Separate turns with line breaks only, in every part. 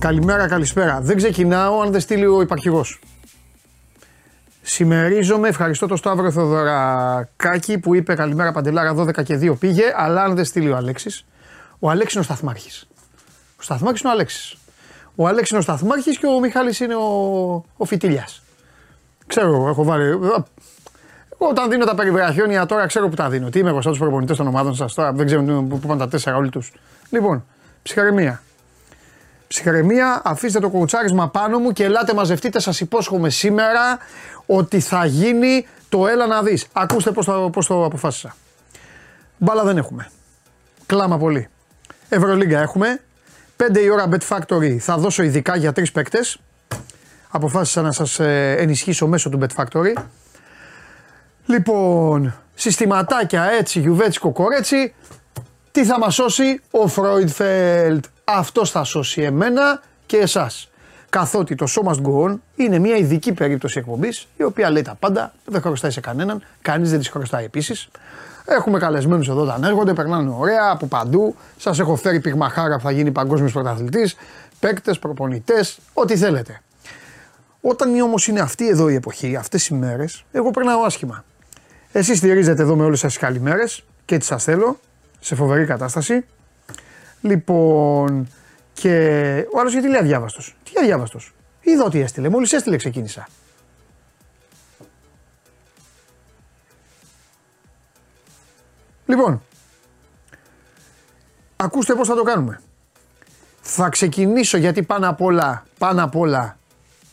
Καλημέρα, καλησπέρα. Δεν ξεκινάω αν δεν στείλει ο υπαρχηγός. Συμμερίζομαι, ευχαριστώ τον Σταύρο Θεοδωρακάκη που είπε Καλημέρα Παντελάρα 12 και 2 πήγε, αλλά αν δεν στείλει ο Αλέξης. Ο Αλέξης είναι ο Σταθμάρχης. Ο Σταθμάρχης είναι ο Αλέξης. Ο Αλέξης είναι ο Σταθμάρχης και ο Μιχάλης είναι ο, ο Φιτιλιάς. Ξέρω, έχω βάλει. Όταν δίνω τα περιβραχιόνια τώρα ξέρω που τα δίνω. Τι είμαι εγώ σαν τους προπονητές των ομάδων σας τώρα, δεν ξέρω πού πάνε τα τέσσερα όλοι τους. Λοιπόν, ψυχαρεμία. Ψυχαρεμία, αφήστε το κουτσάρισμα πάνω μου και ελάτε μαζευτείτε. Σας υπόσχομαι σήμερα ότι θα γίνει το έλα να δεις. Ακούστε πώς το, πώς το αποφάσισα. Μπάλα δεν έχουμε. Κλάμα πολύ. Ευρωλίγκα έχουμε. 5 η ώρα Bet Factory θα δώσω ειδικά για τρεις παίκτες. Αποφάσισα να σας ε, ενισχύσω μέσω του Bet Factory. Λοιπόν, συστηματάκια έτσι, γιουβέτσικο κορέτσι. Τι θα μας σώσει ο Φρόιντφελτ; Αυτός θα σώσει εμένα και εσάς. Καθότι το show must go on είναι μια ειδική περίπτωση εκπομπής η οποία λέει τα πάντα, δεν χρωστάει σε κανέναν, κανείς δεν τις χρωστάει επίσης. Έχουμε καλεσμένους εδώ όταν έρχονται, περνάνε ωραία από παντού. Σας έχω φέρει πυγμαχάρα που θα γίνει παγκόσμιος πρωταθλητής, παίκτες, προπονητές, ό,τι θέλετε. Όταν όμως είναι αυτή εδώ η εποχή, αυτές οι μέρες, εγώ περνάω άσχημα. Εσείς στηρίζετε εδώ με όλες σας τις καλημέρες και τι σας θέλω, σε φοβερή κατάσταση. Λοιπόν, και ο άλλος γιατί λέει αδιάβαστος. Τι αδιάβαστος. Είδα ότι έστειλε, μόλις έστειλε ξεκίνησα. Λοιπόν, ακούστε πώς θα το κάνουμε. Θα ξεκινήσω γιατί πάνω απ' όλα, πάνω απ' όλα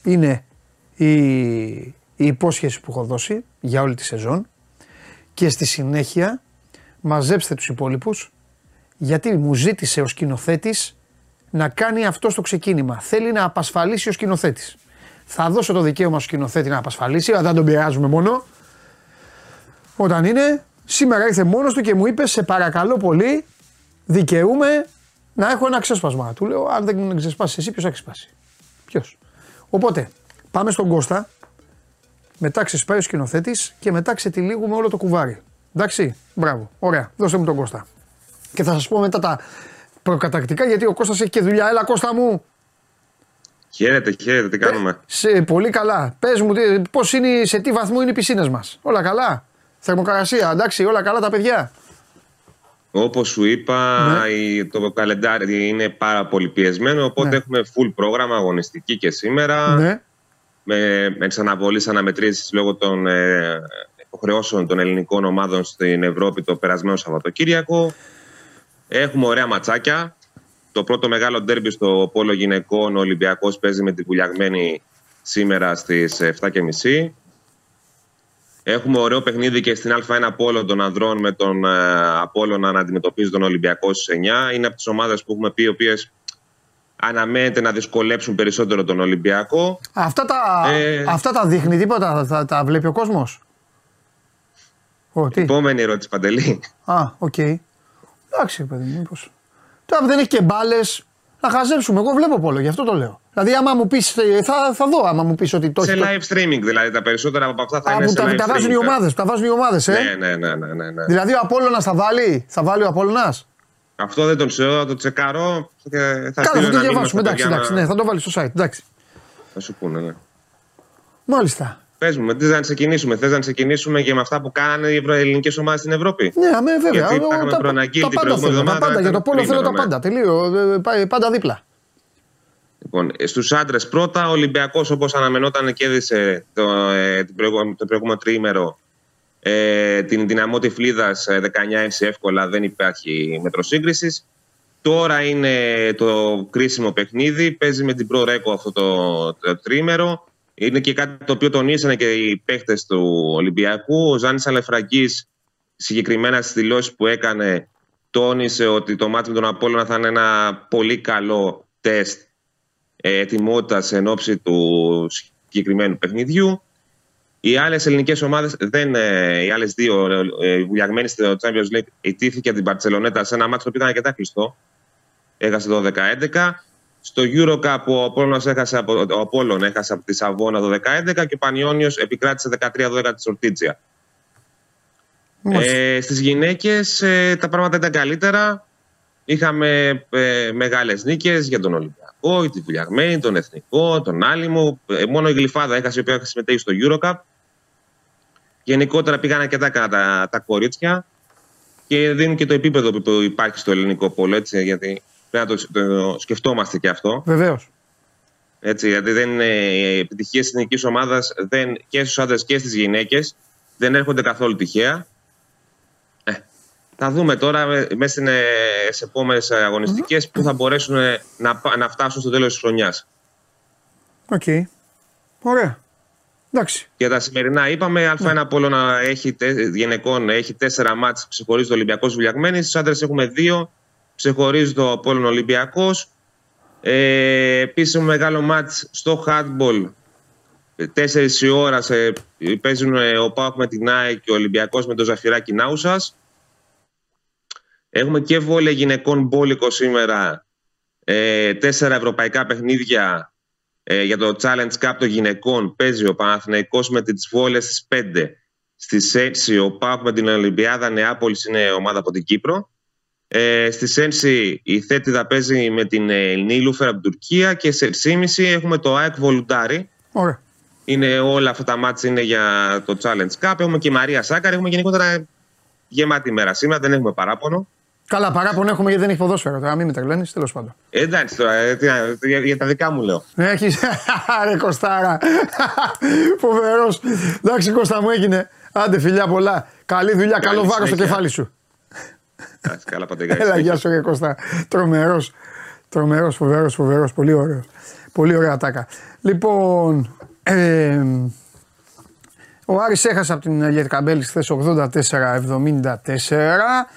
είναι η, η υπόσχεση που έχω δώσει για όλη τη σεζόν και στη συνέχεια μαζέψτε τους υπόλοιπους γιατί μου ζήτησε ο σκηνοθέτης να κάνει αυτό στο ξεκίνημα. Θέλει να απασφαλίσει ο σκηνοθέτης. Θα δώσω το δικαίωμα στο σκηνοθέτη να απασφαλίσει, αλλά δεν τον πειράζουμε μόνο. Όταν είναι, σήμερα ήρθε μόνος του και μου είπε: Σε παρακαλώ πολύ, δικαιούμαι να έχω ένα ξέσπασμα. Του λέω: Αν δεν ξεσπάσεις εσύ, ποιος θα ξεσπάσει; Ποιος; Οπότε, πάμε στον Κώστα μετά ξεσπάει ο σκηνοθέτης και μετά ξετυλίγουμε όλο το κουβάρι. Εντάξει, μπράβο, ωραία, δώστε μου τον Κώστα. Και θα σας πω μετά τα προκατακτικά γιατί ο Κώστας έχει και δουλειά. Έλα, Κώστα μου.
Χαίρετε, χαίρετε, τι κάνουμε. Ε,
σε, πολύ καλά. Πες μου, πώς είναι, σε τι βαθμό είναι οι πισίνες μας. Όλα καλά. Θερμοκρασία, εντάξει, όλα καλά τα παιδιά.
Όπως σου είπα, ναι. το καλεντάρι είναι πάρα πολύ πιεσμένο. Οπότε ναι. έχουμε full πρόγραμμα αγωνιστική και σήμερα. Ναι με, με ξαναβολή αναμετρήσεις λόγω των ε, υποχρεώσεων των ελληνικών ομάδων στην Ευρώπη το περασμένο Σαββατοκύριακο. Έχουμε ωραία ματσάκια. Το πρώτο μεγάλο ντέρμπι στο πόλο γυναικών ο Ολυμπιακός παίζει με τη βουλιαγμένη σήμερα στις 7.30. Έχουμε ωραίο παιχνίδι και στην Α1 Πόλο των ανδρών με τον ε, Απόλλωνα να αντιμετωπίζει τον Ολυμπιακό στις 9. Είναι από τις ομάδες που έχουμε πει οι οποίες αναμένεται να δυσκολέψουν περισσότερο τον Ολυμπιακό.
Αυτά τα, ε, αυτά τα δείχνει τίποτα, τα, τα βλέπει ο κόσμος;
Επόμενη ερώτηση, Παντελή.
Α, OK. Okay. Εντάξει, παιδί μου, μήπως. Τώρα δεν έχει και μπάλες, να χαζέψουμε. Εγώ βλέπω πόλο, γι' αυτό το λέω. Δηλαδή, άμα μου πεις, θα, θα δω άμα μου πεις ότι το
Σε live streaming, δηλαδή τα περισσότερα από αυτά θα Α, είναι.
σε τα,
live
τα βάζουν οι ομάδες, τα βάζουν οι ομάδες,
ε. Ναι, ναι, ναι, ναι, ναι.
Δηλαδή, ο Απόλογα θα βάλει, θα βάλει ο Απόλογα.
Αυτό δεν τον ξέρω, θα το τσεκαρώ. Και θα
Καλά, θα το διαβάσουμε. Εντάξει, εντάξει, ναι, θα το βάλει στο site. Εντάξει.
Θα σου πούνε, ναι.
Μάλιστα.
Πε μου, με τι να ξεκινήσουμε. Θες να ξεκινήσουμε και με αυτά που κάνανε οι ελληνικές ομάδες στην Ευρώπη;
Ναι, αμέ, βέβαια.
Γιατί τα, είχαμε προαναγγείλει την προηγούμενη εβδομάδα.
Τα πάντα, για το πόλο θέλω τα πάντα. Τελείω. Ε, πάντα δίπλα.
Λοιπόν, στους άντρες πρώτα, ο Ολυμπιακός όπως αναμενόταν κέρδισε το, ε, το προηγούμενο τριήμερο ε, την δυναμό Τυφλίδας 19 εύκολα, δεν υπάρχει μέτρο σύγκριση. Τώρα είναι το κρίσιμο παιχνίδι. Παίζει με την Προρέκο αυτό το, το τρίμερο. Είναι και κάτι το οποίο τονίσανε και οι παίχτε του Ολυμπιακού. Ο Ζάνης Αλεφραγκή, συγκεκριμένα στις δηλώσεις που έκανε, τόνισε ότι το μάτι με τον Απόλλωνα θα είναι ένα πολύ καλό τεστ ε, ετοιμότητας εν ώψη του συγκεκριμένου παιχνιδιού. Οι άλλες ελληνικές ομάδες, ε, οι άλλες δύο, ε, η βουλιαγμένη στο Champions League, ιτήθηκε από την Παρσελονέτα σε ένα μάτσο που ήταν αρκετά κλειστό. Έχασε το 10-11. Στο Eurocup ο Απόλλωνας έχασε από, ο Απόλλων έχασε από τη Σαββόνα το 2011 και ο Πανιόνιος επικράτησε 13-12 τη Ορτίτσια. Ε, στις γυναίκες ε, τα πράγματα ήταν καλύτερα. Είχαμε ε, μεγάλες νίκες για τον Ολυμπιακό Ολυμπιακό, τη Βουλιαγμένη, τον Εθνικό, τον Άλυμο. Ε, μόνο η Γλυφάδα έχασε η οποία συμμετέχει στο Eurocup. Γενικότερα πήγαν και τα, τα, τα κορίτσια και δίνουν και το επίπεδο που υπάρχει στο ελληνικό πόλο. Έτσι, γιατί πρέπει να το, το σκεφτόμαστε και αυτό.
Βεβαίως.
Έτσι, γιατί δεν είναι οι επιτυχίες της εθνικής ομάδας και στους άντρες και στις γυναίκες δεν έρχονται καθόλου τυχαία. Ε, θα δούμε τώρα μέσα στις επόμενες αγωνιστικές που θα μπορέσουν να, να φτάσουν στο τέλος της χρονιάς.
OK. Okay. Ωραία. Εντάξει.
Για τα σημερινά είπαμε, Α1 ναι. Απόλλωνα έχει γυναικών έχει τέσσερα ματς ξεχωρίζει το Ολυμπιακός Βουλιαγμένης. Στους άντρες έχουμε δύο, ξεχωρίζει το Απόλλωνα Ολυμπιακός. Ε, Επίση, μεγάλο μάτς στο handball. 4 η ώρα σε, παίζουν ε, ο Πάοκ με την ΑΕΚ και ο Ολυμπιακός με το Ζαφυράκι Νάουσας. Έχουμε και βόλε γυναικών μπόλικο σήμερα. Ε, τέσσερα ευρωπαϊκά παιχνίδια ε, για το Challenge Cup των γυναικών. Παίζει ο Παναθηναϊκός με τις βόλες στις 5. Στις 6 ο Πάοκ με την Ολυμπιάδα Νεάπολης είναι ομάδα από την Κύπρο. Ε, στη 6 η Θέτιδα παίζει με την ε, Νίλουφερ από την Τουρκία και σε 6.30 έχουμε το ΑΕΚ Βολουντάρι.
Ωραία.
Είναι όλα αυτά τα μάτια είναι για το Challenge Cup. Έχουμε και η Μαρία Σάκαρη. Έχουμε γενικότερα γεμάτη μέρα σήμερα. Δεν έχουμε παράπονο.
Καλά, παράπονο έχουμε γιατί δεν έχει ποδόσφαιρο. Τώρα μην με τρελαίνεις, τέλος πάντων.
Ε, εντάξει τώρα, ε, για, για, τα δικά μου λέω.
Έχεις. Ρε Κωστάρα. Φοβερός. Εντάξει, Κώστα μου έγινε. Άντε, φιλιά πολλά. Καλή δουλειά, καλό βάρος στο κεφάλι σου.
Καλά, πατεγά.
Έλα, γεια σου, Ρε Κώστα. Τρομερός. Τρομερός, φοβερός, φοβερός. Πολύ ωραίο. Πολύ ωραία τάκα. Λοιπόν, ε, ο Άρης έχασε από την Αγιέτ Καμπέλη χθες 84-74.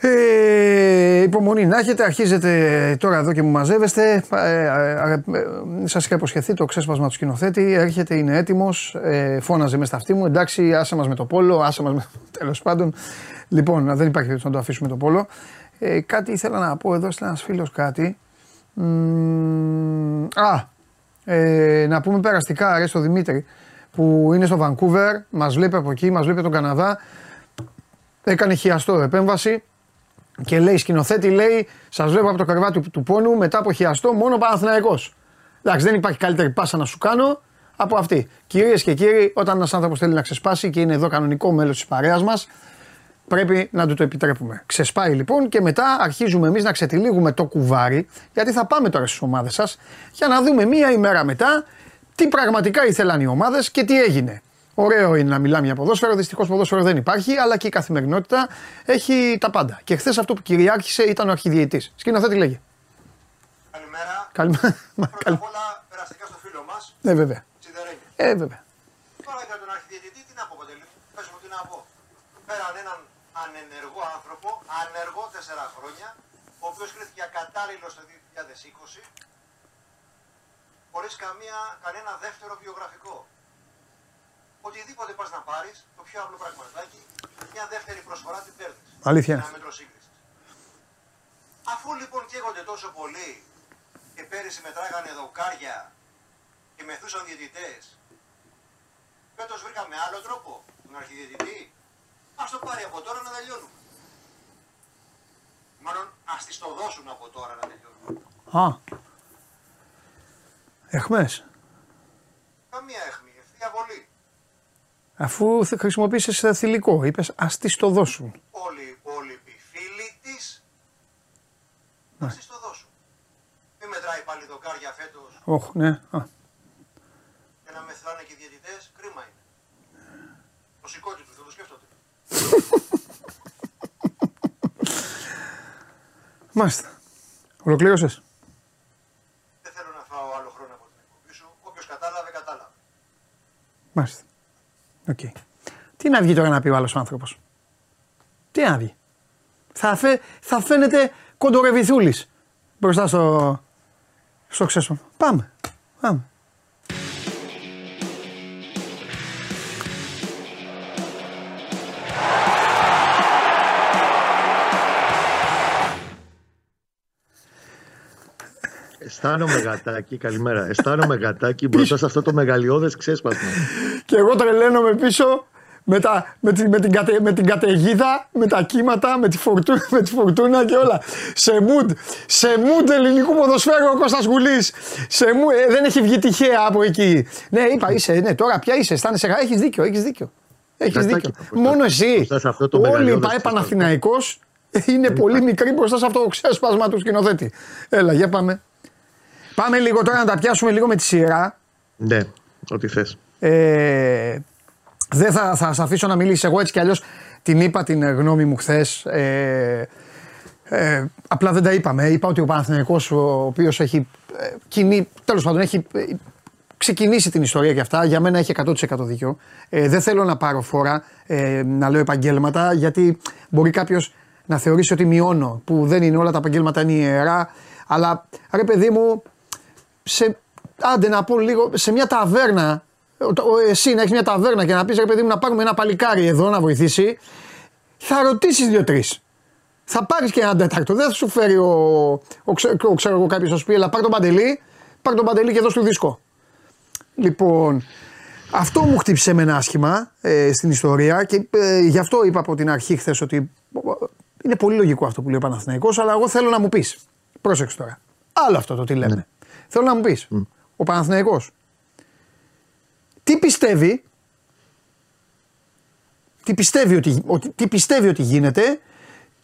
Ε, υπομονή να έχετε, αρχίζετε τώρα εδώ και μου μαζεύεστε. Ε, ε, ε Σας είχα υποσχεθεί το ξέσπασμα του σκηνοθέτη. Έρχεται, είναι έτοιμος. Ε, φώναζε μες στα αυτή μου. Εντάξει, άσε μας με το πόλο, άσε μας με. Τέλος πάντων. Λοιπόν, δεν υπάρχει περίπτωση να το αφήσουμε το πόλο. Ε, κάτι ήθελα να πω εδώ, ένας φίλος κάτι. α, ε, να πούμε περαστικά ρε στο Δημήτρη που είναι στο Βανκούβερ, μας βλέπει από εκεί, μας βλέπει τον Καναδά. Έκανε χιαστό επέμβαση και λέει σκηνοθέτη, λέει, σας βλέπω από το καρβάτι του, του πόνου μετά από χιαστό μόνο Παναθηναϊκός. Εντάξει, δεν υπάρχει καλύτερη πάσα να σου κάνω από αυτή. Κυρίες και κύριοι, όταν ένας άνθρωπος θέλει να ξεσπάσει και είναι εδώ κανονικό μέλος της παρέας μας, Πρέπει να του το επιτρέπουμε. Ξεσπάει λοιπόν και μετά αρχίζουμε εμείς να ξετυλίγουμε το κουβάρι, γιατί θα πάμε τώρα στις ομάδες σας για να δούμε μία ημέρα μετά τι πραγματικά ήθελαν οι ομάδες και τι έγινε. Ωραίο είναι να μιλάμε για ποδόσφαιρο. Δυστυχώς ποδόσφαιρο δεν υπάρχει, αλλά και η καθημερινότητα έχει τα πάντα. Και χθες αυτό που κυριάρχησε ήταν ο αρχιδιαιτή. Σκηνοθέτη λέγε.
Καλημέρα.
Καλημέρα.
Πρώτα απ' όλα, περαστικά στο φίλο μας.
Ναι, βέβαια.
Ε,
βέβαια.
Τώρα για τον αρχιδιαιτητή, τι να πω, Παντελή. Πε μου, τι να πω. Πέραν έναν ανενεργό άνθρωπο, ανεργό 4 χρόνια, ο οποίος κρίθηκε ακατάλληλο το 2020, χωρίς κανένα δεύτερο βιογραφικό. Οτιδήποτε πας να πάρεις, το πιο απλό πραγματάκι, μια δεύτερη προσφορά την παίρνεις.
Αλήθεια.
Ένα μέτρο σύγκρισης. Αφού λοιπόν καίγονται τόσο πολύ και πέρυσι μετράγανε δοκάρια και μεθούσαν διαιτητές, φέτος βρήκαμε άλλο τρόπο, τον αρχιδιαιτητή, Α το πάρει από τώρα να τελειώνουμε. Μάλλον ας τη το δώσουν από τώρα να τελειώνουμε.
Α. Εχμές.
Καμία εχμή, ευθεία βολή.
Αφού χρησιμοποίησες θηλυκό, είπες ας τη το δώσουν.
Όλοι οι υπόλοιποι φίλοι της ας τη το δώσουν. Μην μετράει πάλι δοκάρια φέτος.
Όχι, ναι. Α.
Και να μεθράνε και οι διαιτητέ, κρίμα είναι. Το σηκώτη του, θα το σκέφτονται.
Μάλιστα. Ολοκλήρωσες.
Δεν θέλω να φάω άλλο χρόνο από την εκπομπή σου. Όποιος κατάλαβε, κατάλαβε.
Μάλιστα. OK. Okay. Τι να βγει τώρα να πει ο άλλος άνθρωπος; Τι να βγει; Θα, φε, θα φαίνεται κοντορεβιθούλης μπροστά στο, στο ξέσπασμα. Πάμε. Πάμε.
Αισθάνομαι γατάκι, καλημέρα. Αισθάνομαι γατάκι μπροστά σε αυτό το μεγαλειώδες ξέσπασμα.
και εγώ τρελαίνομαι πίσω με, τα, με, την, με, την κατε, με την καταιγίδα, με τα κύματα, με τη, φορτούνα, με τη φορτούνα και όλα. Σε mood, σε mood ελληνικού ποδοσφαίρου ο Κώστας Γουλής. Σε mood, ε, δεν έχει βγει τυχαία από εκεί. Ναι, είπα, είσαι, ναι, τώρα πια είσαι, αισθάνεσαι, έχεις δίκιο, έχεις δίκιο. Έχεις δίκιο. Μόνο εσύ. Όλοι οι ΠαΕ Παναθηναϊκός είναι πολύ μικροί μπροστά σε αυτό το ξέσπασμα του σκηνοθέτη. Έλα, για πάμε. Πάμε λίγο τώρα να τα πιάσουμε λίγο με τη σειρά.
Ναι, ό,τι θες.
Ε, δεν θα, θα σε αφήσω να μιλήσεις εγώ έτσι κι αλλιώς την είπα την γνώμη μου χθες. Ε, ε, απλά δεν τα είπαμε. Είπα ότι ο Παναθηναϊκός ο οποίος έχει ε, κοινή, τέλος πάντων έχει ε, ξεκινήσει την ιστορία και αυτά. Για μένα έχει 100% δίκιο. Ε, δεν θέλω να πάρω φορά ε, να λέω επαγγέλματα γιατί μπορεί κάποιος να θεωρήσει ότι μειώνω που δεν είναι όλα τα επαγγέλματα είναι ιερά. Αλλά ρε παιδί μου, σε, άντε να πω λίγο, σε μια ταβέρνα εσύ να έχεις μια ταβέρνα και να πεις ρε παιδί μου να πάρουμε ένα παλικάρι εδώ να βοηθήσει, θα ρωτήσεις δύο-τρεις. Θα πάρεις και ένα τέταρτο. Δεν θα σου φέρει ο, ο, ο, ξέρω εγώ κάποιος να σου πει, αλλά πάρ τον παντελή, πάρ τον παντελή και δώσ' του δίσκο. Λοιπόν, αυτό μου χτύπησε με ένα άσχημα ε, στην ιστορία και ε, γι' αυτό είπα από την αρχή χθες ότι είναι πολύ λογικό αυτό που λέει ο Παναθηναϊκός, αλλά εγώ θέλω να μου πεις. Πρόσεξε τώρα. Άλλο αυτό το τι λέμε. Ναι. Θέλω να μου πεις. Ο Παναθηναϊκός τι πιστεύει, τι πιστεύει ότι, ότι, τι πιστεύει ότι γίνεται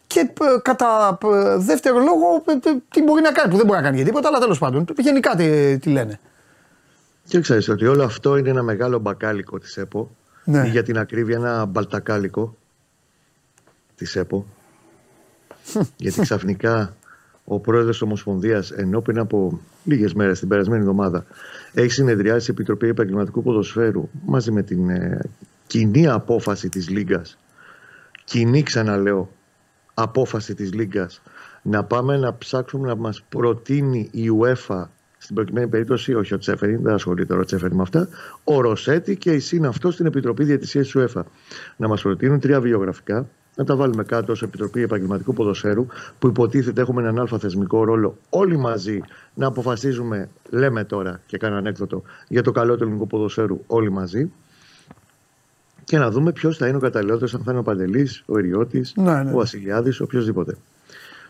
και ε, κατά ε, δεύτερο λόγο ε, τι μπορεί να κάνει, που δεν μπορεί να κάνει για τίποτα, αλλά τέλος πάντων, γενικά τι, τι λένε.
Και ξέρεις ότι όλο αυτό είναι ένα μεγάλο μπακάλικο της ΕΠΟ ναι. ή για την ακρίβεια ένα μπαλτακάλικο της ΕΠΟ γιατί ξαφνικά ο πρόεδρος της Ομοσπονδίας ενώ πριν από λίγες μέρες την περασμένη εβδομάδα έχει συνεδριάσει η Επιτροπή Επαγγελματικού Ποδοσφαίρου μαζί με την ε, κοινή απόφαση της Λίγκας κοινή ξαναλέω απόφαση της Λίγκας να πάμε να ψάξουμε να μας προτείνει η UEFA στην προκειμένη περίπτωση, όχι ο Τσέφεριν, δεν ασχολείται ο Τσέφεριν με αυτά, ο Ροσέτη και η ΣΥΝ αυτό στην Επιτροπή Διατησία της UEFA. Να μας προτείνουν τρία βιογραφικά, να τα βάλουμε κάτω ως Επιτροπή Επαγγελματικού Ποδοσφαίρου, που υποτίθεται έχουμε έναν αλφα θεσμικό ρόλο όλοι μαζί να αποφασίζουμε, λέμε τώρα και κάνω ανέκδοτο, για το καλό του ελληνικού ποδοσφαίρου όλοι μαζί. Και να δούμε ποιος θα είναι ο καταλληλότερος, αν θα είναι ο Παντελής, ο Εριώτη, ναι, ναι. ο Βασιλιάδης, οποιοδήποτε.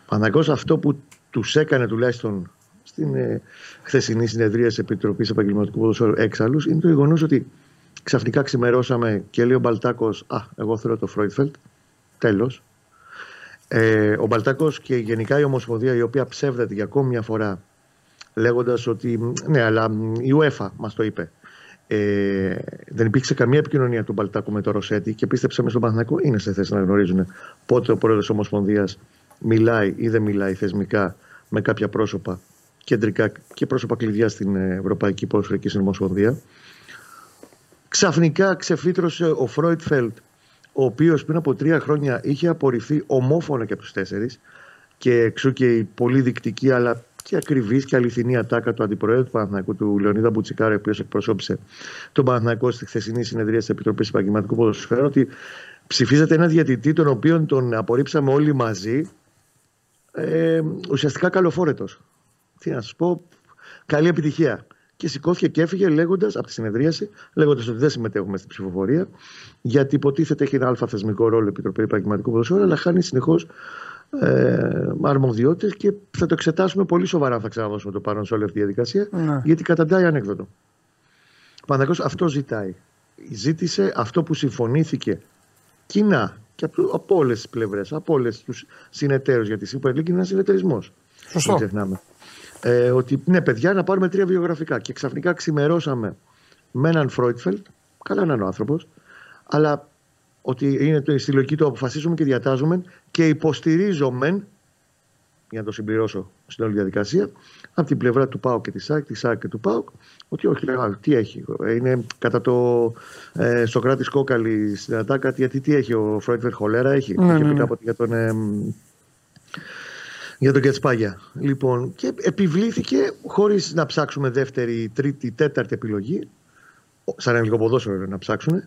Παναγό αυτό που τους έκανε τουλάχιστον στην ε, χθεσινή συνεδρία της Επιτροπής Επαγγελματικού Ποδοσφαίρου έξαλλου είναι το γεγονός ότι ξαφνικά ξημερώσαμε και λέει ο Μπαλτάκος, Α, εγώ θέλω το Φρόιτφελτ. Τέλος. Ε, ο Μπαλτάκος και γενικά η Ομοσπονδία, η οποία ψεύδεται για ακόμη μια φορά, λέγοντας ότι ναι, αλλά η UEFA μας το είπε. Ε, δεν υπήρξε καμία επικοινωνία του Μπαλτάκου με το Ροσέτη και πίστεψαμε στον Παναθηναϊκό είναι σε θέση να γνωρίζουν πότε ο πρόεδρος Ομοσπονδίας μιλάει ή δεν μιλάει θεσμικά με κάποια πρόσωπα κεντρικά και πρόσωπα κλειδιά στην Ευρωπαϊκή Ποδοσφαιρική Συνομοσπονδία. Ξαφνικά ξεφύτρωσε ο Φρόιτφελτ ο οποίος πριν από τρία χρόνια είχε απορριφθεί ομόφωνα και από τους τέσσερις και εξού και η πολύ δεικτική αλλά και ακριβής και αληθινή ατάκα του αντιπροέδρου του Παναθηναϊκού, του Λεωνίδα Μπουτσικάρη, ο οποίος εκπροσώπησε τον Παναθηναϊκό στη χθεσινή συνεδρία της Επιτροπής Επαγγελματικού Ποδοσφαίρου, ότι ψηφίζεται ένα διατητή τον οποίο τον απορρίψαμε όλοι μαζί, ε, ουσιαστικά καλοφόρετο. Τι να σας πω, καλή επιτυχία και σηκώθηκε και έφυγε λέγοντας από τη συνεδρίαση, λέγοντας ότι δεν συμμετέχουμε στην ψηφοφορία, γιατί υποτίθεται έχει ένα αλφα θεσμικό ρόλο η Επιτροπή Επαγγελματικού Ποδοσφαίρου, αλλά χάνει συνεχώς ε, αρμοδιότητες και θα το εξετάσουμε πολύ σοβαρά. Θα ξαναδώσουμε το παρόν σε όλη αυτή τη διαδικασία, ναι. γιατί καταντάει ανέκδοτο. Παναγό αυτό ζητάει. Ζήτησε αυτό που συμφωνήθηκε κοινά και από, από όλες τις πλευρές, από όλες τους συνεταίρους, γιατί η Super League είναι ένας συνεταιρισμό. Σωστό. ξεχνάμε ε, ότι ναι, παιδιά, να πάρουμε τρία βιογραφικά. Και ξαφνικά ξημερώσαμε με έναν Φρόιτφελτ, καλά να είναι ο άνθρωπος, αλλά ότι είναι το, στη λογική του αποφασίζουμε και διατάζουμε και υποστηρίζομαι, για να το συμπληρώσω στην όλη διαδικασία, από την πλευρά του ΠΑΟΚ και της ΣΑΚ, της ΣΑΚ και του ΠΑΟΚ, ότι όχι, λέγα, τι έχει. Είναι κατά το ε, Σοκράτης Κόκαλης στην Ατάκα, γιατί τι έχει ο Φρόιτφελτ χολέρα, έχει. Ναι, και ναι, ναι. για τον. Ε, για τον Κετσπάγια. Λοιπόν, και επιβλήθηκε χωρίς να ψάξουμε δεύτερη, τρίτη, τέταρτη επιλογή, σαν ελληνικό ποδόσφαιρο να ψάξουν,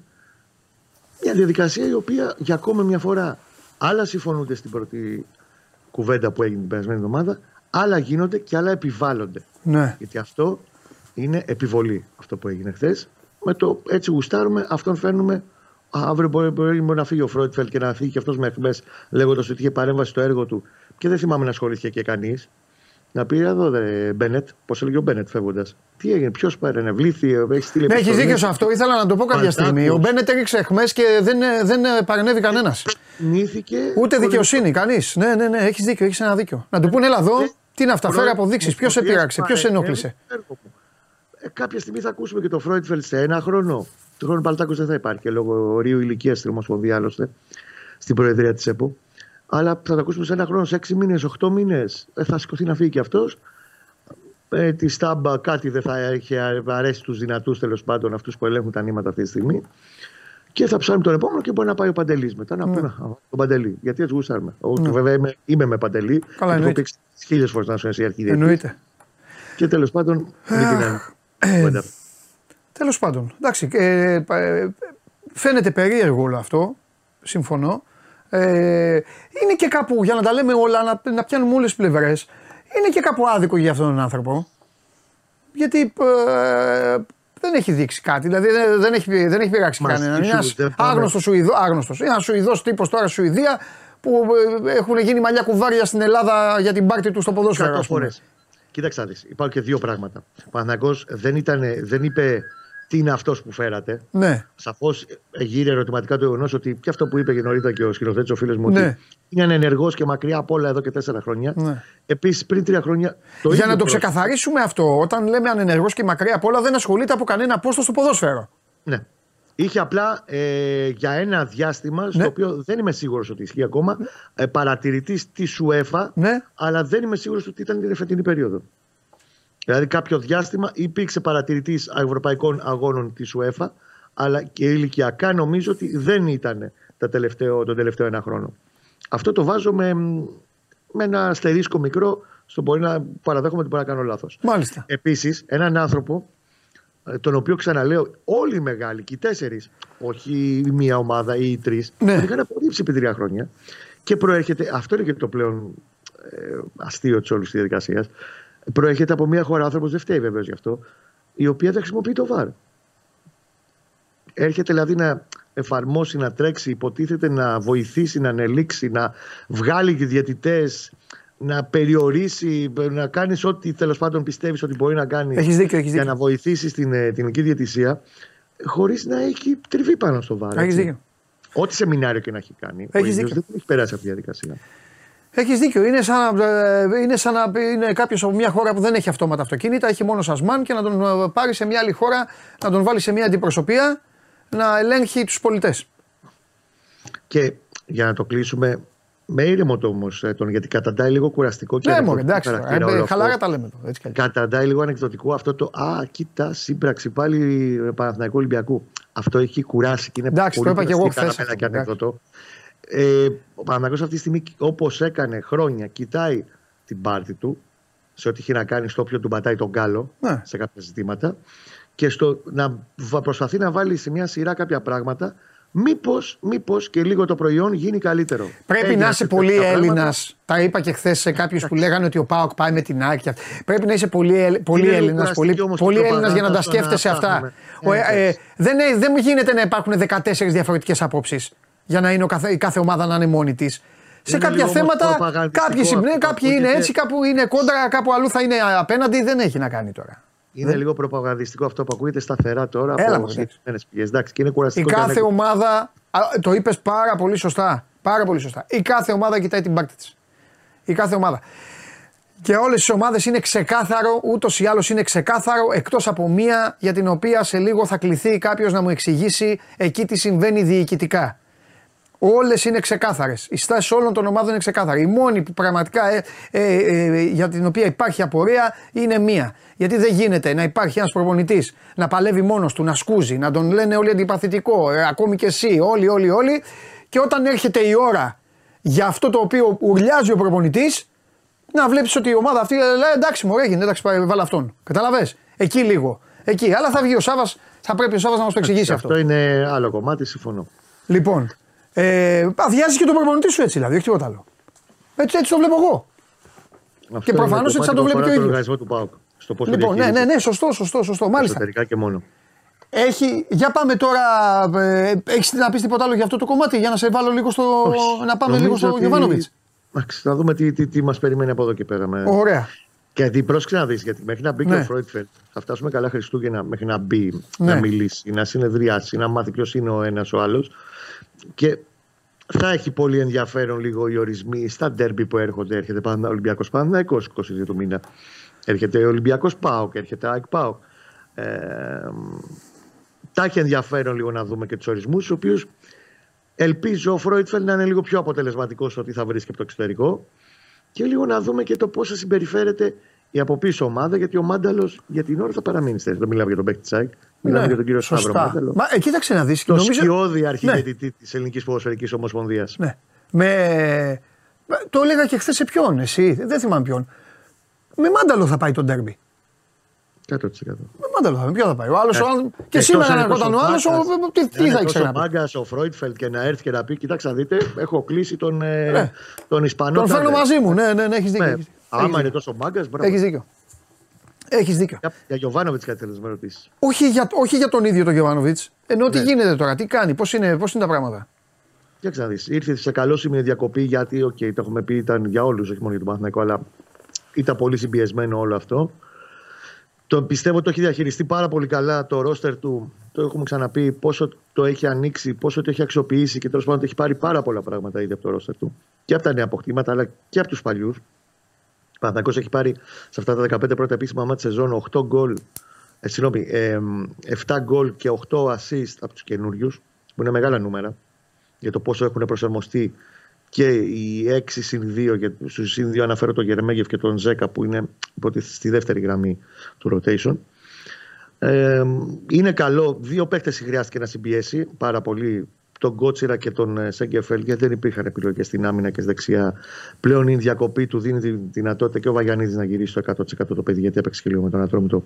μια διαδικασία η οποία για ακόμα μια φορά άλλα συμφωνούνται στην πρώτη κουβέντα που έγινε την περασμένη εβδομάδα, άλλα γίνονται και άλλα επιβάλλονται. Ναι. Γιατί αυτό είναι επιβολή αυτό που έγινε χθες. Με το έτσι γουστάρουμε, αυτόν φέρνουμε Αύριο μπορεί, μπορεί, να φύγει ο Φρόιτφελ και να φύγει και αυτός με εχμέ λέγοντας ότι είχε παρέμβαση στο έργο του και δεν θυμάμαι να ασχολήθηκε και κανείς. Να πει εδώ, δε, Μπένετ, πώς έλεγε ο Μπένετ φεύγοντας. Τι έγινε, ποιος παρενευλήθη, έχει στείλει.
Ναι, έχεις δίκιο σε αυτό. Ήθελα να το πω κάποια στιγμή. Ο Μπένετ έριξε εχμές και δεν, δεν παρενέβη κανένας. Ούτε δικαιοσύνη, κανείς. Ναι, ναι, ναι, έχεις δίκιο, έχεις ένα δίκιο. Να του πούνε, έλα εδώ, τι είναι αυτά, φέρε αποδείξει. Ποιος σε πείραξε, ποιος σε ενόχλησε;
Ε, κάποια στιγμή θα ακούσουμε και το Φρόιτφελ σε ένα χρόνο. Του χρόνου Παλτάκο δεν θα υπάρχει λόγω ορίου ηλικίας στην Ομοσπονδία άλλωστε στην Προεδρία της ΕΠΟ. Αλλά θα το ακούσουμε σε ένα χρόνο, σε έξι μήνες, οχτώ μήνες. Ε, θα σηκωθεί να φύγει και αυτός. Ε, τη Στάμπα κάτι δεν θα έχει αρέσει τους δυνατούς τέλος πάντων αυτούς που ελέγχουν τα νήματα αυτή τη στιγμή. Και θα ψάχνουμε τον επόμενο και μπορεί να πάει ο Παντελής μετά. Να ναι. πούμε τον Παντελή. Γιατί έτσι γούσαρμε. Ναι. Βέβαια είμαι, είμαι με Παντελή.
Καλά,
Έχω πει χίλιες φορές να σου εσύ αρχή.
Εννοείται.
Και τέλος πάντων. Ε,
τέλος πάντων. Εντάξει. Ε, ε, φαίνεται περίεργο όλο αυτό. Συμφωνώ. Ε, είναι και κάπου, για να τα λέμε όλα, να, να πιάνουμε όλες τις πλευρές, είναι και κάπου άδικο για αυτόν τον άνθρωπο. Γιατί ε, δεν έχει δείξει κάτι. Δηλαδή δεν έχει, δεν έχει πειράξει κανέναν. Είναι ένας άγνωστος Σουηδό, άγνωστος. ένας Σουηδός τύπος τώρα στη Σουηδία που ε, έχουν γίνει μαλλιά κουβάρια στην Ελλάδα για την πάρτη του στο ποδόσφαιρο.
Κοίταξε, υπάρχουν και δύο πράγματα. Ο Παναγό δεν, δεν είπε τι είναι αυτός που φέρατε;
Ναι.
Σαφώς γύρει ερωτηματικά το γεγονός ότι και αυτό που είπε και νωρίτερα και ο σκηνοθέτης, ο φίλος μου, ναι. ότι είναι ενεργός και μακριά από όλα εδώ και τέσσερα χρόνια. Ναι. Επίσης, πριν τρία χρόνια.
Το Για να το ξεκαθαρίσουμε αυτό, όταν λέμε ανενεργό και μακριά από όλα, δεν ασχολείται από κανένα πόστο στο ποδόσφαιρο.
Ναι. Είχε απλά ε, για ένα διάστημα, ναι. στο οποίο δεν είμαι σίγουρος ότι ισχύει ακόμα, ε, παρατηρητής της UEFA,
ναι.
αλλά δεν είμαι σίγουρος ότι ήταν την φετινή περίοδο. Δηλαδή κάποιο διάστημα υπήρξε παρατηρητής ευρωπαϊκών αγώνων της UEFA, αλλά και ηλικιακά νομίζω ότι δεν ήταν τα τελευταίο, τον τελευταίο ένα χρόνο. Αυτό το βάζω με, με ένα αστερίσκο μικρό, στο μπορεί να παραδέχομαι ότι μπορεί να κάνω λάθος.
Μάλιστα.
Επίσης, έναν άνθρωπο, ε, τον οποίο ξαναλέω, όλοι οι μεγάλοι, και οι τέσσερις, όχι η μία ομάδα ή οι τρεις, ναι. είχαν απορρίψει επί τρία χρόνια. Και προέρχεται, αυτό είναι και το πλέον ε, αστείο της όλης της διαδικασίας προέρχεται από μια χώρα, άνθρωπος δεν φταίει βεβαίως γι' αυτό, η οποία δεν χρησιμοποιεί το βάρ. Έρχεται δηλαδή να εφαρμόσει, να τρέξει, υποτίθεται να βοηθήσει, να ανελήξει, να βγάλει διαιτητές, να περιορίσει, να κάνεις ό,τι τέλος πάντων πιστεύεις ότι μπορεί να κάνει
για
να βοηθήσεις την, ε, την ελληνική διαιτησία, χωρίς να έχει τριβή πάνω στο βάρ. Ό,τι σεμινάριο και να έχει κάνει.
Έχεις ο
δεν έχει περάσει αυτή τη διαδικασία.
Έχεις δίκιο. Είναι σαν, να, ε, είναι σαν να είναι κάποιος από μια χώρα που δεν έχει αυτόματα αυτοκίνητα, έχει μόνο σασμάν και να τον ε, πάρει σε μια άλλη χώρα, να τον βάλει σε μια αντιπροσωπεία να ελέγχει τους πολιτές.
Και για να το κλείσουμε, με ήρεμο το όμως ε, τον, γιατί καταντάει λίγο κουραστικό και
ναι, μόνο, εντάξει, ε, χαλάρα τα λέμε το. Έτσι
καταντάει λίγο ανεκδοτικό αυτό το Α, κοίτα, σύμπραξη πάλι Παναθηναϊκού Ολυμπιακού. Αυτό έχει κουράσει και είναι
εντάξει, πολύ το είπα και εγώ χθες.
Και ανεκδοτό. Ε, ο Παναγιώτης αυτή τη στιγμή, όπως έκανε χρόνια, κοιτάει την πάρτη του σε ό,τι έχει να κάνει στο όποιο του πατάει τον κάλο ναι. σε κάποια ζητήματα και στο να προσπαθεί να βάλει σε μια σειρά κάποια πράγματα Μήπως μήπως και λίγο το προϊόν γίνει καλύτερο.
Πρέπει να είσαι πολύ Έλληνας. Τα είπα και χθες σε κάποιους που λέγανε ότι ο Πάοκ πάει με την άκρη. Πρέπει να είσαι πολύ, πολύ Έλληνας πολύ, πολύ Έλληνας για να τα σκέφτεσαι αυτά. Ε, ε, δεν, δεν γίνεται να υπάρχουν 14 διαφορετικές απόψεις για να είναι η κάθε ομάδα να είναι μόνη της. Σε κάποια θέματα κάποιοι, συμπνέουν, κάποιοι είναι έτσι, κάπου είναι κόντρα, κάπου αλλού θα είναι απέναντι. Δεν έχει να κάνει τώρα.
Είναι λίγο προπαγανδιστικό αυτό που ακούγεται σταθερά τώρα
Έλα, από
συγκεκριμένες πηγές. Εντάξει, και είναι κουραστικό.
Η κάθε ομάδα. Το είπες πάρα πολύ σωστά. Πάρα πολύ σωστά. Η κάθε ομάδα κοιτάει την πάρτη της. Η κάθε ομάδα. Και όλες τις ομάδες είναι ξεκάθαρο, ούτως ή άλλως είναι ξεκάθαρο, εκτός από μία για την οποία σε λίγο θα κληθεί κάποιος να μου εξηγήσει εκεί τι συμβαίνει διοικητικά. Όλες είναι ξεκάθαρες. Οι στάσεις όλων των ομάδων είναι ξεκάθαρη. Η μόνη που πραγματικά ε, ε, ε, για την οποία υπάρχει απορία είναι μία. Γιατί δεν γίνεται να υπάρχει ένας προπονητής να παλεύει μόνος του, να σκούζει, να τον λένε όλοι αντιπαθητικό, ε, ακόμη και εσύ, όλοι, όλοι, όλοι. Και όταν έρχεται η ώρα για αυτό το οποίο ουρλιάζει ο προπονητής, να βλέπεις ότι η ομάδα αυτή λέει εντάξει, μου έγινε, εντάξει, βάλε αυτόν. Καταλαβέ. Εκεί λίγο. Εκεί. Αλλά θα βγει ο Σάβα, θα πρέπει ο Σάβα να μας το εξηγήσει αυτό.
Αυτό είναι άλλο κομμάτι, συμφωνώ.
Λοιπόν, ε, αδειάζει και τον προπονητή σου έτσι δηλαδή, όχι τίποτα άλλο. Έτσι, έτσι το βλέπω εγώ. Αυτό και προφανώς έτσι θα το βλέπει και ο ίδιος.
του ΠΑΟΚ.
Στο λοιπόν, ναι, ναι, ναι, σωστό, σωστό, σωστό. Μάλιστα.
Εσωτερικά και μόνο.
Έχει, για πάμε τώρα. Ε, Έχεις να πεις τίποτα άλλο για αυτό το κομμάτι, για να σε βάλω λίγο στο. να πάμε λίγο στο ότι... Γιωβάνοβιτς.
Να δούμε τι, τι, τι μας περιμένει από εδώ και πέρα. Με...
Ωραία.
Γιατί πρόσεξε να δεις, γιατί μέχρι να μπει ναι. και ο Φρόιτφελτ θα φτάσουμε καλά Χριστούγεννα μέχρι να μπει, ναι. να μιλήσει, να συνεδριάσει, να μάθει ποιος είναι ο ένας ο άλλος. Και θα έχει πολύ ενδιαφέρον λίγο οι ορισμοί στα ντέρμπι που έρχονται. Έρχεται πάντα ο Ολυμπιακός Παναθηναϊκό 22 του μήνα. Έρχεται ο Ολυμπιακός ΠΑΟΚ, έρχεται ο ΑΕΚ ΠΑΟΚ. Ε, τα έχει ενδιαφέρον λίγο να δούμε και τους ορισμούς, τους οποίους ελπίζω ο Φρόιτφελτ να είναι λίγο πιο αποτελεσματικός ότι θα βρίσκει από το εξωτερικό και λίγο να δούμε και το πώς θα συμπεριφέρεται η από πίσω ομάδα, γιατί ο Μάνταλος για την ώρα θα παραμείνει στη Δεν μιλάμε για τον παίκτη της ΑΕΚ. Μιλάμε ναι, για τον κύριο Σταύρο Μάνταλο.
Μα ε, κοίταξε να δεις.
Το νομίζω... σκιώδη αρχηγητή ναι. της Ελληνικής Ποδοσφαιρικής Ομοσπονδίας.
Ναι. Με... Το έλεγα και χθες σε ποιον, εσύ; Δεν θυμάμαι ποιον. Με Μάνταλο θα πάει το ντέρμπι.
100%.
Με Μάνταλο θα ποιο θα πάει. Ο άλλος, ε, και σήμερα να ερχόταν ο άλλος, τι, τι θα ήξερε.
Ο Μάγκα, ο Φρόιτφελτ και να έρθει και να πει: Κοιτάξτε, δείτε, έχω κλείσει τον, ε, ναι. τον Ισπανό.
Τον φέρνω μαζί μου, ναι, ναι, ναι έχεις δίκιο. Ναι.
Άμα είναι τόσο μάγκα,
μπράβο. Έχεις δίκιο. Έχεις δίκιο.
Για, για Γιωβάνοβιτς κάτι θέλεις να με ρωτήσεις.
Όχι για, όχι για τον ίδιο τον Γιωβάνοβιτς. Ενώ ναι. τι γίνεται τώρα, τι κάνει, πώς είναι, πώς είναι τα πράγματα;
Για να ήρθε σε καλό σημείο διακοπή γιατί, OK, okay, το έχουμε πει, ήταν για όλους, όχι μόνο για τον Παναθηναϊκό, αλλά ήταν πολύ συμπιεσμένο όλο αυτό. Το πιστεύω ότι το έχει διαχειριστεί πάρα πολύ καλά το ρόστερ του. Το έχουμε ξαναπεί πόσο το έχει ανοίξει, πόσο το έχει αξιοποιήσει και τέλος πάντων έχει πάρει πάρα πολλά πράγματα ήδη από το ρόστερ του. Και από τα νέα αποκτήματα αλλά και από τους παλιούς. Παναθηναϊκός έχει πάρει σε αυτά τα 15 πρώτα επίσημα μάτια σεζόν 8 γκολ, ε, συγγνώμη, ε, 7 γκολ και 8 assist από τους καινούριους, που είναι μεγάλα νούμερα για το πόσο έχουν προσαρμοστεί και οι 6 συν 2, και στους συν 2 αναφέρω τον Γερμέγεφ και τον Ζέκα που είναι υποτίθεται στη δεύτερη γραμμή του rotation. Ε, είναι καλό. Δύο παίχτε χρειάστηκε να συμπιέσει πάρα πολύ τον Κότσιρα και τον ε, Σέγκεφελ γιατί δεν υπήρχαν επιλογές στην άμυνα και στη δεξιά. Πλέον η διακοπή του δίνει τη δυνατότητα και ο Βαγιανίδης να γυρίσει στο 100% το παιδί γιατί έπαιξε και λίγο με τον Ατρόμητο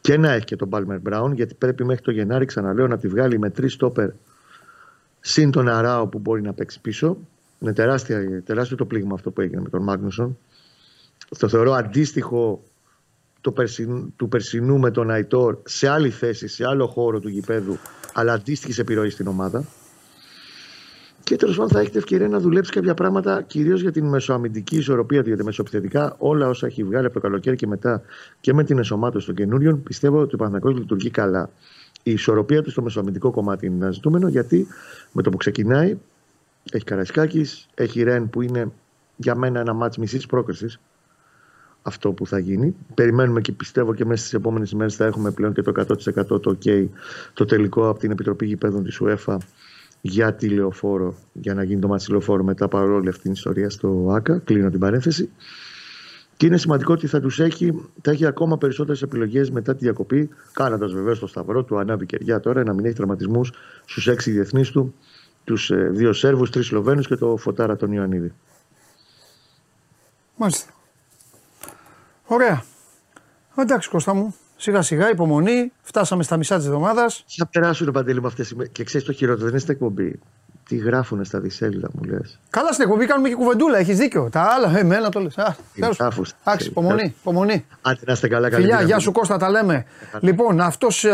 και να έχει και τον Πάλμερ Μπράουν γιατί πρέπει μέχρι το Γενάρη ξαναλέω να τη βγάλει με τρεις στόπερ συν τον Αράο που μπορεί να παίξει πίσω. Είναι τεράστια, τεράστιο το πλήγμα αυτό που έγινε με τον Μάγνουσον. Το θεωρώ αντίστοιχο το του περσινού με τον Αϊτόρ σε άλλη θέση, σε άλλο χώρο του γηπέδου, αλλά αντίστοιχης επιρροής στην ομάδα. Και τέλος πάντων θα έχετε ευκαιρία να δουλέψει κάποια πράγματα κυρίως για την μεσοαμυντική ισορροπία του, γιατί μεσοπιθετικά όλα όσα έχει βγάλει από το καλοκαίρι και μετά και με την εσωμάτωση των καινούριων, πιστεύω ότι ο Παναγιώ λειτουργεί καλά. Η ισορροπία του στο μεσοαμυντικό κομμάτι είναι ένα ζητούμενο, γιατί με το που ξεκινάει έχει Καραϊσκάκης, έχει Ρεν που είναι για μένα ένα μάτς μισής πρόκρισης. Αυτό που θα γίνει. Περιμένουμε και πιστεύω και μέσα στις επόμενες ημέρε θα έχουμε πλέον και το 100% το OK το τελικό από την Επιτροπή Γηπέδων της UEFA για τη λεωφόρο, για να γίνει το μάτι λεωφόρο μετά παρόλη αυτή την ιστορία στο ΆΚΑ. Κλείνω την παρένθεση. Και είναι σημαντικό ότι θα τους έχει, θα έχει ακόμα περισσότερες επιλογές μετά τη διακοπή, κάνοντας βεβαίως το σταυρό του, ανάβει κεριά τώρα, να μην έχει τραυματισμούς στους έξι διεθνείς του τους ε, δύο Σέρβους, τρεις Σλοβαίνους και το Φωτάρα τον Ιωαννίδη.
Μάλιστα. Ωραία. Εντάξει Κώστα μου, σιγά σιγά υπομονή, φτάσαμε στα μισά της εβδομάδας.
Θα περάσουν παντελή με αυτές και ξέρεις το χειρότερο, δεν είναι στην εκπομπή. Τι γράφουν στα δισέλιδα μου λες.
Καλά στην εκπομπή κάνουμε και κουβεντούλα, έχεις δίκιο. Τα άλλα, ε, μένα το λες. Εντάξει, υπομονή, υπομονή.
Άντε να είστε καλά,
Φιλιά, γεια σου Κώστα, τα λέμε. Λοιπόν, αυτός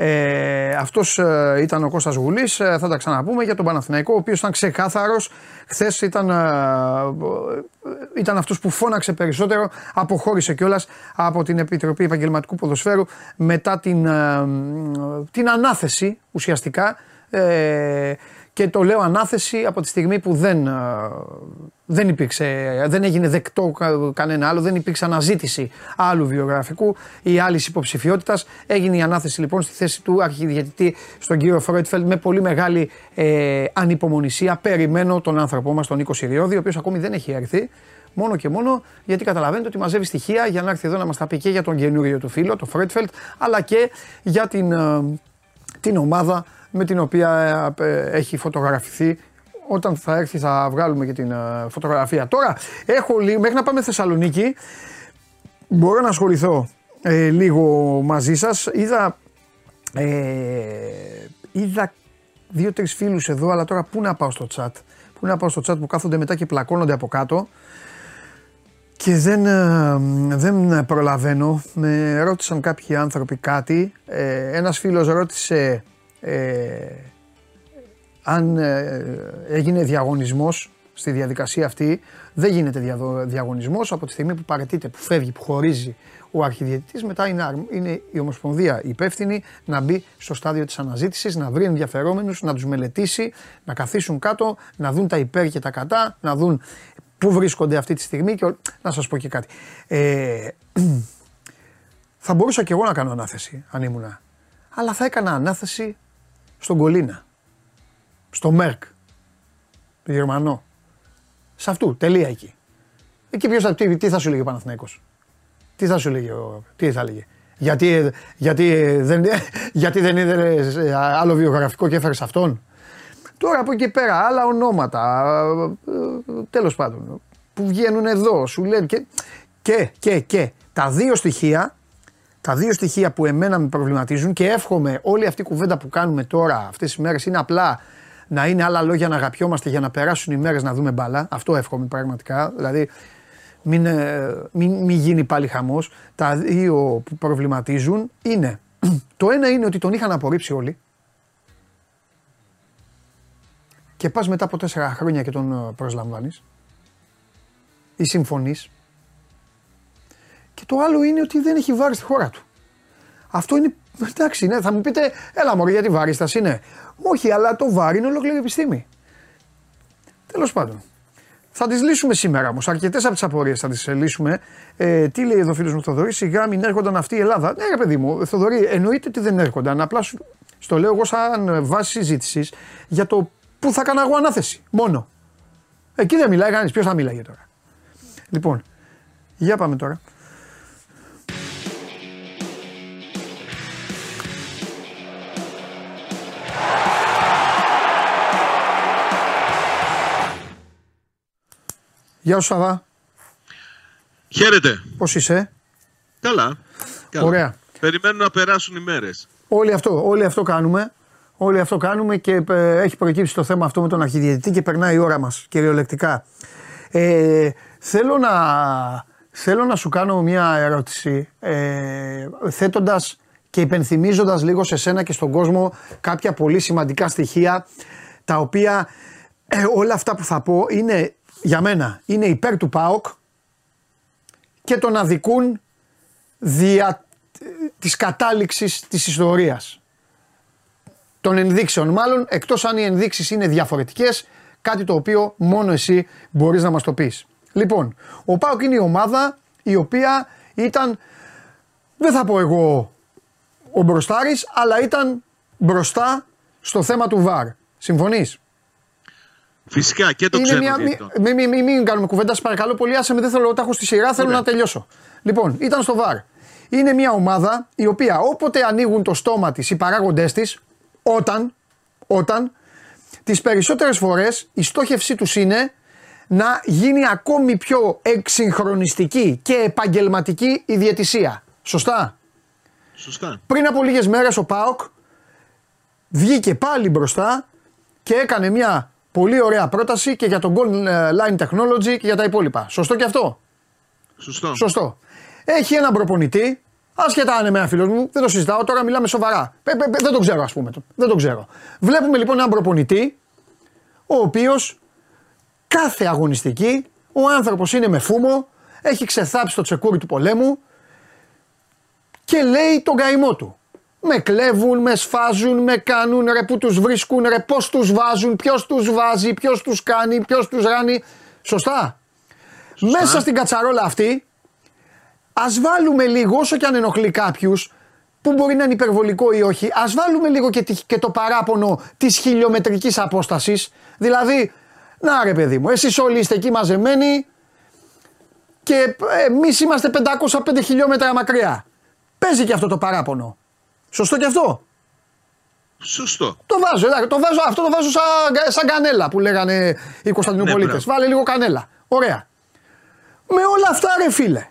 ε, Αυτός ε, ήταν ο Κώστας Γουλής, ε, θα τα ξαναπούμε για τον Παναθηναϊκό, ο οποίος ήταν ξεκάθαρος. Χθες ήταν, ε, ήταν αυτός που φώναξε περισσότερο, αποχώρησε κιόλας από την Επιτροπή Επαγγελματικού Ποδοσφαίρου μετά την, την ανάθεση ουσιαστικά και το λέω ανάθεση από τη στιγμή που δεν, ε, δεν υπήρξε, δεν έγινε δεκτό κανένα άλλο, δεν υπήρξε αναζήτηση άλλου βιογραφικού ή άλλης υποψηφιότητας. Έγινε η ανάθεση λοιπόν στη θέση του αρχιδιαιτητή στον κύριο Φρόιτφελντ με πολύ μεγάλη ε, ανυπομονησία. Περιμένω τον άνθρωπό μας, τον Νίκο Σιριώδη, ο οποίος ακόμη δεν έχει έρθει. Μόνο και μόνο γιατί καταλαβαίνετε ότι μαζεύει στοιχεία για να έρθει εδώ να μας τα πει και για τον καινούριο του φίλο, τον Φρόιτφελντ, αλλά και για την, ε, την ομάδα με την οποία ε, ε, έχει φωτογραφηθεί. Όταν θα έρθει θα βγάλουμε και την ε, φωτογραφία. Τώρα έχω μέχρι να πάμε Θεσσαλονίκη μπορώ να ασχοληθώ λίγο μαζί σας. Είδα, ε, είδα δύο-τρεις φίλους εδώ αλλά τώρα πού να πάω στο chat. Πού να πάω στο chat που κάθονται μετά και πλακώνονται από κάτω. Και και δεν, ε, δεν προλαβαίνω. Με ρώτησαν κάποιοι άνθρωποι κάτι. Ε, ένας φίλος ρώτησε ε, αν ε, έγινε διαγωνισμός στη διαδικασία αυτή. Δεν γίνεται διαγωνισμός από τη στιγμή που παρετείται, που φεύγει, που χωρίζει ο αρχιδιαιτητής. Μετά είναι, είναι η Ομοσπονδία υπεύθυνη να μπει στο στάδιο της αναζήτησης, να βρει ενδιαφερόμενους, να τους μελετήσει, να καθίσουν κάτω, να δουν τα υπέρ και τα κατά, να δουν πού βρίσκονται αυτή τη στιγμή και να σας πω και κάτι. Ε, θα μπορούσα και εγώ να κάνω ανάθεση αν ήμουνα. Αλλά θα έκανα ανάθεση στον Κολίνα. Στο Μέρκ. Το Γερμανό. Σε αυτού. Τελεία εκεί. Εκεί ποιος θα, τι, τι θα σου λέγει ο Παναθηναϊκός; Τι θα σου λέγει, τι θα λέγει; Γιατί, γιατί, δεν, γιατί δεν είδε άλλο βιογραφικό και έφερε αυτόν; Τώρα από εκεί πέρα άλλα ονόματα, τέλος πάντων, που βγαίνουν εδώ, σου λένε και, και, και, και τα δύο στοιχεία, τα δύο στοιχεία που εμένα με προβληματίζουν και εύχομαι όλη αυτή η κουβέντα που κάνουμε τώρα αυτές τις μέρες είναι απλά να είναι άλλα λόγια να αγαπιόμαστε για να περάσουν οι μέρες να δούμε μπάλα. Αυτό εύχομαι πραγματικά. Δηλαδή μην, ε, μην, μην γίνει πάλι χαμός. Τα δύο που προβληματίζουν είναι, το ένα είναι ότι τον είχαν απορρίψει όλοι. Και πας μετά από τέσσερα χρόνια και τον ε, προσλαμβάνεις ή συμφωνείς. Και το άλλο είναι ότι δεν έχει βάρη στη χώρα του. Αυτό είναι, εντάξει, ναι, θα μου πείτε, έλα μωρέ γιατί βάρη είναι. Όχι, αλλά το βάρη είναι ολόκληρη επιστήμη. Τέλος πάντων. Θα τις λύσουμε σήμερα όμως. Αρκετές από τις απορίες θα τις λύσουμε. Ε, τι λέει εδώ ο φίλος μου Θοδωρής, σιγά μην έρχονταν αυτοί η Ελλάδα. Ναι, ρε παιδί μου, Θοδωρή, εννοείται ότι δεν έρχονταν. Απλά σου, στο λέω εγώ σαν βάση συζήτησης για το πού θα έκανα εγώ ανάθεση. Μόνο. Εκεί δεν μιλάει κανείς. Ποιος θα μιλάει τώρα; Λοιπόν, για πάμε τώρα. Γεια σου Σαββά.
Χαίρετε.
Πώς είσαι;
Καλά. Καλά.
Ωραία.
Περιμένουν να περάσουν οι μέρες.
Όλοι αυτό, όλοι αυτό κάνουμε. Όλοι αυτό κάνουμε και ε, έχει προκύψει το θέμα αυτό με τον αρχιδιαιτητή και περνάει η ώρα μας κυριολεκτικά. Ε, θέλω, να, θέλω να σου κάνω μια ερώτηση ε, θέτοντας και υπενθυμίζοντας λίγο σε σένα και στον κόσμο κάποια πολύ σημαντικά στοιχεία τα οποία ε, όλα αυτά που θα πω είναι για μένα είναι υπέρ του ΠΑΟΚ και τον αδικούν δια της κατάληξης της ιστορίας. Των ενδείξεων μάλλον, εκτός αν οι ενδείξεις είναι διαφορετικές, κάτι το οποίο μόνο εσύ μπορείς να μας το πεις. Λοιπόν, ο ΠΑΟΚ είναι η ομάδα η οποία ήταν, δεν θα πω εγώ ο μπροστάρης, αλλά ήταν μπροστά στο θέμα του ΒΑΡ. Συμφωνείς;
Φυσικά και το ξέρω.
Μην μη, μη, μη κάνουμε κουβέντα, σα παρακαλώ πολύ. Άσε με, δεν θέλω να έχω στη σειρά, θέλω να τελειώσω. Λοιπόν, ήταν στο βαρ. Είναι μια ομάδα η οποία όποτε ανοίγουν το στόμα της οι παράγοντές της, όταν, όταν, τις περισσότερες φορές η στόχευσή τους είναι να γίνει ακόμη πιο εξυγχρονιστική και επαγγελματική η διαιτησία. Σωστά;
Σωστά.
Πριν από λίγες μέρες ο ΠΑΟΚ βγήκε πάλι μπροστά και έκανε μια Πολύ ωραία πρόταση και για το Gold ε, Line Technology και για τα υπόλοιπα. Σωστό και αυτό;
Σωστό.
Σωστό. Έχει έναν προπονητή, άσχετα αν είναι ένα φίλος μου, δεν το συζητάω, τώρα μιλάμε σοβαρά. δεν το ξέρω, ας πούμε. Δεν το ξέρω. Βλέπουμε λοιπόν έναν προπονητή, ο οποίος κάθε αγωνιστική, ο άνθρωπος είναι με φούμο, έχει ξεθάψει το τσεκούρι του πολέμου και λέει τον καημό του. Με κλέβουν, με σφάζουν, με κάνουν, ρε που τους βρίσκουν, ρε πώς τους βάζουν, ποιος τους βάζει, ποιος τους κάνει, ποιος τους ράνει. Σωστά. Μέσα στην κατσαρόλα αυτή, ας βάλουμε λίγο, όσο και αν ενοχλεί κάποιου, που μπορεί να είναι υπερβολικό ή όχι, ας βάλουμε λίγο και, και το παράπονο της χιλιομετρικής απόστασης. Δηλαδή, να ρε παιδί μου, εσείς όλοι είστε εκεί μαζεμένοι και εμείς είμαστε 505 χιλιόμετρα μακριά. Παίζει και αυτό το παράπονο. Σωστό και αυτό;
Σωστό.
Το βάζω, το βάζω αυτό το βάζω σαν, σαν κανέλα που λέγανε οι Κωνσταντινοπολίτε. Ναι, Βάλε λίγο κανέλα. Ωραία. Με όλα αυτά, ρε φίλε.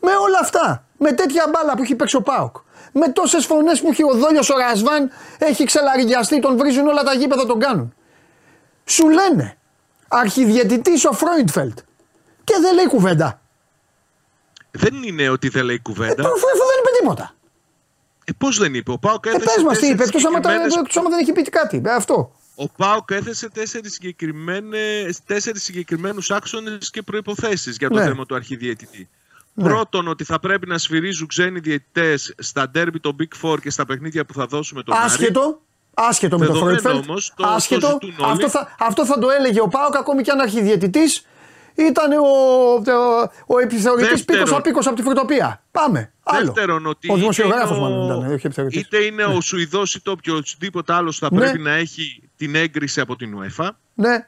Με όλα αυτά. Με τέτοια μπάλα που έχει παίξει ο Πάοκ. Με τόσες φωνές που έχει ο Δόλιο ο Ρασβάν, έχει ξελαριγιαστεί, τον βρίζουν όλα τα γήπεδα, τον κάνουν. Σου λένε αρχιδιαιτητής ο Φρόιντφελτ. Και δεν λέει κουβέντα.
Δεν είναι ότι δεν λέει κουβέντα.
Ε, αφού δεν είπε τίποτα.
Ε, Πώς δεν είπε, ο Πάοκ
Ε,
έθεσε.
πες μας τι είπε,
τέσσερις
εκτός άμα, τα-
συγκεκριμένες-
εκτός άμα δεν έχει πει κάτι. Ε, αυτό.
Ο Πάοκ έθεσε τέσσερις, συγκεκριμένες, τέσσερις συγκεκριμένους άξονες και προϋποθέσεις για το
Ναι.
θέμα του αρχιδιαιτητή.
Ναι.
Πρώτον, ότι θα πρέπει να σφυρίζουν ξένοι διαιτητές στα ντέρμπι των Big Four και στα παιχνίδια που θα δώσουμε τον Άρη.
Άσχετο. Άσχετο με το
Δεδομένο
Φρόιτφελτ.
όμως, το- το
Άσχετο.
ζητούν όλοι.
αυτό, θα, αυτό θα το έλεγε ο Πάοκ ακόμη και αν αρχιδιαιτητής ήταν ο, ο, ο επιθεωρητής
Δεύτερον.
πίκο απίκος από τη φωτοπία. Πάμε. Άλλο.
Δεύτερον, ότι
ο δημοσιογράφος
είτε είναι
μάλλον
ο-
ήταν. Όχι επιθεωρητής.
είτε είναι ο Σουηδός είτε οποιοδήποτε άλλος θα
Ναι.
πρέπει να έχει την έγκριση από την UEFA.
Ναι,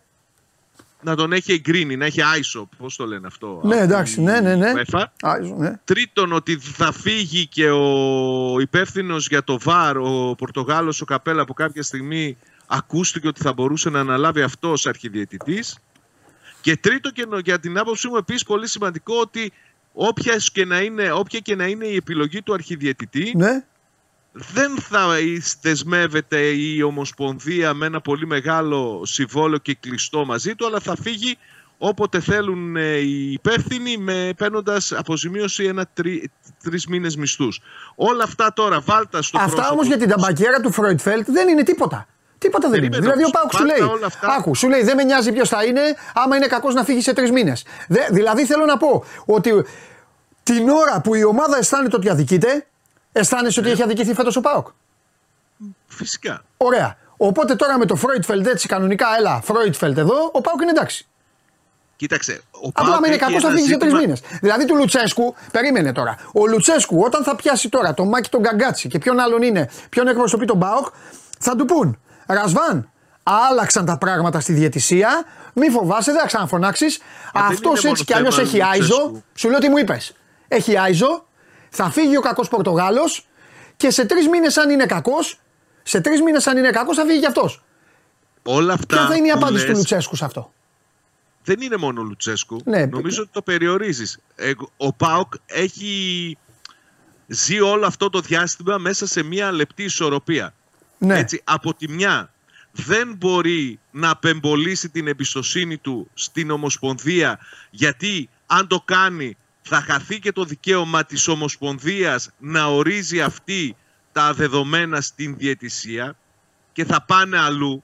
Να τον έχει εγκρίνει, να έχει ISO, πώς το λένε αυτό.
ναι,
από
εντάξει.
την
Ναι, ναι, ναι.
UEFA.
Α, ναι.
Τρίτον, ότι θα φύγει και ο υπεύθυνος για το ΒΑΡ, ο Πορτογάλος ο Καπέλα, που κάποια στιγμή ακούστηκε ότι θα μπορούσε να αναλάβει αυτό ως αρχιδιαιτητής. Και τρίτο και νο- για την άποψή μου επίσης πολύ σημαντικό ότι όποια και να είναι, όποια και να είναι η επιλογή του αρχιδιαιτητή
ναι.
δεν θα δεσμεύεται η Ομοσπονδία με ένα πολύ μεγάλο συμβόλαιο και κλειστό μαζί του, αλλά θα φύγει όποτε θέλουν ε, οι υπεύθυνοι με παίρνοντας αποζημίωση ένα τρι, τρεις μήνες μισθούς. Όλα αυτά τώρα βάλτα στο
Αυτά
πρόσωπο
όμως για την
του-
ταμπακέρα του Φρόιτφελτ δεν είναι τίποτα. Τίποτα δεν είναι.
Περίμενε
Δηλαδή ο
όμως,
Πάουκ σου
πάντα
λέει.
όλα αυτά-
Άκου, σου λέει δεν με νοιάζει ποιος θα είναι, άμα είναι κακός να φύγει σε τρεις μήνες. Δηλαδή θέλω να πω ότι την ώρα που η ομάδα αισθάνεται ότι αδικείται, αισθάνεσαι
Ναι.
ότι έχει αδικηθεί φέτος ο Πάουκ.
Φυσικά.
Ωραία. Οπότε τώρα με το Φρόιτφελτ έτσι κανονικά, έλα, Φρόιτφελτ εδώ, ο Πάουκ είναι εντάξει.
Κοίταξε, ο
Απλά
Πάοκ
άμα είναι
έχει
κακός θα
ένα
φύγει σε τρεις
ζήτημα-
μήνες. Δηλαδή του Λουτσέσκου, περίμενε τώρα. Ο Λουτσέσκου όταν θα πιάσει τώρα τον Μάκη τον Γκαγκάτσι και ποιον άλλον είναι, ποιον εκπροσωπεί τον Μπάοκ, θα του πούν Ρασβάν, άλλαξαν τα πράγματα στη διαιτησία. Μη φοβάσαι, δεν θα ξαναφωνάξεις.
δεν
Αυτός
είναι μόνο
έτσι κι αλλιώ
θέμα
έχει άιζο.
Λουτσέσκου.
Σου λέω τι μου είπες. Έχει άιζο, θα φύγει ο κακός Πορτογάλος και σε τρεις μήνες, αν είναι κακός, σε τρεις μήνες, αν είναι κακός, θα φύγει κι αυτός.
Όλα αυτά
Ποια θα είναι η
που
απάντηση του
λες
Λουτσέσκου σε αυτό;
δεν είναι μόνο ο Λουτσέσκου.
Ναι,
Νομίζω ότι το περιορίζεις. Ε, Ο Πάοκ έχει ζει όλο αυτό το διάστημα μέσα σε μια λεπτή ισορροπία.
Ναι.
Έτσι, από τη μια δεν μπορεί να απεμπολίσει την εμπιστοσύνη του στην Ομοσπονδία γιατί αν το κάνει θα χαθεί και το δικαίωμα της Ομοσπονδίας να ορίζει αυτή τα δεδομένα στην διαιτησία και θα πάνε αλλού.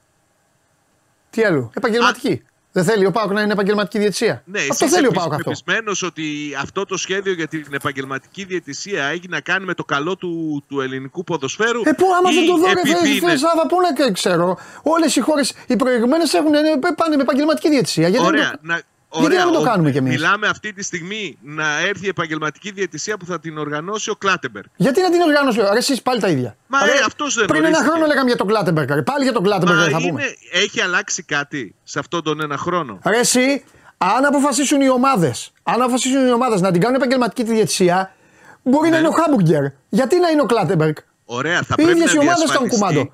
Τι άλλο, επαγγελματική. Δεν θέλει ο Πάοκ να είναι επαγγελματική διαιτησία.
Ναι,
αυτό
εσύ
θέλει ο
είσαι
Πάοκ αυτό.
πεπισμένος ότι αυτό το σχέδιο για την επαγγελματική διαιτησία έχει να κάνει με το καλό του, του ελληνικού ποδοσφαίρου.
Ε, πού, άμα
ή
δεν το δω, ρε
επειδή
φίλε,
είναι-
φίλε Σάβα, πού να και ξέρω. Όλες οι χώρες, οι προηγούμενε έχουν, ε, πάνε με επαγγελματική διαιτησία. Γιατί
Ωραία,
δεν το-
να,
γιατί
ωραία,
να μην το
ο-
κάνουμε κι εμείς;
Μιλάμε αυτή τη στιγμή να έρθει η επαγγελματική διαιτησία που θα την οργανώσει ο Κλάτεμπεργκ.
Γιατί να την οργάνωση, ρε, εσείς πάλι τα ίδια.
Μα,
Ρε,
ε, αυτός δεν
Πριν ένα
ορίστηκε.
χρόνο λέγαμε για τον Κλάτεμπεργκ. ρε. Πάλι για τον Κλάτεμπεργκ θα
Μα
πούμε.
είναι, έχει αλλάξει κάτι σε αυτόν τον ένα χρόνο;
Ρε, εσύ, αν αποφασίσουν οι ομάδες, αν αποφασίσουν οι ομάδες να την κάνουν επαγγελματική τη διαιτησία, μπορεί να
Ναι.
είναι ο Χάμπουργκερ. Γιατί να είναι ο Κλάτεμπεργκ.
Ωραία, θα
Οι
πρέπει
ίδιες
να
οι ομάδες κάνουν
διασφαλιστεί-
κουμάντο.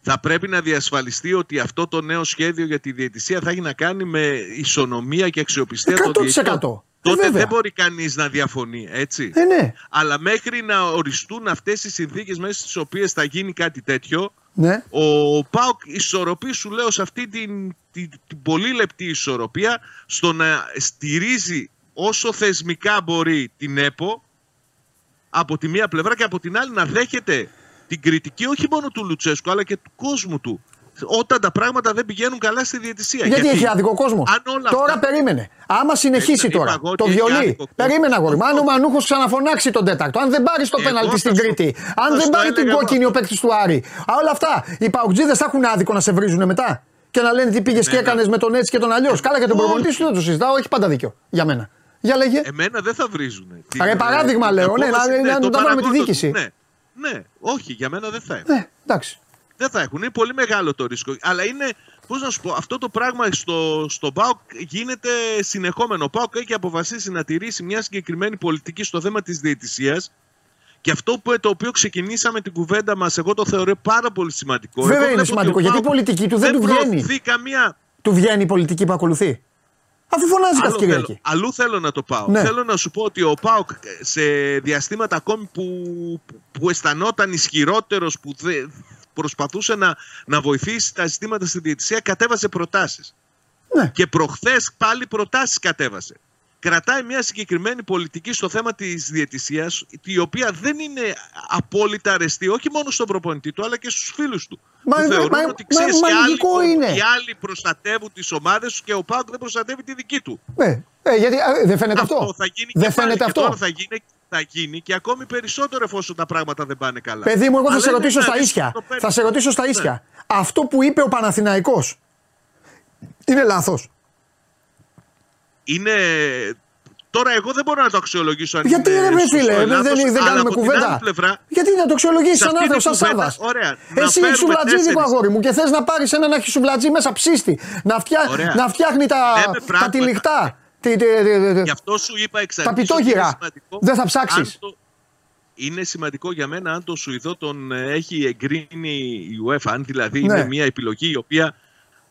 Θα πρέπει να διασφαλιστεί ότι αυτό το νέο σχέδιο για τη διαιτησία θα έχει να κάνει με ισονομία και αξιοπιστία των
100%.
διαιτητών.
Ε,
Τότε
βέβαια.
δεν μπορεί κανείς να διαφωνεί, έτσι.
Ε, ναι.
Αλλά μέχρι να οριστούν αυτές οι συνθήκες μέσα στις οποίες θα γίνει κάτι τέτοιο,
Ναι.
ο ΠΑΟΚ ισορροπεί, σου λέω, σε αυτή την, την, την πολύ λεπτή ισορροπία στο να στηρίζει όσο θεσμικά μπορεί την ΕΠΟ από τη μία πλευρά και από την άλλη να δέχεται την κριτική όχι μόνο του Λουτσέσκου αλλά και του κόσμου του όταν τα πράγματα δεν πηγαίνουν καλά στη διαιτησία.
Γιατί, έχει άδικο κόσμο;
αν όλα
Τώρα
αυτά-
περίμενε. Άμα συνεχίσει
Περίμενε,
τώρα
είπα εγώ
το
ότι έχει
βιολί.
άδικο κόσμο.
Περίμενε αγόρι μου. Αν ο Μανούχος ξαναφωνάξει τον τέταρτο, αν δεν πάρεις το
Εγώ
πέναλτι
θα
στην
σου-
Κρήτη, αν
θα
δεν
σου
πάρει
το
την
έλεγα
κόκκινη
εγώ.
ο παίκτης του Άρη. Α, Όλα αυτά. Οι παουτζίδες θα έχουν άδικο να σε βρίζουν μετά. Και να λένε τι πήγες και
ναι.
έκανες με τον έτσι και τον αλλιώς. Καλά για τον
όχι.
προπονητής σου δεν το συζητάω, έχει πάντα δίκιο. Για μένα. Για λέγε.
Εμένα δεν θα βρίζουν.
Ρε, παράδειγμα λέω, ναι, να- να- να τα βάλουμε τη διοίκηση.
Ναι, ναι, όχι, για μένα δεν θα έχουν.
Ναι, εντάξει.
Δεν θα έχουν. Είναι πολύ μεγάλο το ρίσκο. Αλλά είναι, πώς να σου πω, αυτό το πράγμα στο, στο ΠΑΟΚ γίνεται συνεχόμενο. Ο ΠΑΟΚ έχει αποφασίσει να τηρήσει μια συγκεκριμένη πολιτική στο θέμα της διαιτησίας. Και αυτό που, το οποίο ξεκινήσαμε την κουβέντα μας, εγώ το θεωρώ πάρα πολύ σημαντικό.
Βέβαια
Εγώ
είναι
βλέπω
σημαντικό,
ότι ο
γιατί η
ΠΑΟΚ
πολιτική του δεν του βγαίνει.
προωθεί καμία.
Του βγαίνει η πολιτική που ακολουθεί. Αφού φωνάζει κάθε
Άλλο θέλω,
Κυριακή.
αλλού θέλω να το πάω.
Ναι.
Θέλω να σου πω ότι ο Πάοκ σε διαστήματα ακόμη που, που αισθανόταν ισχυρότερος, που δε, προσπαθούσε να, να βοηθήσει τα ζητήματα στη διαιτησία, κατέβασε προτάσεις.
Ναι.
Και προχθές πάλι προτάσεις κατέβασε. Κρατάει μια συγκεκριμένη πολιτική στο θέμα της διαιτησίας η οποία δεν είναι απόλυτα αρεστή όχι μόνο στον προπονητή του αλλά και στους φίλους του.
Μα,
που θεωρούν
μα,
ότι ξέρεις
μα,
και άλλοι,
είναι.
οι άλλοι προστατεύουν τις ομάδες του και ο Πάουκ δεν προστατεύει τη δική του.
Ναι, ε, γιατί ε, δεν φαίνεται αυτό.
αυτό. Θα γίνει
δεν
και
φαίνεται
πάλι.
αυτό.
Και τώρα θα γίνει, θα γίνει και ακόμη περισσότερο εφόσον τα πράγματα δεν πάνε καλά.
Παιδί μου, εγώ θα
Αλλά
σε
είναι
ρωτήσω στα
ένα
ίσια.
το παίρνει.
Θα σε ρωτήσω στα
Ναι.
ίσια. Αυτό που είπε ο Παναθηναϊκός είναι λάθος.
Είναι. Τώρα εγώ δεν μπορώ να το αξιολογήσω αν
Γιατί
είναι
ρε με
σωστός ή
φίλε, δεν,
λάθος,
δεν, δεν
αλλά
κάνουμε
από την
κουβέντα.
άλλη Πλευρά,
Γιατί να το αξιολογήσεις
σε
σαν
αυτή
άνθρωπος,
την
σαν
κουβέντα,
Σάβα.
ωραία, να
Εσύ
φέρουμε
έχει σουβλατζίδικο
τέσσερις.
αγόρι μου και θες να πάρεις έναν αρχισουβλατζί μέσα ψήστη. Να, φτιά,
Ωραία.
να φτιάχνει τα,
Λέμε
τα
πράγματα.
τυλιχτά. Τι- τι- τι- τι-
Γι' αυτό σου είπα εξ
Τα
αρχής ότι
πιτόγυρα.
είναι σημαντικό
Δεν θα ψάξεις.
αν το- Είναι σημαντικό για μένα αν το Σουηδό τον ε, έχει εγκρίνει η UEFA, αν δηλαδή
Ναι.
είναι μια επιλογή η οποία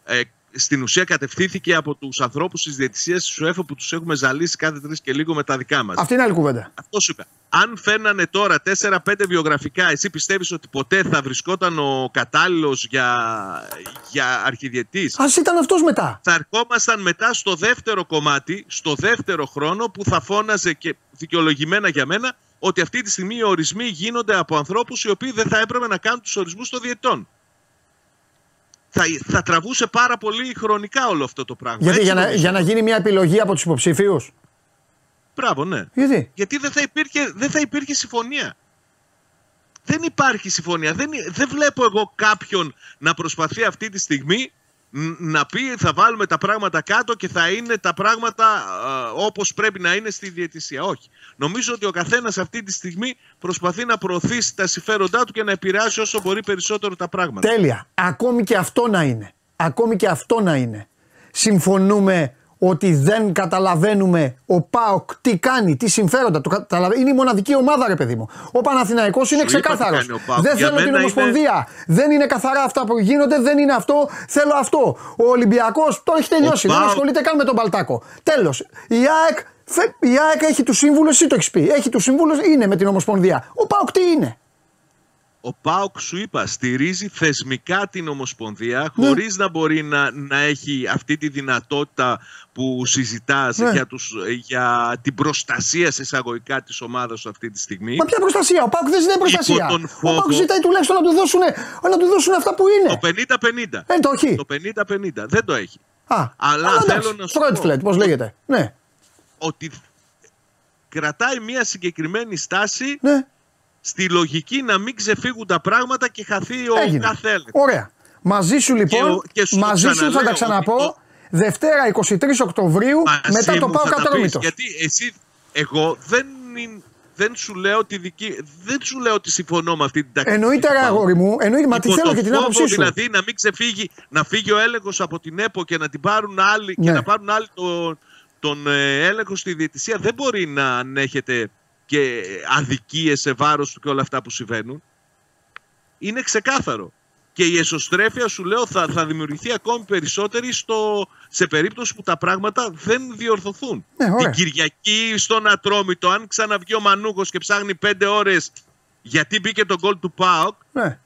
ε, στην ουσία κατευθύνθηκε από τους ανθρώπους της διαιτησίας της UEFA που τους έχουμε ζαλίσει κάθε τρεις και λίγο με τα δικά μας.
Αυτή είναι άλλη κουβέντα.
Αυτό σου είπα. Αν φέρνανε τώρα 4-5 βιογραφικά, εσύ πιστεύεις ότι ποτέ θα βρισκόταν ο κατάλληλος για, για αρχιδιετής;
Α ήταν αυτός μετά.
Θα ερχόμασταν μετά στο δεύτερο κομμάτι, στο δεύτερο χρόνο που θα φώναζε και δικαιολογημένα για μένα ότι αυτή τη στιγμή οι ορισμοί γίνονται από ανθρώπους οι οποίοι δεν θα έπρεπε να κάνουν τους ορισμούς των διετών. Θα, θα τραβούσε πάρα πολύ χρονικά όλο αυτό το πράγμα.
Γιατί
Έτσι
για να,
νομίζω.
για να γίνει μια επιλογή από τους υποψήφιου.
Μπράβο, ναι.
Γιατί;
Γιατί δεν θα υπήρχε, δεν θα υπήρχε συμφωνία. Δεν υπάρχει συμφωνία. Δεν, δεν βλέπω εγώ κάποιον να προσπαθεί αυτή τη στιγμή ν- να πει θα βάλουμε τα πράγματα κάτω και θα είναι τα πράγματα α, όπως πρέπει να είναι στη διαιτησία. Όχι. Νομίζω ότι ο καθένας αυτή τη στιγμή προσπαθεί να προωθήσει τα συμφέροντά του και να επηρεάσει όσο μπορεί περισσότερο τα πράγματα.
Τέλεια. Ακόμη και αυτό να είναι. Ακόμη και αυτό να είναι. Συμφωνούμε ότι δεν καταλαβαίνουμε ο ΠΑΟΚ τι κάνει, τι συμφέροντα. Το καταλαβα- Είναι η μοναδική ομάδα, ρε παιδί μου. Ο Παναθηναϊκός είναι
Σου είπα τι
ξεκάθαρος.
κάνει ο ΠΑΟΚ.
Δεν
Για
θέλω την
μένα είναι-
Ομοσπονδία. Δεν είναι καθαρά αυτά που γίνονται, δεν είναι αυτό. Θέλω αυτό. Ο Ολυμπιακός το έχει τελειώσει.
Ο
δεν
ΠΑΟΚ-
ασχολείται καν με τον Παλτάκο. Τέλος. Η ΑΕΚ, φε- η ΑΕΚ έχει τους σύμβουλους, εσύ το έχεις πει. Έχει τους σύμβουλους, είναι με την Ομοσπονδία. Ο ΠΑΟΚ τι είναι;
Ο ΠΑΟΚ σου είπα στηρίζει θεσμικά την Ομοσπονδία
Ναι.
χωρίς να μπορεί να, να έχει αυτή τη δυνατότητα που συζητάς
Ναι.
για, τους, για την προστασία σε εισαγωγικά της ομάδας σου αυτή τη στιγμή.
Μα ποια προστασία; Ο Πάουκ δεν ζητάει προστασία.
τον
Ο
φόβο-
Πάουκ ζητάει τουλάχιστον να του δώσουν, να του δώσουν αυτά που είναι.
Το 50-50.
Ε, το έχει.
Το 50-50. Δεν το έχει.
Α,
Αλλά θέλω να σου πω-
Φρόιτφλετ, πώς λέγεται. Ναι,
Ότι κρατάει μια συγκεκριμένη στάση
ναι,
στη λογική να μην ξεφύγουν τα πράγματα και χαθεί ο
έγινε.
κάθε έλεγχος.
Ωραία. Μαζί σου λοιπόν,
ο- και σου το
μαζί σου θα τα
ξαναλέω
ξαναπώ.
ότι το-
Δευτέρα 23 Οκτωβρίου
Μαζί
μετά το
μου
πάω
θα τα πεις,
καταρρόμητο.
Γιατί εσύ, εγώ δεν, είναι- δεν σου λέω τη δική, δεν σου λέω ότι συμφωνώ με αυτή την τακτική.
Εννοείται
του
ρε
ΠΑΟΚ.
αγόρι μου, εννοείται, μα τη
Υπό
θέλω
το
και την
φόβο
άποψή σου.
Δηλαδή να μην ξεφύγει, να φύγει ο έλεγχος από την ΕΠΟ και να την πάρουν άλλοι
Ναι.
και να πάρουν άλλοι τον, τον ε, έλεγχο στη διαιτησία. Δεν μπορεί να ανέχεται και αδικίες σε βάρος του και όλα αυτά που συμβαίνουν. Είναι ξεκάθαρο. Και η εσωστρέφεια σου λέω θα, θα δημιουργηθεί ακόμη περισσότερη στο, σε περίπτωση που τα πράγματα δεν διορθωθούν.
Ναι, ωραία.
Την Κυριακή στον Ατρόμητο, αν ξαναβγεί ο Μανούκος και ψάχνει πέντε ώρες γιατί μπήκε το γκολ του ΠΑΟΚ,
Ναι.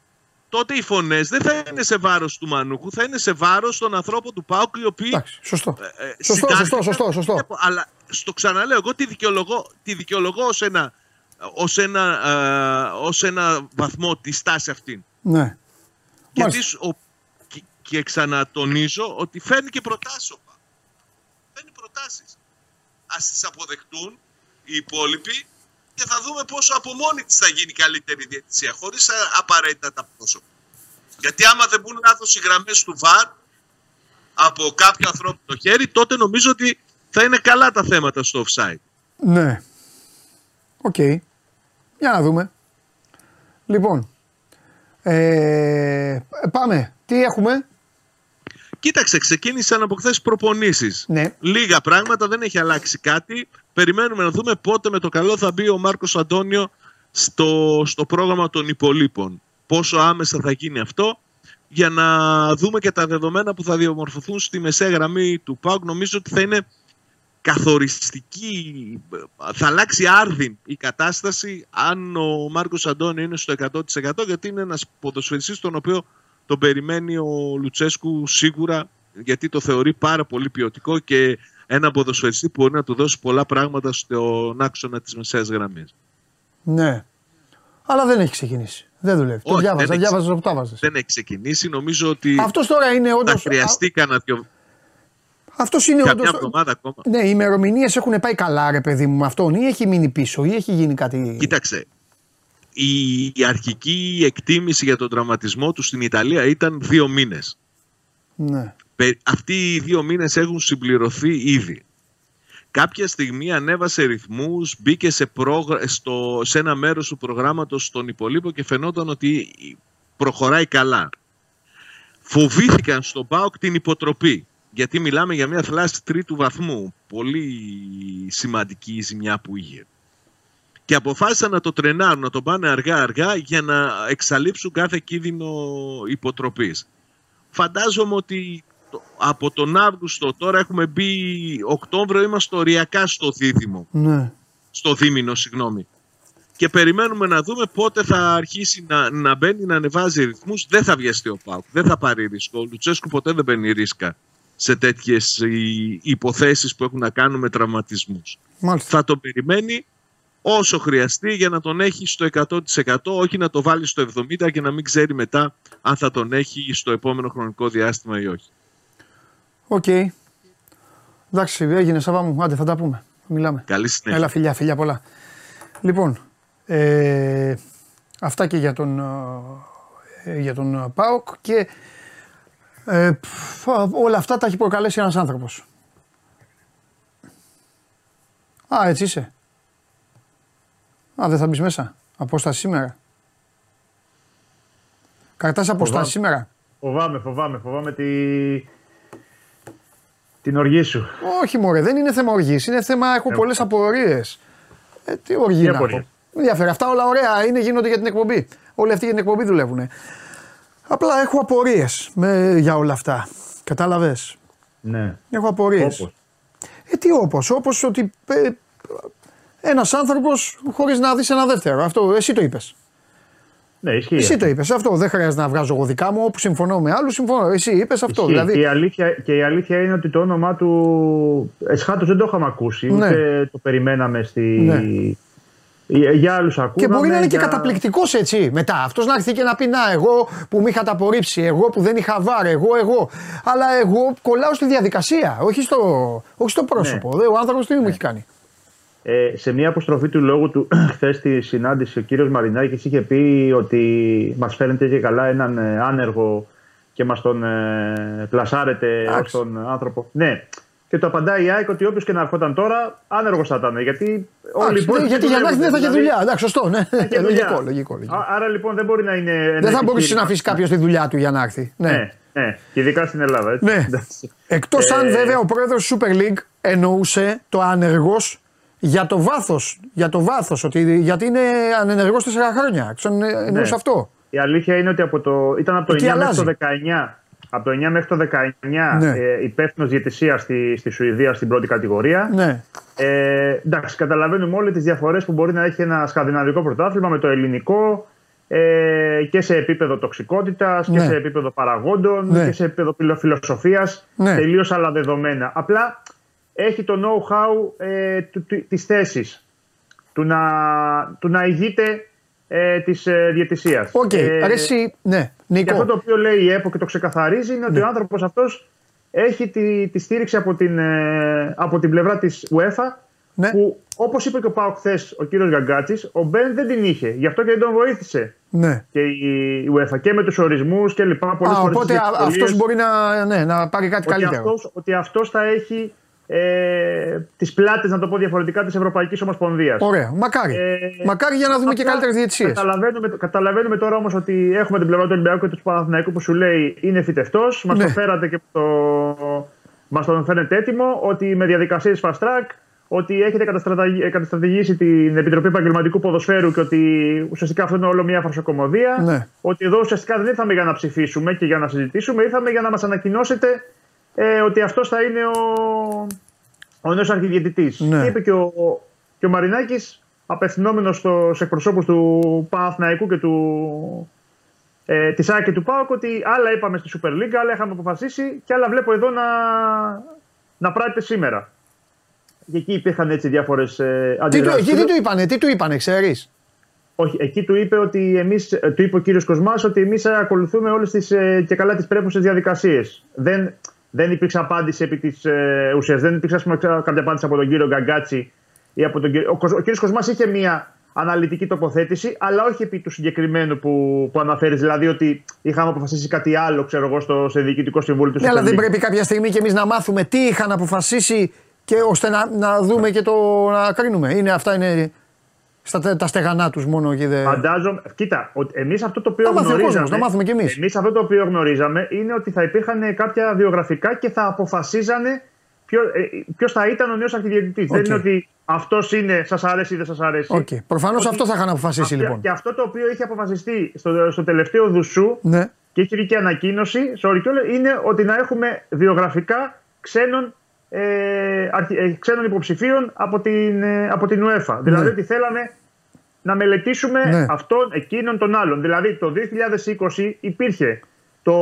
Τότε οι φωνές δεν θα είναι σε βάρος του Μανούκου, θα είναι σε βάρος των ανθρώπων του ΠΑΟΚ οι οποίοι.
Εντάξει, σωστό.
ε, ε,
Σωστό,
συντάχθηκαν.
σωστό, σωστό, σωστό.
Αλλά στο ξαναλέω, εγώ τη δικαιολογώ, τη δικαιολογώ ως ένα, ως ένα, ε, ως ένα βαθμό τη στάση αυτή.
Ναι.
Γιατί
Μάλιστα.
σου- ο, και, και ξανατονίζω ότι φέρνει και προτάσει ο ΠΑΟΚ. Φέρνει προτάσεις. Ας τις αποδεχτούν οι υπόλοιποι και θα δούμε πόσο από μόνη της θα γίνει η καλύτερη διαιτησία, χωρίς απαραίτητα τα πρόσωπα. Γιατί άμα δεν μπουν λάθος οι γραμμές του ΒΑΡ από κάποιο ανθρώπινο χέρι, τότε νομίζω ότι θα είναι καλά τα θέματα στο offside.
Ναι. Οκ. Για να δούμε. Λοιπόν. Ε, πάμε. Τι έχουμε;
Κοίταξε, ξεκίνησαν από χθες προπονήσεις.
Ναι.
Λίγα πράγματα, δεν έχει αλλάξει κάτι. Περιμένουμε να δούμε πότε με το καλό θα μπει ο Μάρκος Αντώνιο στο, στο πρόγραμμα των υπολείπων. Πόσο άμεσα θα γίνει αυτό για να δούμε και τα δεδομένα που θα διαμορφωθούν στη μεσαία γραμμή του ΠΑΟΚ. Νομίζω ότι θα είναι καθοριστική, θα αλλάξει άρδιν η κατάσταση αν ο Μάρκος Αντώνιο είναι στο 100% γιατί είναι ένας ποδοσφαιριστής τον οποίο τον περιμένει ο Λουτσέσκου σίγουρα γιατί το θεωρεί πάρα πολύ ποιοτικό και ένα ποδοσφαιριστή που μπορεί να του δώσει πολλά πράγματα στον άξονα της μεσαίας γραμμής.
Ναι. Αλλά δεν έχει ξεκινήσει. Δεν δουλεύει. Όχι, το διάβαζα, διάβαζα το
Δεν έχει ξεκινήσει. Νομίζω ότι.
Αυτός τώρα είναι όντω.
Θα χρειαστεί κανένα δύο.
Αυτός είναι
όντω. ακόμα.
Ναι, οι ημερομηνίες έχουν πάει καλά, ρε παιδί μου, με αυτόν, ή έχει μείνει πίσω, ή έχει γίνει κάτι.
Κοίταξε. Η, η αρχική εκτίμηση για τον τραυματισμό του στην Ιταλία ήταν δύο μήνες.
Ναι.
Αυτοί οι δύο μήνες έχουν συμπληρωθεί ήδη. Κάποια στιγμή ανέβασε ρυθμούς, μπήκε σε, στο... σε ένα μέρος του προγράμματος στον υπολείπο και φαινόταν ότι προχωράει καλά. Φοβήθηκαν στον ΠΑΟΚ την υποτροπή, γιατί μιλάμε για μια θλάση τρίτου βαθμού. Πολύ σημαντική η ζημιά που είχε. Και αποφάσισαν να το τρενάρουν, να το πάνε αργά-αργά για να εξαλείψουν κάθε κίνδυνο υποτροπής. Φαντάζομαι ότι από τον Αύγουστο τώρα έχουμε μπει Οκτώβριο είμαστε οριακά στο δίδυμο.
Ναι.
Στο δίμηνο, συγγνώμη. Και περιμένουμε να δούμε πότε θα αρχίσει να, να μπαίνει, να ανεβάζει ρυθμούς. Δεν θα βιαστεί ο Πάουκ, δεν θα πάρει ρίσκο. Ο Λουτσέσκου ποτέ δεν μπαίνει ρίσκα σε τέτοιες υποθέσεις που έχουν να κάνουν με τραυματισμούς. Θα το περιμένει όσο χρειαστεί για να τον έχει στο 100% όχι να το βάλει στο 70% και να μην ξέρει μετά αν θα τον έχει στο επόμενο χρονικό διάστημα ή όχι.
Οκ. Okay. Εντάξει, έγινε Σάββα μου. Άντε, θα τα πούμε. Μιλάμε.
Καλή συνέχεια.
Έλα, φιλιά, φιλιά πολλά. Λοιπόν, ε, αυτά και για τον, ε, για τον ΠΑΟΚ και ε, όλα αυτά τα έχει προκαλέσει ένας άνθρωπος. Α, έτσι είσαι. Α, δεν θα μπεις μέσα. Απόσταση σήμερα. Κρατάς απόσταση σήμερα.
Φοβάμαι, φοβάμαι, φοβάμαι τη, την οργή σου.
Όχι, μωρέ, δεν είναι θέμα οργής. Είναι θέμα. Έχω ε, πολλές απορίες. Ε, τι οργή να έχω. ενδιαφέρει. Αυτά όλα ωραία είναι, γίνονται για την εκπομπή. Όλοι αυτοί για την εκπομπή δουλεύουν. Απλά έχω απορίες για όλα αυτά. Κατάλαβες;
Ναι.
Έχω απορίες. Ε, τι όπως; Όπως ότι ε, ένας άνθρωπος χωρίς να δεις ένα δεύτερο. Αυτό εσύ το είπες.
Ναι, ισχύει.
Εσύ το είπες αυτό. Δεν χρειάζεται να βγάζω εγώ δικά μου. Όπου συμφωνώ με άλλους, συμφωνώ. Εσύ είπες αυτό. Δηλαδή...
Και, η αλήθεια, και η αλήθεια είναι ότι το όνομά του. Εσχάτως δεν το είχαμε ακούσει. Ναι. Ούτε το περιμέναμε στη. Ναι. Για άλλους ακούγαμε.
Και μπορεί να είναι για... και καταπληκτικός έτσι μετά. Αυτός να έρθει και να πει Να, εγώ που με είχατε απορρίψει, εγώ που δεν είχα βάρε, εγώ, εγώ. Αλλά εγώ κολλάω στη διαδικασία, όχι στο, όχι στο πρόσωπο. Ναι. Ο άνθρωπος τι μου έχει κάνει.
Ε, σε μια αποστροφή του λόγου του χθες στη συνάντηση, ο κύριος Μαρινάκης είχε πει ότι μας φαίνεται και καλά έναν ε, άνεργο και μας τον ε, πλασάρετε ως τον άνθρωπο. Ναι. Και το απαντάει η ΑΕΚ ότι όποιος και να ερχόταν τώρα, άνεργος θα ήταν. Γιατί
όλοι Άξι, ναι, Γιατί για να δεν θα είχε δουλειά. Εντάξει, σωστό, ναι. Λογικό, λογικό, λογικό.
Άρα λοιπόν δεν μπορεί να είναι.
Δεν θα μπορούσε να αφήσει κάποιος τη δουλειά του για να έρθει. Ναι.
ναι. Ναι, ειδικά στην Ελλάδα. Έτσι.
Ναι. Εκτός αν βέβαια ο πρόεδρος Super League εννοούσε το άνεργος για το βάθος. Για το βάθος, ότι, γιατί είναι ανενεργός 4 χρόνια. Ξέρω, εννοούσε ναι. αυτό.
Η αλήθεια είναι ότι από το, ήταν από το 9 μέχρι το 19. Από το 9 μέχρι το 19 ναι. ε, υπεύθυνος διαιτησίας στη, στη Σουηδία στην πρώτη κατηγορία.
Ναι.
Ε, εντάξει, καταλαβαίνουμε όλοι τις διαφορές που μπορεί να έχει ένα σκανδιναβικό πρωτάθλημα με το ελληνικό ε, και σε επίπεδο τοξικότητας και ναι. σε επίπεδο παραγόντων ναι. και σε επίπεδο φιλοσοφίας. Ναι. Τελείως άλλα δεδομένα. Απλά έχει το know-how ε, της θέσης του να, του να ηγείται ε, της ε, διαιτησίας.
Οκ, okay. ε, αρέσει, ναι, Νίκο.
Και αυτό το οποίο λέει η ΕΠΟ και το ξεκαθαρίζει είναι ότι ναι. ο άνθρωπος αυτός έχει τη, τη στήριξη από την, ε, από την πλευρά της UEFA ναι. που όπως είπε και ο Πάο χθες ο κύριος Γκαγκάτση, ο Μπεν δεν την είχε. Γι' αυτό και δεν τον βοήθησε.
Ναι.
Και η UEFA και με τους ορισμούς και λοιπά.
Πολλές οπότε αυτός μπορεί να, ναι, να πάρει κάτι ότι καλύτερο.
Αυτός, ότι αυτός θα έχει ε, τις πλάτες, να το πω διαφορετικά, της Ευρωπαϊκής Ομοσπονδίας.
Ωραία. Μακάρι. Ε, Μακάρι για να δούμε και καλύτερες διαιτησίες.
Καταλαβαίνουμε, καταλαβαίνουμε τώρα όμως ότι έχουμε την πλευρά του Ολυμπιακού και του Παναθηναϊκού που σου λέει είναι φυτευτός. Μας ναι. το φέρατε και το. Μας τον φαίνεται έτοιμο ότι με διαδικασίες fast track, ότι έχετε καταστρατηγήσει την Επιτροπή Επαγγελματικού Ποδοσφαίρου και ότι ουσιαστικά αυτό είναι όλο μια φαρσοκομωδία.
Ναι.
Ότι εδώ ουσιαστικά δεν ήρθαμε για να ψηφίσουμε και για να συζητήσουμε, ήρθαμε για να μας ανακοινώσετε ε, ότι αυτός θα είναι ο, ο νέος αρχιδιαιτητής. Ναι. Είπε και ο, και ο Μαρινάκης, απευθυνόμενος στου εκπροσώπους του Παναθηναϊκού και του, ε, της και του ΠΑΟΚ ότι άλλα είπαμε στη Super League, άλλα είχαμε αποφασίσει και άλλα βλέπω εδώ να, να πράττεται σήμερα. Και εκεί υπήρχαν έτσι διάφορες
ε, τι, Εκεί τι του είπανε, τι του είπανε, ξέρεις;
Όχι, εκεί του είπε ότι εμείς, ε, του είπε ο κύριος Κοσμάς ότι εμείς ακολουθούμε όλες τις ε, και καλά τις πρέπουσες διαδικασίες. Δεν, δεν υπήρξε απάντηση επί της ε, ουσίας. Δεν υπήρξε πούμε, κάποια απάντηση από τον κύριο Γκαγκάτσι ή από τον κύριο. Ο, ο κύριος Κοσμάς είχε μία αναλυτική τοποθέτηση, αλλά όχι επί του συγκεκριμένου που, που αναφέρεις. Δηλαδή ότι είχαμε αποφασίσει κάτι άλλο, ξέρω εγώ, στο, σε διοικητικό συμβούλιο του
Ναι, αλλά δεν πρέπει κάποια στιγμή και εμείς να μάθουμε τι είχαν αποφασίσει και ώστε να, να δούμε και το να κρίνουμε. Είναι, αυτά είναι στα τα στεγανά τους μόνο και δεν.
Φαντάζομαι. Κοίτα, εμείς αυτό το οποίο γνωρίζαμε.
να μάθουμε κι εμείς.
Εμείς αυτό το οποίο γνωρίζαμε είναι ότι θα υπήρχαν κάποια βιογραφικά και θα αποφασίζανε ποιο ε, θα ήταν ο νέος αρχιδιαιτητή. Δεν είναι ότι αυτός είναι, σας αρέσει ή δεν σας αρέσει.
Okay. Προφανώς αυτό θα είχαν αποφασίσει λοιπόν.
Και αυτό το οποίο είχε αποφασιστεί στο, στο τελευταίο δουσού ναι. και έχει βγει και ανακοίνωση, sorry, είναι ότι να έχουμε βιογραφικά ξένων, ε, ε ξένων υποψηφίων από την, ε, από την UEFA. Ναι. Δηλαδή ότι θέλαμε να μελετήσουμε ναι. αυτόν, εκείνον, τον άλλον. Δηλαδή το 2020 υπήρχε το,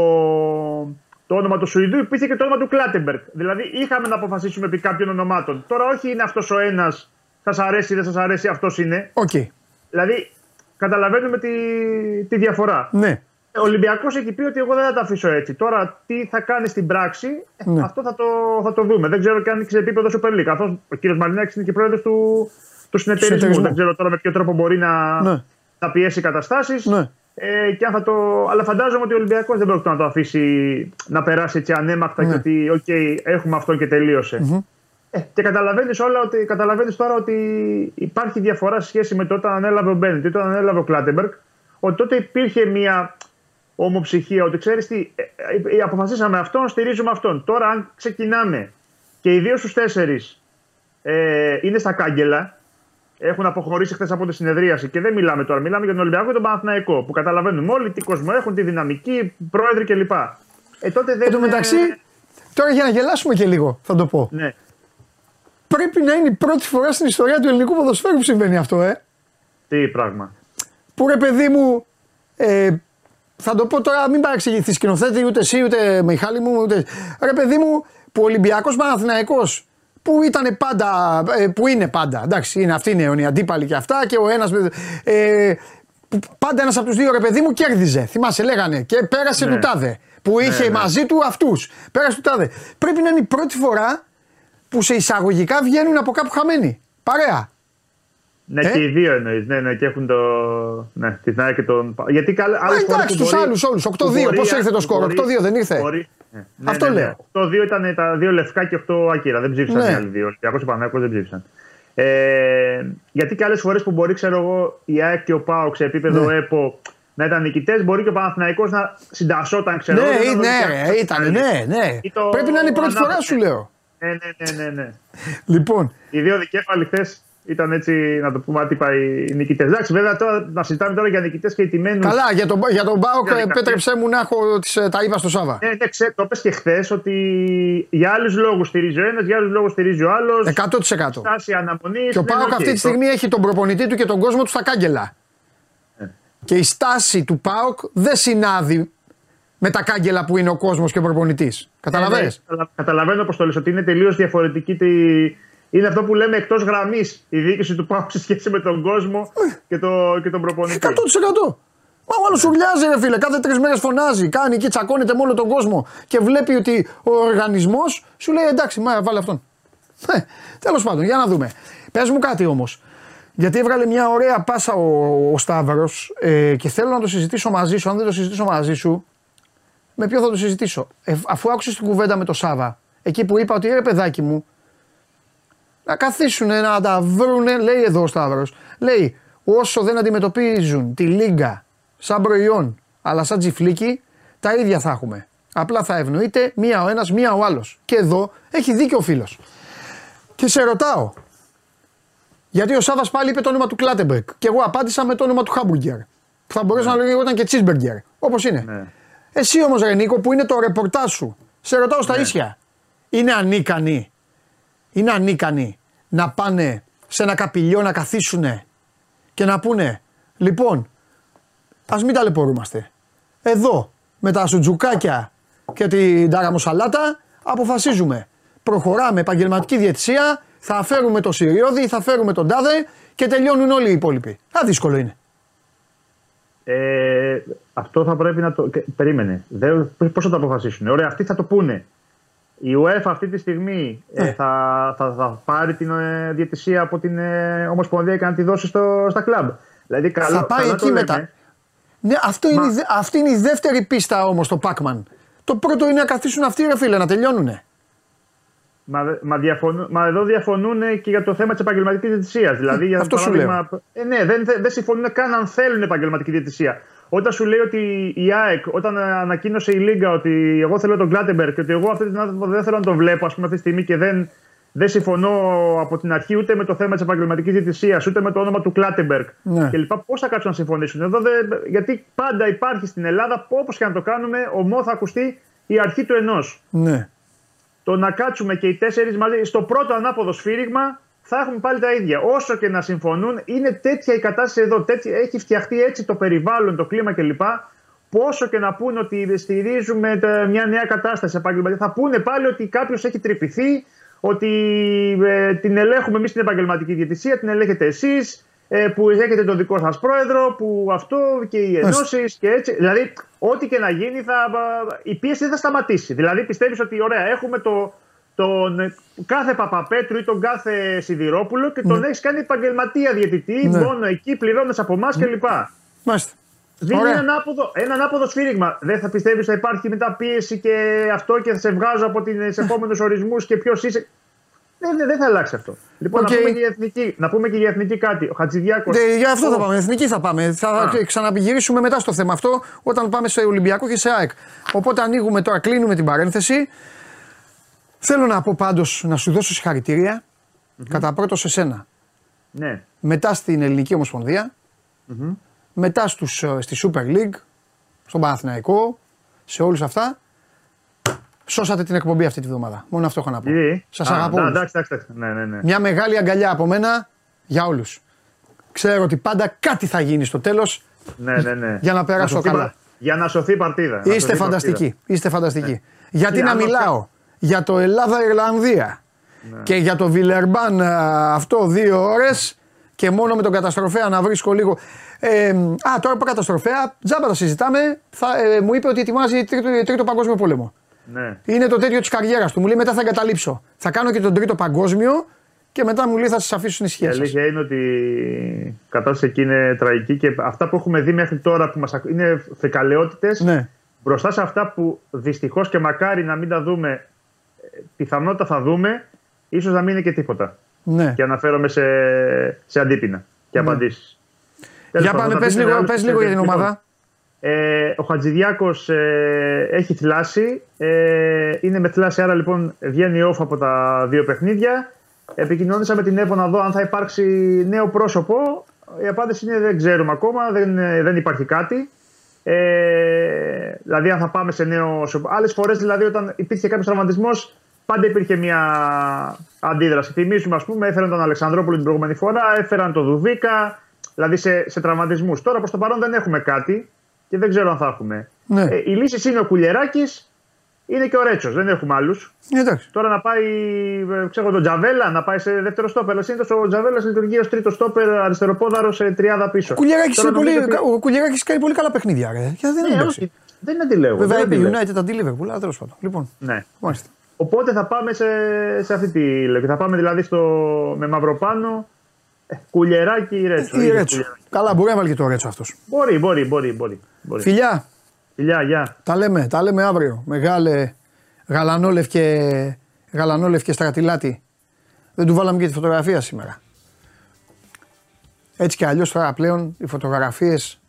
το όνομα του Σουηδού, υπήρχε και το όνομα του Κλάτεμπερκ. Δηλαδή είχαμε να αποφασίσουμε επί κάποιων ονομάτων. Τώρα όχι είναι αυτός ο ένας, σας αρέσει ή δεν σας αρέσει, αυτός είναι.
Okay.
Δηλαδή καταλαβαίνουμε τη, τη διαφορά.
Ναι.
Ο Ολυμπιακός έχει πει ότι εγώ δεν θα τα αφήσω έτσι. Τώρα τι θα κάνει στην πράξη, ναι. αυτό θα το, θα το δούμε. Δεν ξέρω και αν σε επίπεδο Super League. Καθώς ο κ. Μαρινάκη είναι και πρόεδρος του, του συνεταιρισμού. Δεν ξέρω τώρα με ποιο τρόπο μπορεί να, ναι. να πιέσει καταστάσεις. Ναι. Ε, και αν θα το... Αλλά φαντάζομαι ότι ο Ολυμπιακός δεν πρόκειται να το αφήσει να περάσει έτσι ανέμακτα και ότι okay, έχουμε αυτό και τελείωσε. Ε, και καταλαβαίνεις όλα ότι καταλαβαίνεις τώρα ότι υπάρχει διαφορά σε σχέση με το όταν ανέλαβε ο Μπένετ ή όταν ανέλαβε ο Κλάτεμπεργκ. Ότι τότε υπήρχε μια ομοψυχία ότι ξέρεις τι, ε, ε, αποφασίσαμε αυτόν, στηρίζουμε αυτόν. Τώρα, αν ξεκινάμε και οι δύο στους τέσσερις ε, είναι στα κάγκελα, έχουν αποχωρήσει χθες από τη συνεδρίαση και δεν μιλάμε τώρα. Μιλάμε για τον Ολυμπιακό και τον Παναθηναϊκό που καταλαβαίνουμε όλοι τι κόσμο έχουν, τη δυναμική, πρόεδροι κλπ.
Ε, τότε δεν. Εν τω μεταξύ, τώρα για να γελάσουμε και λίγο, θα το πω.
Ναι.
Πρέπει να είναι η πρώτη φορά στην ιστορία του ελληνικού ποδοσφαίρου που συμβαίνει αυτό, ε.
Τι πράγμα.
Που ρε παιδί μου, ε, θα το πω τώρα, μην παρεξηγηθείς σκηνοθέτη, ούτε εσύ, ούτε Μιχάλη μου, ούτε. Ρε παιδί μου, που ο Ολυμπιακός Παναθηναϊκός που ήταν πάντα, ε, που είναι πάντα, εντάξει, είναι, αυτοί είναι οι αντίπαλοι και αυτά και ο ένας, ε, πάντα ένας από τους δύο ρε παιδί μου κέρδιζε, θυμάσαι λέγανε και πέρασε ναι. του τάδε, που ναι, είχε ναι. μαζί του αυτούς, πέρασε του τάδε. Πρέπει να είναι η πρώτη φορά που σε εισαγωγικά βγαίνουν από κάπου χαμένοι, παρέα.
Ναι, ε; και οι δύο εννοείς. Ναι, ναι, και έχουν το. Ναι, τη και τον.
Γιατί καλά. Εντάξει, τους άλλους όλους. 8-2. Πώς ήρθε το σκορ, 8-2 δεν ήρθε; Μπορεί, ναι, Αυτό ναι, ναι, λέω.
8-2 ήταν τα δύο λευκά και 8 άκυρα. Δεν ψήφισαν ναι. οι άλλοι δύο. Ολυμπιακός και Παναγιώτο δεν ψήφισαν. Ε, γιατί και άλλες φορές που μπορεί, ξέρω εγώ, η ΑΕΚ και ο ΠΑΟ σε επίπεδο ναι. ΕΠΟ να ήταν νικητές, μπορεί και ο Παναθηναϊκός να συντασσόταν, ξέρω
εγώ. Ναι, ναι, ήταν, ναι, ναι. Πρέπει να είναι η πρώτη φορά, σου λέω.
Ναι, ναι, ναι, ναι.
Λοιπόν.
Οι δύο δικέφαλοι χθες ήταν έτσι, να το πούμε, άτυπα οι νικητές. Εντάξει, βέβαια τώρα να συζητάμε τώρα για νικητές και ηττημένους.
Καλά, για τον, για τον Μπάουκ, επέτρεψέ μου να έχω τις, ε, τα είπα στο Σάβα.
Ναι, ναι, ξέ, το είπε και χθες ότι για άλλους λόγους στηρίζει ο ένας, για άλλους λόγους στηρίζει ο άλλος.
100%.
Στάση αναμονής.
Και ο ναι, Πάοκ αυτή τη στιγμή έχει τον προπονητή του και τον κόσμο του στα κάγκελα. Ε. Και η στάση του Πάοκ δεν συνάδει με τα κάγκελα που είναι ο κόσμος και ο προπονητής. Καταλαβαίνετε.
Ε, ναι, καταλαβαίνω πώ το λες, ότι είναι τελείως διαφορετική τη, είναι αυτό που λέμε εκτός γραμμής η διοίκηση του Πάου σε σχέση με τον κόσμο και, το, και τον προπονητή. 100%.
Μα ο άλλος σου μοιάζει, ρε φίλε. Κάθε τρεις μέρες φωνάζει, κάνει και τσακώνεται με όλο τον κόσμο και βλέπει ότι ο οργανισμός σου λέει εντάξει, μα βάλε αυτόν. Ε, Τέλος πάντων, για να δούμε. Πες μου κάτι όμως. Γιατί έβγαλε μια ωραία πάσα ο, ο Σταύρος ε, και θέλω να το συζητήσω μαζί σου. Αν δεν το συζητήσω μαζί σου, με ποιο θα το συζητήσω; Ε, αφού άκουσες την κουβέντα με το Σάβα, εκεί που είπα ότι ρε παιδάκι μου, να καθίσουν να τα βρούνε, λέει εδώ ο Σταύρος. Λέει, όσο δεν αντιμετωπίζουν τη Λίγκα σαν προϊόν, αλλά σαν τζιφλίκι, τα ίδια θα έχουμε. Απλά θα ευνοείται μία ο ένας, μία ο άλλος. Και εδώ έχει δίκιο ο φίλος. Και σε ρωτάω, γιατί ο Σάβα πάλι είπε το όνομα του Κλάτεμπερκ και εγώ απάντησα με το όνομα του Χάμπουργκερ. Που θα μπορούσε ναι. να λέγεται και Τσίσμπεργκερ. Όπως είναι. Ναι. Εσύ όμως, Ρενίκο, που είναι το ρεπορτάζ σου, σε ρωτάω στα ναι. ίσια. Είναι ανίκανοι είναι ανίκανοι να πάνε σε ένα καπηλιό να καθίσουν και να πούνε λοιπόν ας μην ταλαιπωρούμαστε. Εδώ με τα σουτζουκάκια και την τάραμοσαλάτα αποφασίζουμε. Προχωράμε επαγγελματική διαιτησία, θα φέρουμε το Σιριώδη, θα φέρουμε τον Τάδε και τελειώνουν όλοι οι υπόλοιποι. δύσκολο είναι.
Ε, αυτό θα πρέπει να το. Περίμενε. Πώς θα το αποφασίσουν. Ωραία, αυτοί θα το πούνε. Η UEFA αυτή τη στιγμή ε, ναι. θα, θα, θα, πάρει την ε, διαιτησία από την ε, Ομοσπονδία και να τη δώσει στο, στα κλαμπ. Δηλαδή, καλό,
θα πάει εκεί μετά. Ναι, αυτό είναι, αυτή είναι η δεύτερη πίστα όμως το Πάκμαν. Το πρώτο είναι να καθίσουν αυτοί ρε φίλε να τελειώνουνε.
Μα, μα, διαφωνούν, μα εδώ διαφωνούν και για το θέμα της επαγγελματικής διαιτησίας. Δηλαδή, για
Αυτό σου λέω.
Ε, ναι, δεν, δεν συμφωνούν καν αν θέλουν επαγγελματική διαιτησία. Όταν σου λέει ότι η ΑΕΚ, όταν ανακοίνωσε η Λίγκα ότι εγώ θέλω τον Κλάτεμπερ και ότι εγώ αυτή την άνθρωπο δεν θέλω να τον βλέπω ας πούμε, αυτή τη στιγμή και δεν, δεν συμφωνώ από την αρχή ούτε με το θέμα της επαγγελματικής διαιτησίας, ούτε με το όνομα του Κλάτεμπεργκ ναι. κλπ. Πώ θα κάτσουν να συμφωνήσουν. Εδώ δεν, γιατί πάντα υπάρχει στην Ελλάδα, όπως και να το κάνουμε, ομό θα ακουστεί η αρχή του ενός.
Ναι
το να κάτσουμε και οι τέσσερις μαζί στο πρώτο ανάποδο σφύριγμα θα έχουμε πάλι τα ίδια. Όσο και να συμφωνούν, είναι τέτοια η κατάσταση εδώ. Τέτοια, έχει φτιαχτεί έτσι το περιβάλλον, το κλίμα κλπ. Πόσο και να πούνε ότι στηρίζουμε μια νέα κατάσταση επαγγελματική, θα πούνε πάλι ότι κάποιος έχει τρυπηθεί, ότι ε, την ελέγχουμε εμείς την επαγγελματική διαιτησία, την ελέγχετε εσείς, ε, που έχετε τον δικό σας πρόεδρο, που αυτό και οι ενώσεις και έτσι. Δηλαδή, ό,τι και να γίνει, θα, η πίεση δεν θα σταματήσει. Δηλαδή, πιστεύεις ότι ωραία, έχουμε το, τον κάθε Παπαπέτρου ή τον κάθε Σιδηρόπουλο και τον ναι. έχεις κάνει επαγγελματία διαιτητή, ναι. μόνο εκεί, πληρώνεις από εμάς κλπ.
Μάλιστα.
Δίνει ένα ανάποδο, ένα ανάποδο σφύριγμα. Δεν θα πιστεύεις ότι θα υπάρχει μετά πίεση και αυτό και θα σε βγάζω από τι επόμενους ορισμούς και ποιος είσαι. Δεν, δεν θα αλλάξει αυτό. Λοιπόν, okay. να, πούμε και για εθνική, να πούμε και για εθνική κάτι. Ο Χατζηδιάκο.
Ναι, για αυτό θα πάμε. Εθνική θα πάμε. Θα ξαναπηγυρίσουμε μετά στο θέμα αυτό όταν πάμε σε Ολυμπιακό και σε ΑΕΚ. Οπότε ανοίγουμε τώρα, κλείνουμε την παρένθεση. Θέλω να πω πάντως να σου δώσω συγχαρητήρια mm-hmm. κατά πρώτο σε σένα.
Ναι.
Μετά στην Ελληνική Ομοσπονδία. Mm-hmm. Μετά στους, ε, στη Super League. Στον Παναθηναϊκό. Σε όλους αυτά. Σώσατε την εκπομπή αυτή τη βδομάδα. Μόνο αυτό έχω να πω. Σας αγαπώ.
Εντάξει, εντάξει, ναι, ναι, ναι.
Μια μεγάλη αγκαλιά από μένα για όλους. Ξέρω ότι πάντα κάτι θα γίνει στο τέλος.
Ναι, ναι, ναι.
Για να περάσω να καλά.
Για να σωθεί η παρτίδα.
Είστε φανταστικοί. Είστε φανταστικοί. Ναι. Γιατί να μιλάω; Για το Ελλάδα-Ιρλανδία ναι. και για το Βιλερμπάν αυτό δύο ώρες και μόνο με τον καταστροφέα να βρίσκω λίγο. Ε, α, τώρα που καταστροφέα, τζάμπα τα συζητάμε. Θα, ε, μου είπε ότι ετοιμάζει τρίτο, τρίτο παγκόσμιο πόλεμο.
Ναι.
Είναι το τέτοιο της καριέρας του. Μου λέει μετά θα εγκαταλείψω. Θα κάνω και τον τρίτο παγκόσμιο και μετά μου λέει θα σας αφήσω σχέσει.
Η αλήθεια είναι ότι η κατάσταση εκεί είναι τραγική και αυτά που έχουμε δει μέχρι τώρα που μας είναι φεκαλαιότητες.
Ναι.
Μπροστά σε αυτά που δυστυχώς και μακάρι να μην τα δούμε, πιθανότητα θα δούμε, ίσως να μην είναι και τίποτα.
Ναι.
Και αναφέρομαι σε, σε αντίπεινα και ναι. απαντήσεις.
Για πάμε, πες λίγο, πες λίγο για την ομάδα.
Ε, ο Χατζηδιάκος ε, έχει θυλάσει. Ε, είναι με θυλάση, άρα λοιπόν βγαίνει off από τα δύο παιχνίδια. Επικοινωνήσα με την ΕΒΟ να δω αν θα υπάρξει νέο πρόσωπο. Η απάντηση είναι δεν ξέρουμε ακόμα, δεν, δεν υπάρχει κάτι. Ε, δηλαδή, αν θα πάμε σε νέο. Άλλες φορές, δηλαδή, όταν υπήρχε κάποιος τραυματισμός, πάντα υπήρχε μια αντίδραση. Θυμίζουμε, ας πούμε, έφεραν τον Αλεξανδρόπουλο την προηγούμενη φορά, έφεραν τον Δουβίκα, δηλαδή σε, σε τραυματισμούς. Τώρα προς το παρόν δεν έχουμε κάτι και δεν ξέρω αν θα έχουμε.
Ναι.
Ε, η λύση είναι ο Κουλιεράκης, είναι και ο Ρέτσος. Δεν έχουμε άλλους. Τώρα να πάει ε, ξέρω, τον Τζαβέλα να πάει σε δεύτερο στόπερ. Αλλά συνήθω ο Τζαβέλας λειτουργεί ως τρίτο στόπερ αριστεροπόδαρος σε τριάδα πίσω.
Ο Κουλιεράκης κάνει πολύ καλά παιχνίδια. Ρε. δεν,
ναι, όχι, δεν είναι αντιλέγω.
Βέβαια η United αντίλευε αλλά τέλος πάντων. Λοιπόν,
ναι. Οπότε θα πάμε σε, σε αυτή τη λογική. Θα πάμε δηλαδή στο, με μαυροπάνω ε, κουλιεράκι ή ρέτσο.
Ή ρέτσο. Καλά, μπορεί να βάλει και το ρέτσο αυτός.
Μπορεί, μπορεί, μπορεί, μπορεί.
Φιλιά.
Φιλιά, γεια.
Τα λέμε, τα λέμε αύριο. Μεγάλε γαλανόλευκε, γαλανόλευκε στρατιλάτη. Δεν του βάλαμε και τη φωτογραφία σήμερα. Έτσι και αλλιώς τώρα πλέον οι φωτογραφίες,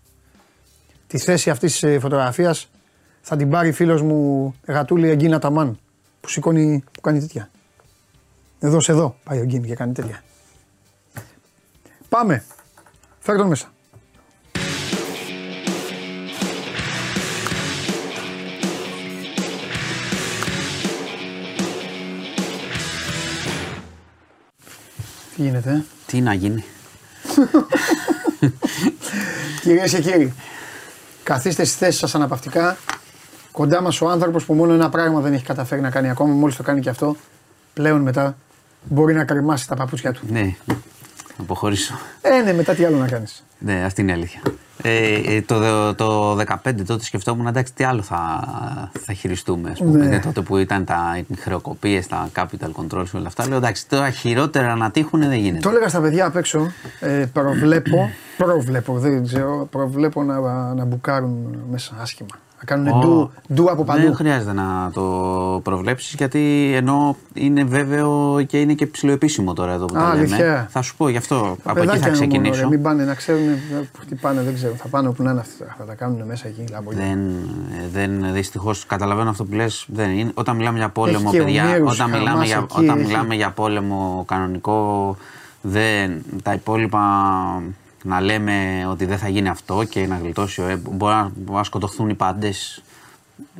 τη θέση αυτής της ε, φωτογραφίας θα την πάρει φίλος μου Γατούλη Εγκίνα Ταμάν που σηκώνει, που κάνει τέτοια. Εδώ σε εδώ πάει ο Γκίνη και κάνει τέτοια. Πάμε. Φέρ τον μέσα. Τι γίνεται, ε;
Τι να γίνει.
Κυρίες και κύριοι, καθίστε στι θέσει σας αναπαυτικά. Κοντά μας ο άνθρωπος που μόνο ένα πράγμα δεν έχει καταφέρει να κάνει ακόμα, μόλις το κάνει και αυτό, πλέον μετά μπορεί να κρεμάσει τα παπούτσια του.
Ναι, αποχωρήσω.
Ε, ναι, μετά τι άλλο να κάνεις.
Ναι, αυτή είναι η αλήθεια. Ε, ε, το, το 15 τότε σκεφτόμουν εντάξει τι άλλο θα, θα χειριστούμε. Ας πούμε, ναι. τότε που ήταν τα χρεοκοπίες, τα capital controls και όλα αυτά. Λέω εντάξει τώρα χειρότερα να τύχουν δεν γίνεται.
Το έλεγα στα παιδιά απ' έξω. Ε, προβλέπω, προβλέπω, δεν ξέρω, προβλέπω να, να μπουκάρουν μέσα άσχημα. Να κάνουν ντου, ντου από παντού.
Δεν χρειάζεται να το προβλέψεις γιατί ενώ είναι βέβαιο και είναι και ψηλοεπίσημο τώρα εδώ που Α, λέμε. Θα σου πω γι' αυτό. Τα από εκεί θα ξεκινήσω. Μόνο,
μην πάνε να ξέρουν τι πάνε, δεν ξέρω. Θα πάνε όπου να είναι αυτοί Θα τα κάνουν μέσα εκεί.
Δεν, δεν δυστυχώς καταλαβαίνω αυτό που λες. Όταν μιλάμε για πόλεμο, παιδιά, όταν, μιλάμε για, όταν μιλάμε για πόλεμο κανονικό, δεν, τα υπόλοιπα να λέμε ότι δεν θα γίνει αυτό και να γλιτώσει ο ΕΠ. Μπορεί να, να σκοτωθούν οι πάντες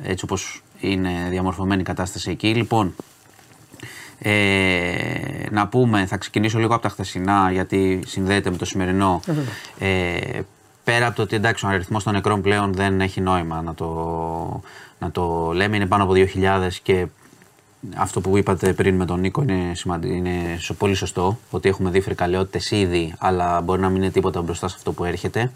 έτσι όπως είναι διαμορφωμένη η κατάσταση εκεί. Λοιπόν, ε, να πούμε, θα ξεκινήσω λίγο από τα χθεσινά γιατί συνδέεται με το σημερινό. Ε, πέρα από το ότι εντάξει, ο αριθμός των νεκρών πλέον δεν έχει νόημα να το, να το λέμε, είναι πάνω από 2.000 και αυτό που είπατε πριν με τον Νίκο είναι, είναι πολύ σωστό. Ότι έχουμε δει φρικαλαιότητες ήδη, αλλά μπορεί να μην είναι τίποτα μπροστά σε αυτό που έρχεται.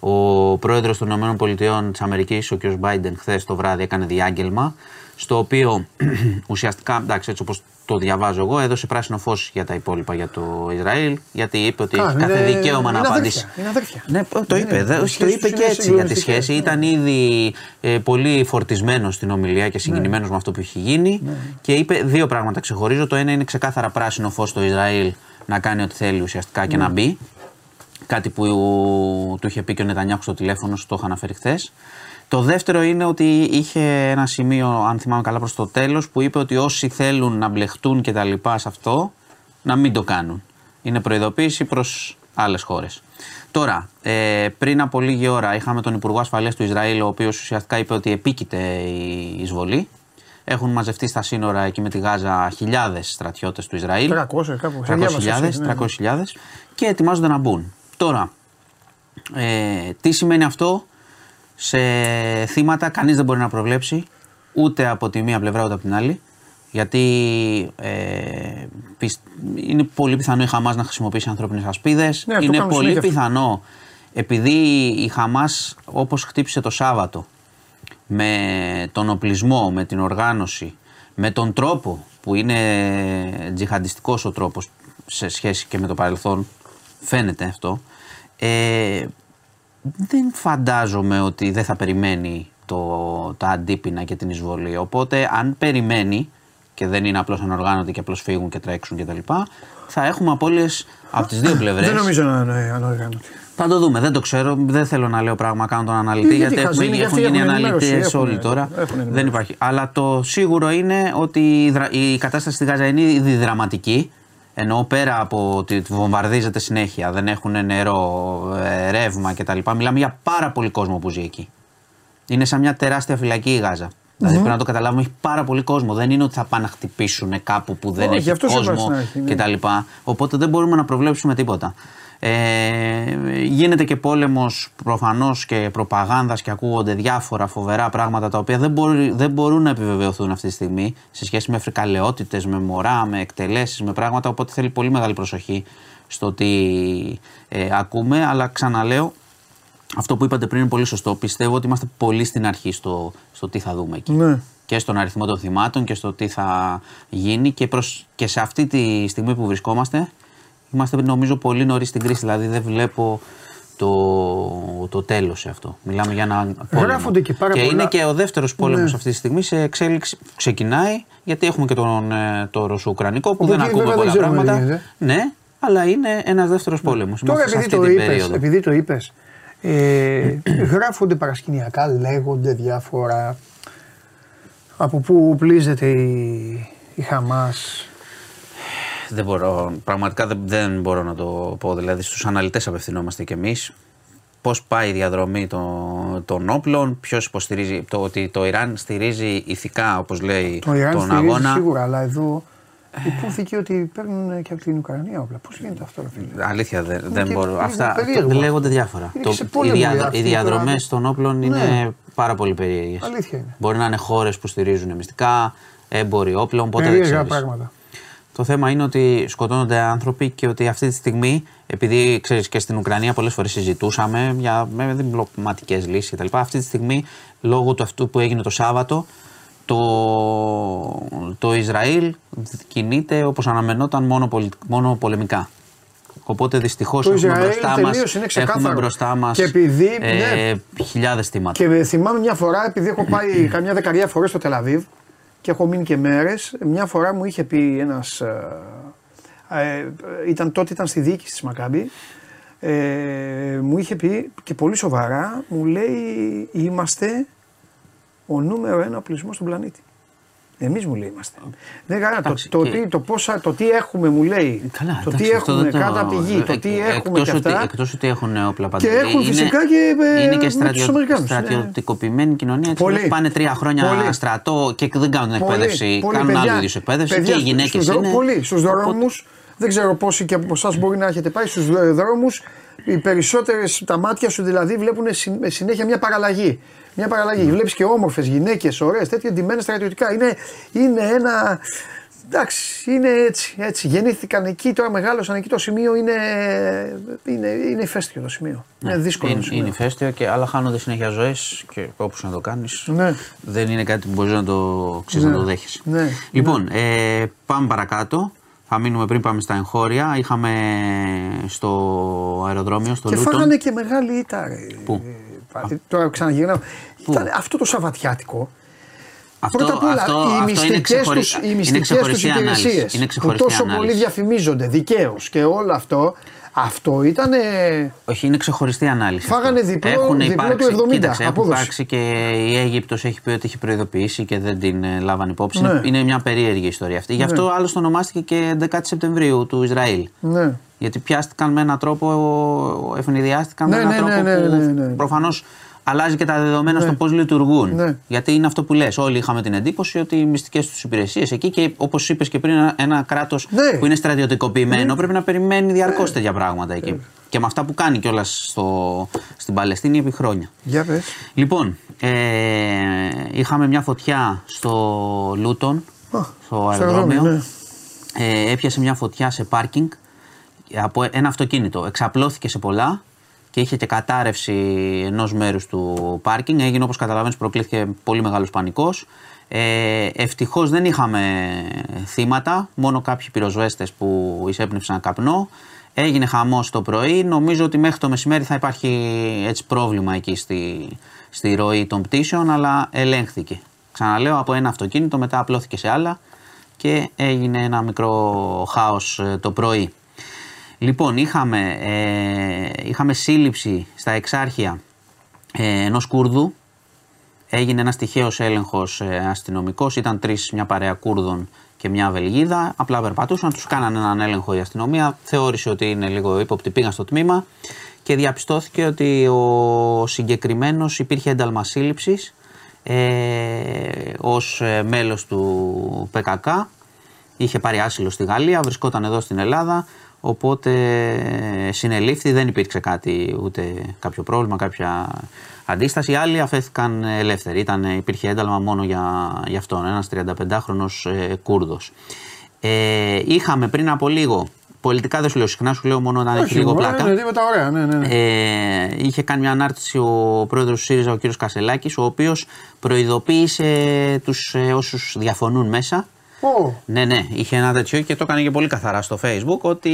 Ο πρόεδρος των ΗΠΑ της Αμερικής, ο κ. Biden, χθες το βράδυ έκανε διάγγελμα, στο οποίο ουσιαστικά, εντάξει, έτσι όπως το διαβάζω εγώ, έδωσε πράσινο φως για τα υπόλοιπα για το Ισραήλ, γιατί είπε ότι έχει κάθε δικαίωμα να απαντήσει.
Είναι αδέρφια.
Ναι, το είπε. Είναι, το είπε και έτσι για τη σχέση. Ήταν ήδη ε, πολύ φορτισμένο στην ομιλία και συγκινημένος ναι. με αυτό που έχει γίνει. Ναι. Και είπε δύο πράγματα ξεχωρίζω. Το ένα είναι ξεκάθαρα πράσινο φως στο Ισραήλ να κάνει ό,τι θέλει ουσιαστικά και να ναι. μπει. Κάτι που του είχε πει και ο Νετανιάχου στο τηλέφωνο, το είχα αναφέρει χθες. Το δεύτερο είναι ότι είχε ένα σημείο, αν θυμάμαι καλά προς το τέλος, που είπε ότι όσοι θέλουν να μπλεχτούν και τα λοιπά σε αυτό, να μην το κάνουν. Είναι προειδοποίηση προς άλλες χώρες. Τώρα, ε, πριν από λίγη ώρα είχαμε τον Υπουργό Ασφαλείας του Ισραήλ, ο οποίος ουσιαστικά είπε ότι επίκειται η εισβολή. Έχουν μαζευτεί στα σύνορα εκεί με τη Γάζα χιλιάδες στρατιώτες του Ισραήλ.
300, κάπου.
300.000 και ετοιμάζονται να μπουν. Τώρα, ε, τι σημαίνει αυτό, σε θύματα κανείς δεν μπορεί να προβλέψει ούτε από τη μία πλευρά ούτε από την άλλη. Γιατί ε, είναι πολύ πιθανό η Χαμάς να χρησιμοποιήσει ανθρώπινες ασπίδες. Ναι, είναι πολύ πιθανό επειδή η Χαμάς όπως χτύπησε το Σάββατο με τον οπλισμό, με την οργάνωση, με τον τρόπο που είναι τζιχαντιστικός ο τρόπος σε σχέση και με το παρελθόν, φαίνεται αυτό, ε, δεν φαντάζομαι ότι δεν θα περιμένει το, τα αντίπεινα και την εισβολή. Οπότε, αν περιμένει και δεν είναι απλώς ανοργάνωτοι και απλώς φύγουν και τρέξουν κτλ., θα έχουμε απώλειες από τις δύο πλευρές.
Δεν νομίζω να είναι ανοργάνωτοι.
Θα το δούμε. Δεν το ξέρω. Δεν θέλω να λέω πράγμα. Κάνω τον αναλυτή γιατί, γιατί έχουν, έχουν γίνει αναλυτές όλοι τώρα. δεν υπάρχει. Αλλά το σίγουρο είναι ότι η κατάσταση στη Γάζα είναι ήδη δραματική. Ενώ πέρα από ότι βομβαρδίζεται συνέχεια, δεν έχουν νερό, ε, ρεύμα κτλ. Μιλάμε για πάρα πολύ κόσμο που ζει εκεί. Είναι σαν μια τεράστια φυλακή η Γάζα. Mm-hmm. Δηλαδή πρέπει να το καταλάβουμε, έχει πάρα πολύ κόσμο. Δεν είναι ότι θα πάνε να χτυπήσουν κάπου που δεν έχει κόσμο ναι. κτλ. Οπότε δεν μπορούμε να προβλέψουμε τίποτα. Ε, γίνεται και πόλεμος προφανώς και προπαγάνδας και ακούγονται διάφορα φοβερά πράγματα τα οποία δεν, μπορεί, δεν μπορούν να επιβεβαιωθούν αυτή τη στιγμή σε σχέση με φρικαλαιότητες, με μωρά, με εκτελέσεις, με πράγματα οπότε θέλει πολύ μεγάλη προσοχή στο τι ε, ακούμε αλλά ξαναλέω αυτό που είπατε πριν είναι πολύ σωστό. Πιστεύω ότι είμαστε πολύ στην αρχή στο, στο τι θα δούμε εκεί. Ναι. Και στον αριθμό των θυμάτων και στο τι θα γίνει και, προς, και σε αυτή τη στιγμή που βρισκόμαστε Είμαστε νομίζω πολύ νωρίς στην κρίση, δηλαδή δεν βλέπω το, το τέλος σε αυτό. Μιλάμε για ένα πόλεμο.
Γράφονται και πάρα
Και
πολλά...
είναι και ο δεύτερος πόλεμος ναι. αυτή τη στιγμή σε εξέλιξη. Ξεκινάει, γιατί έχουμε και τον ε, το Ρωσο-Ουκρανικό που δεν ακούμε πολλά πράγματα. Ε. Ναι, αλλά είναι ένας δεύτερος πόλεμος.
Τώρα επειδή το, είπες, επειδή το είπες, ε, γράφονται παρασκηνιακά, λέγονται διάφορα. Από πού πλίζεται η, η Χαμάς,
δεν μπορώ, πραγματικά δεν, δεν μπορώ να το πω. Δηλαδή, στους αναλυτές απευθυνόμαστε κι εμείς. Πώς πάει η διαδρομή των, των όπλων, ποιος υποστηρίζει. Το ότι το Ιράν στηρίζει ηθικά, όπως λέει,
το Ιράν
τον
αγώνα.
αγώνα.
Σίγουρα, αλλά εδώ υπόθηκε ότι παίρνουν και από την Ουκρανία όπλα. Πώς γίνεται αυτό, φίλε;
Αλήθεια, δεν, δεν μπορώ. Αυτά περίεργο. λέγονται διάφορα. Το, οι, δια, οι διαδρομές των όπλων είναι ναι. πάρα πολύ περίεργες.
Αλήθεια είναι.
Μπορεί να είναι χώρες που στηρίζουν μυστικά, έμποροι όπλων, ποτέ
δεν ξέρεις. πράγματα.
Το θέμα είναι ότι σκοτώνονται άνθρωποι και ότι αυτή τη στιγμή, επειδή ξέρεις και στην Ουκρανία πολλές φορές συζητούσαμε για με διπλωματικές λύσεις κτλ. Αυτή τη στιγμή, λόγω του αυτού που έγινε το Σάββατο, το, το Ισραήλ κινείται όπως αναμενόταν μόνο, μόνο πολεμικά. Οπότε δυστυχώς έχουμε μπροστά μα έχουμε μπροστά μας,
και επειδή, ε,
ναι, χιλιάδες θύματα.
Και θυμάμαι μια φορά, επειδή έχω πάει καμιά δεκαετία φορές στο Τελαβίβ και έχω μείνει και μέρες, μια φορά μου είχε πει ένας. Ε, ε, ήταν, τότε ήταν στη διοίκηση της Μακάμπη. Ε, μου είχε πει και πολύ σοβαρά, μου λέει είμαστε ο νούμερο ένα πληθυσμό στον πλανήτη. Εμείς μου λέει είμαστε. Δεν ναι, το, το, τι, το, πόσα, το τι έχουμε μου λέει. Καλά, το τι έχουμε το... κάτω από τη γη, το τι έχουμε και αυτά.
Εκτός ότι έχουν όπλα παντού.
Και έχουν είναι, φυσικά και.
Ε, είναι και στρατιω, στρατιωτικοποιημένη ναι. κοινωνία. Έτσι, πολύ, πάνε τρία χρόνια πολύ, στρατό και δεν κάνουν εκπαίδευση. Πολύ, κάνουν άλλο είδους εκπαίδευση. Και οι γυναίκες είναι.
Πολύ στους δρόμους. Δεν ξέρω πόσοι και από εσάς μπορεί να έχετε πάει στους δρόμους. Οι περισσότερες, τα μάτια σου δηλαδή βλέπουν συνέχεια μια παραλλαγή. Μια παραλλαγή. Mm. Βλέπεις και όμορφες γυναίκες, ωραίες, τέτοιε ντυμένες στρατιωτικά. Είναι, είναι ένα. Εντάξει, είναι έτσι, έτσι. Γεννήθηκαν εκεί, τώρα μεγάλωσαν εκεί. Το σημείο είναι, είναι, είναι ηφαίστειο το σημείο. Ναι, είναι δύσκολο
είναι,
το σημείο.
Είναι ηφαίστειο, και, αλλά χάνονται συνέχεια ζωές και όπως να το κάνεις. Ναι. Δεν είναι κάτι που μπορείς να το, ξέρεις, ναι. να το δέχεσαι. Ναι. Λοιπόν, ε, πάμε παρακάτω. Θα μείνουμε πριν πάμε στα εγχώρια. Είχαμε στο αεροδρόμιο, στο
και
Λούτον.
Και φάγανε και μεγάλη ήττα.
Πού;
Τώρα ξαναγυρνάω. Ήταν αυτό το Σαββατιάτικο. Αυτό, Πρώτα απ' όλα, αυτό, οι μυστικές του μυστικές υπηρεσίες που τόσο ανάλυση. πολύ διαφημίζονται δικαίως και όλο αυτό, αυτό ήταν.
Όχι, είναι ξεχωριστή ανάλυση.
Φάγανε διπλό, έχουν διπλό υπάρξει, του 70. Κοίταξε,
έχουν υπάρξει και η Αίγυπτος έχει πει ότι έχει προειδοποιήσει και δεν την ε, λάβανε υπόψη. Ναι. Είναι μια περίεργη ιστορία αυτή. Γι' αυτό ναι. άλλωστε ονομάστηκε και 11 Σεπτεμβρίου του Ισραήλ. Ναι. Γιατί πιάστηκαν με έναν τρόπο, ευνηδιάστηκαν ναι, με έναν ναι, τρόπο ναι, ναι, που προφανώς αλλάζει και τα δεδομένα στο πώς λειτουργούν. Γιατί είναι αυτό που λες. Όλοι είχαμε την εντύπωση ότι οι μυστικές τους υπηρεσίες εκεί και όπως είπες και πριν, ένα, ένα κράτο που είναι στρατιωτικοποιημένο πρέπει να περιμένει διαρκώς τέτοια πράγματα εκεί. Και με αυτά που κάνει κιόλας στην Παλαιστίνη επί χρόνια.
Για πες.
Λοιπόν, ε, είχαμε μια φωτιά στο Λούτον, στο αεροδρόμιο. Ε, έπιασε μια φωτιά σε πάρκινγκ από ένα αυτοκίνητο. Εξαπλώθηκε σε πολλά και είχε και κατάρρευση ενός μέρους του πάρκινγκ. Έγινε όπως καταλαβαίνεις, προκλήθηκε πολύ μεγάλος πανικός. Ε, Ευτυχώς δεν είχαμε θύματα, μόνο κάποιοι πυροσβέστες που εισέπνευσαν καπνό. Έγινε χαμός το πρωί. Νομίζω ότι μέχρι το μεσημέρι θα υπάρχει έτσι πρόβλημα εκεί στη, στη ροή των πτήσεων, αλλά ελέγχθηκε. Ξαναλέω από ένα αυτοκίνητο, μετά απλώθηκε σε άλλα και έγινε ένα μικρό χάος ε, το πρωί. Λοιπόν, είχαμε, ε, είχαμε σύλληψη στα εξάρχεια ε, ενός Κούρδου. Έγινε ένας τυχαίος έλεγχος ε, αστυνομικός. Ήταν τρεις, μια παρέα Κούρδων και μια Βελγίδα. Απλά περπατούσαν, τους κάνανε έναν έλεγχο η αστυνομία. Θεώρησε ότι είναι λίγο ύποπτη, πήγαν στο τμήμα και διαπιστώθηκε ότι ο συγκεκριμένος υπήρχε ένταλμα σύλληψης ε, ως ε, μέλος του ΠΚΚ. Είχε πάρει άσυλο στη Γαλλία, βρισκόταν εδώ στην Ελλάδα. Οπότε συνελήφθη, δεν υπήρξε κάτι, ούτε κάποιο πρόβλημα, κάποια αντίσταση. Οι άλλοι αφέθηκαν ελεύθεροι. Ήταν, υπήρχε ένταλμα μόνο για, για αυτόν, ένας 35χρονος ε, Κούρδος. Ε, είχαμε πριν από λίγο, πολιτικά δεν σου λέω συχνά, σου λέω μόνο να έχει λίγο πλάκα.
Ναι, ωραία, ναι, ναι, ναι.
Ε, είχε κάνει μια ανάρτηση ο πρόεδρος του ΣΥΡΙΖΑ, ο κύριος Κασελάκης, ο οποίος προειδοποίησε τους ε, όσους διαφωνούν μέσα ναι, ναι, είχε ένα τέτοιο και το έκανε και πολύ καθαρά στο facebook ότι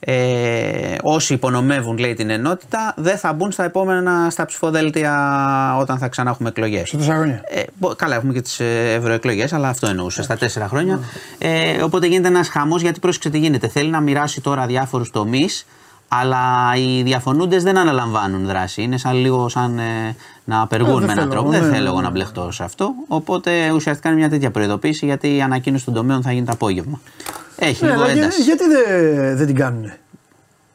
ε, όσοι υπονομεύουν λέει την ενότητα δεν θα μπουν στα επόμενα στα ψηφοδέλτια όταν θα ξανά έχουμε εκλογές.
Σε τέσσερα χρόνια.
Ε, καλά, έχουμε και τις ε, ευρωεκλογές, αλλά αυτό εννοούσε στα τέσσερα χρόνια. Ε, οπότε γίνεται ένας χαμός γιατί πρόσεξε τι γίνεται. Θέλει να μοιράσει τώρα διάφορους τομείς αλλά οι διαφωνούντες δεν αναλαμβάνουν δράση. Είναι σαν λίγο σαν ε, να απεργούν ε, με έναν τρόπο. δεν ναι, θέλω εγώ ναι, να ναι. μπλεχτώ σε αυτό. Οπότε ουσιαστικά είναι μια τέτοια προειδοποίηση γιατί η ανακοίνωση των τομέων θα γίνει το απόγευμα. Έχει ναι, λίγο ένταση.
Γιατί δεν την κάνουν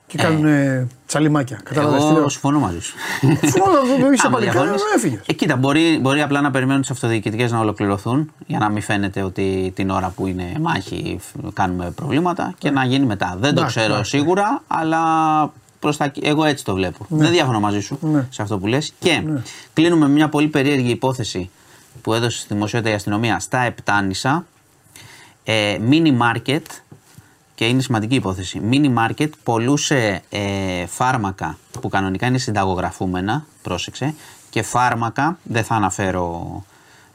και κάνουν ε, τσαλιμάκια.
Εγώ συμφωνώ μαζί σου.
Συμφωνώ, είσαι παλικάρι, έφυγες.
Ε, κοίτα, μπορεί, μπορεί απλά να περιμένουν τις αυτοδιοικητικές να ολοκληρωθούν για να μην φαίνεται ότι την ώρα που είναι μάχη κάνουμε προβλήματα και να γίνει μετά. Δεν το ξέρω σίγουρα, αλλά προς τα... εγώ έτσι το βλέπω. Ναι. Δεν διαφωνώ μαζί σου ναι. σε αυτό που λες. Και ναι. κλείνουμε μια πολύ περίεργη υπόθεση που έδωσε στη δημοσιότητα η αστυνομία στα Επτάνησα ε, mini market και είναι σημαντική υπόθεση. Mini market πολλούσε ε, φάρμακα που κανονικά είναι συνταγογραφούμενα, πρόσεξε, και φάρμακα, δεν θα αναφέρω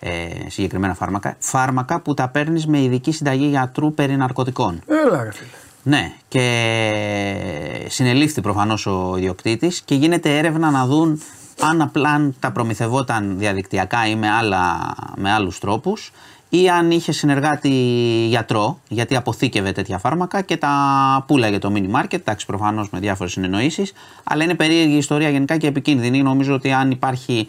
ε, συγκεκριμένα φάρμακα, φάρμακα που τα παίρνεις με ειδική συνταγή γιατρού περί ναρκωτικών.
Έλα, ρε φίλε.
Ναι, και συνελήφθη προφανώς ο ιδιοκτήτης και γίνεται έρευνα να δουν αν απλά τα προμηθευόταν διαδικτυακά ή με, άλλα, με άλλους τρόπους ή αν είχε συνεργάτη γιατρό, γιατί αποθήκευε τέτοια φάρμακα και τα πουλάγε το mini market, εντάξει προφανώς με διάφορες συνεννοήσεις, αλλά είναι περίεργη ιστορία γενικά και επικίνδυνη. Νομίζω ότι αν υπάρχει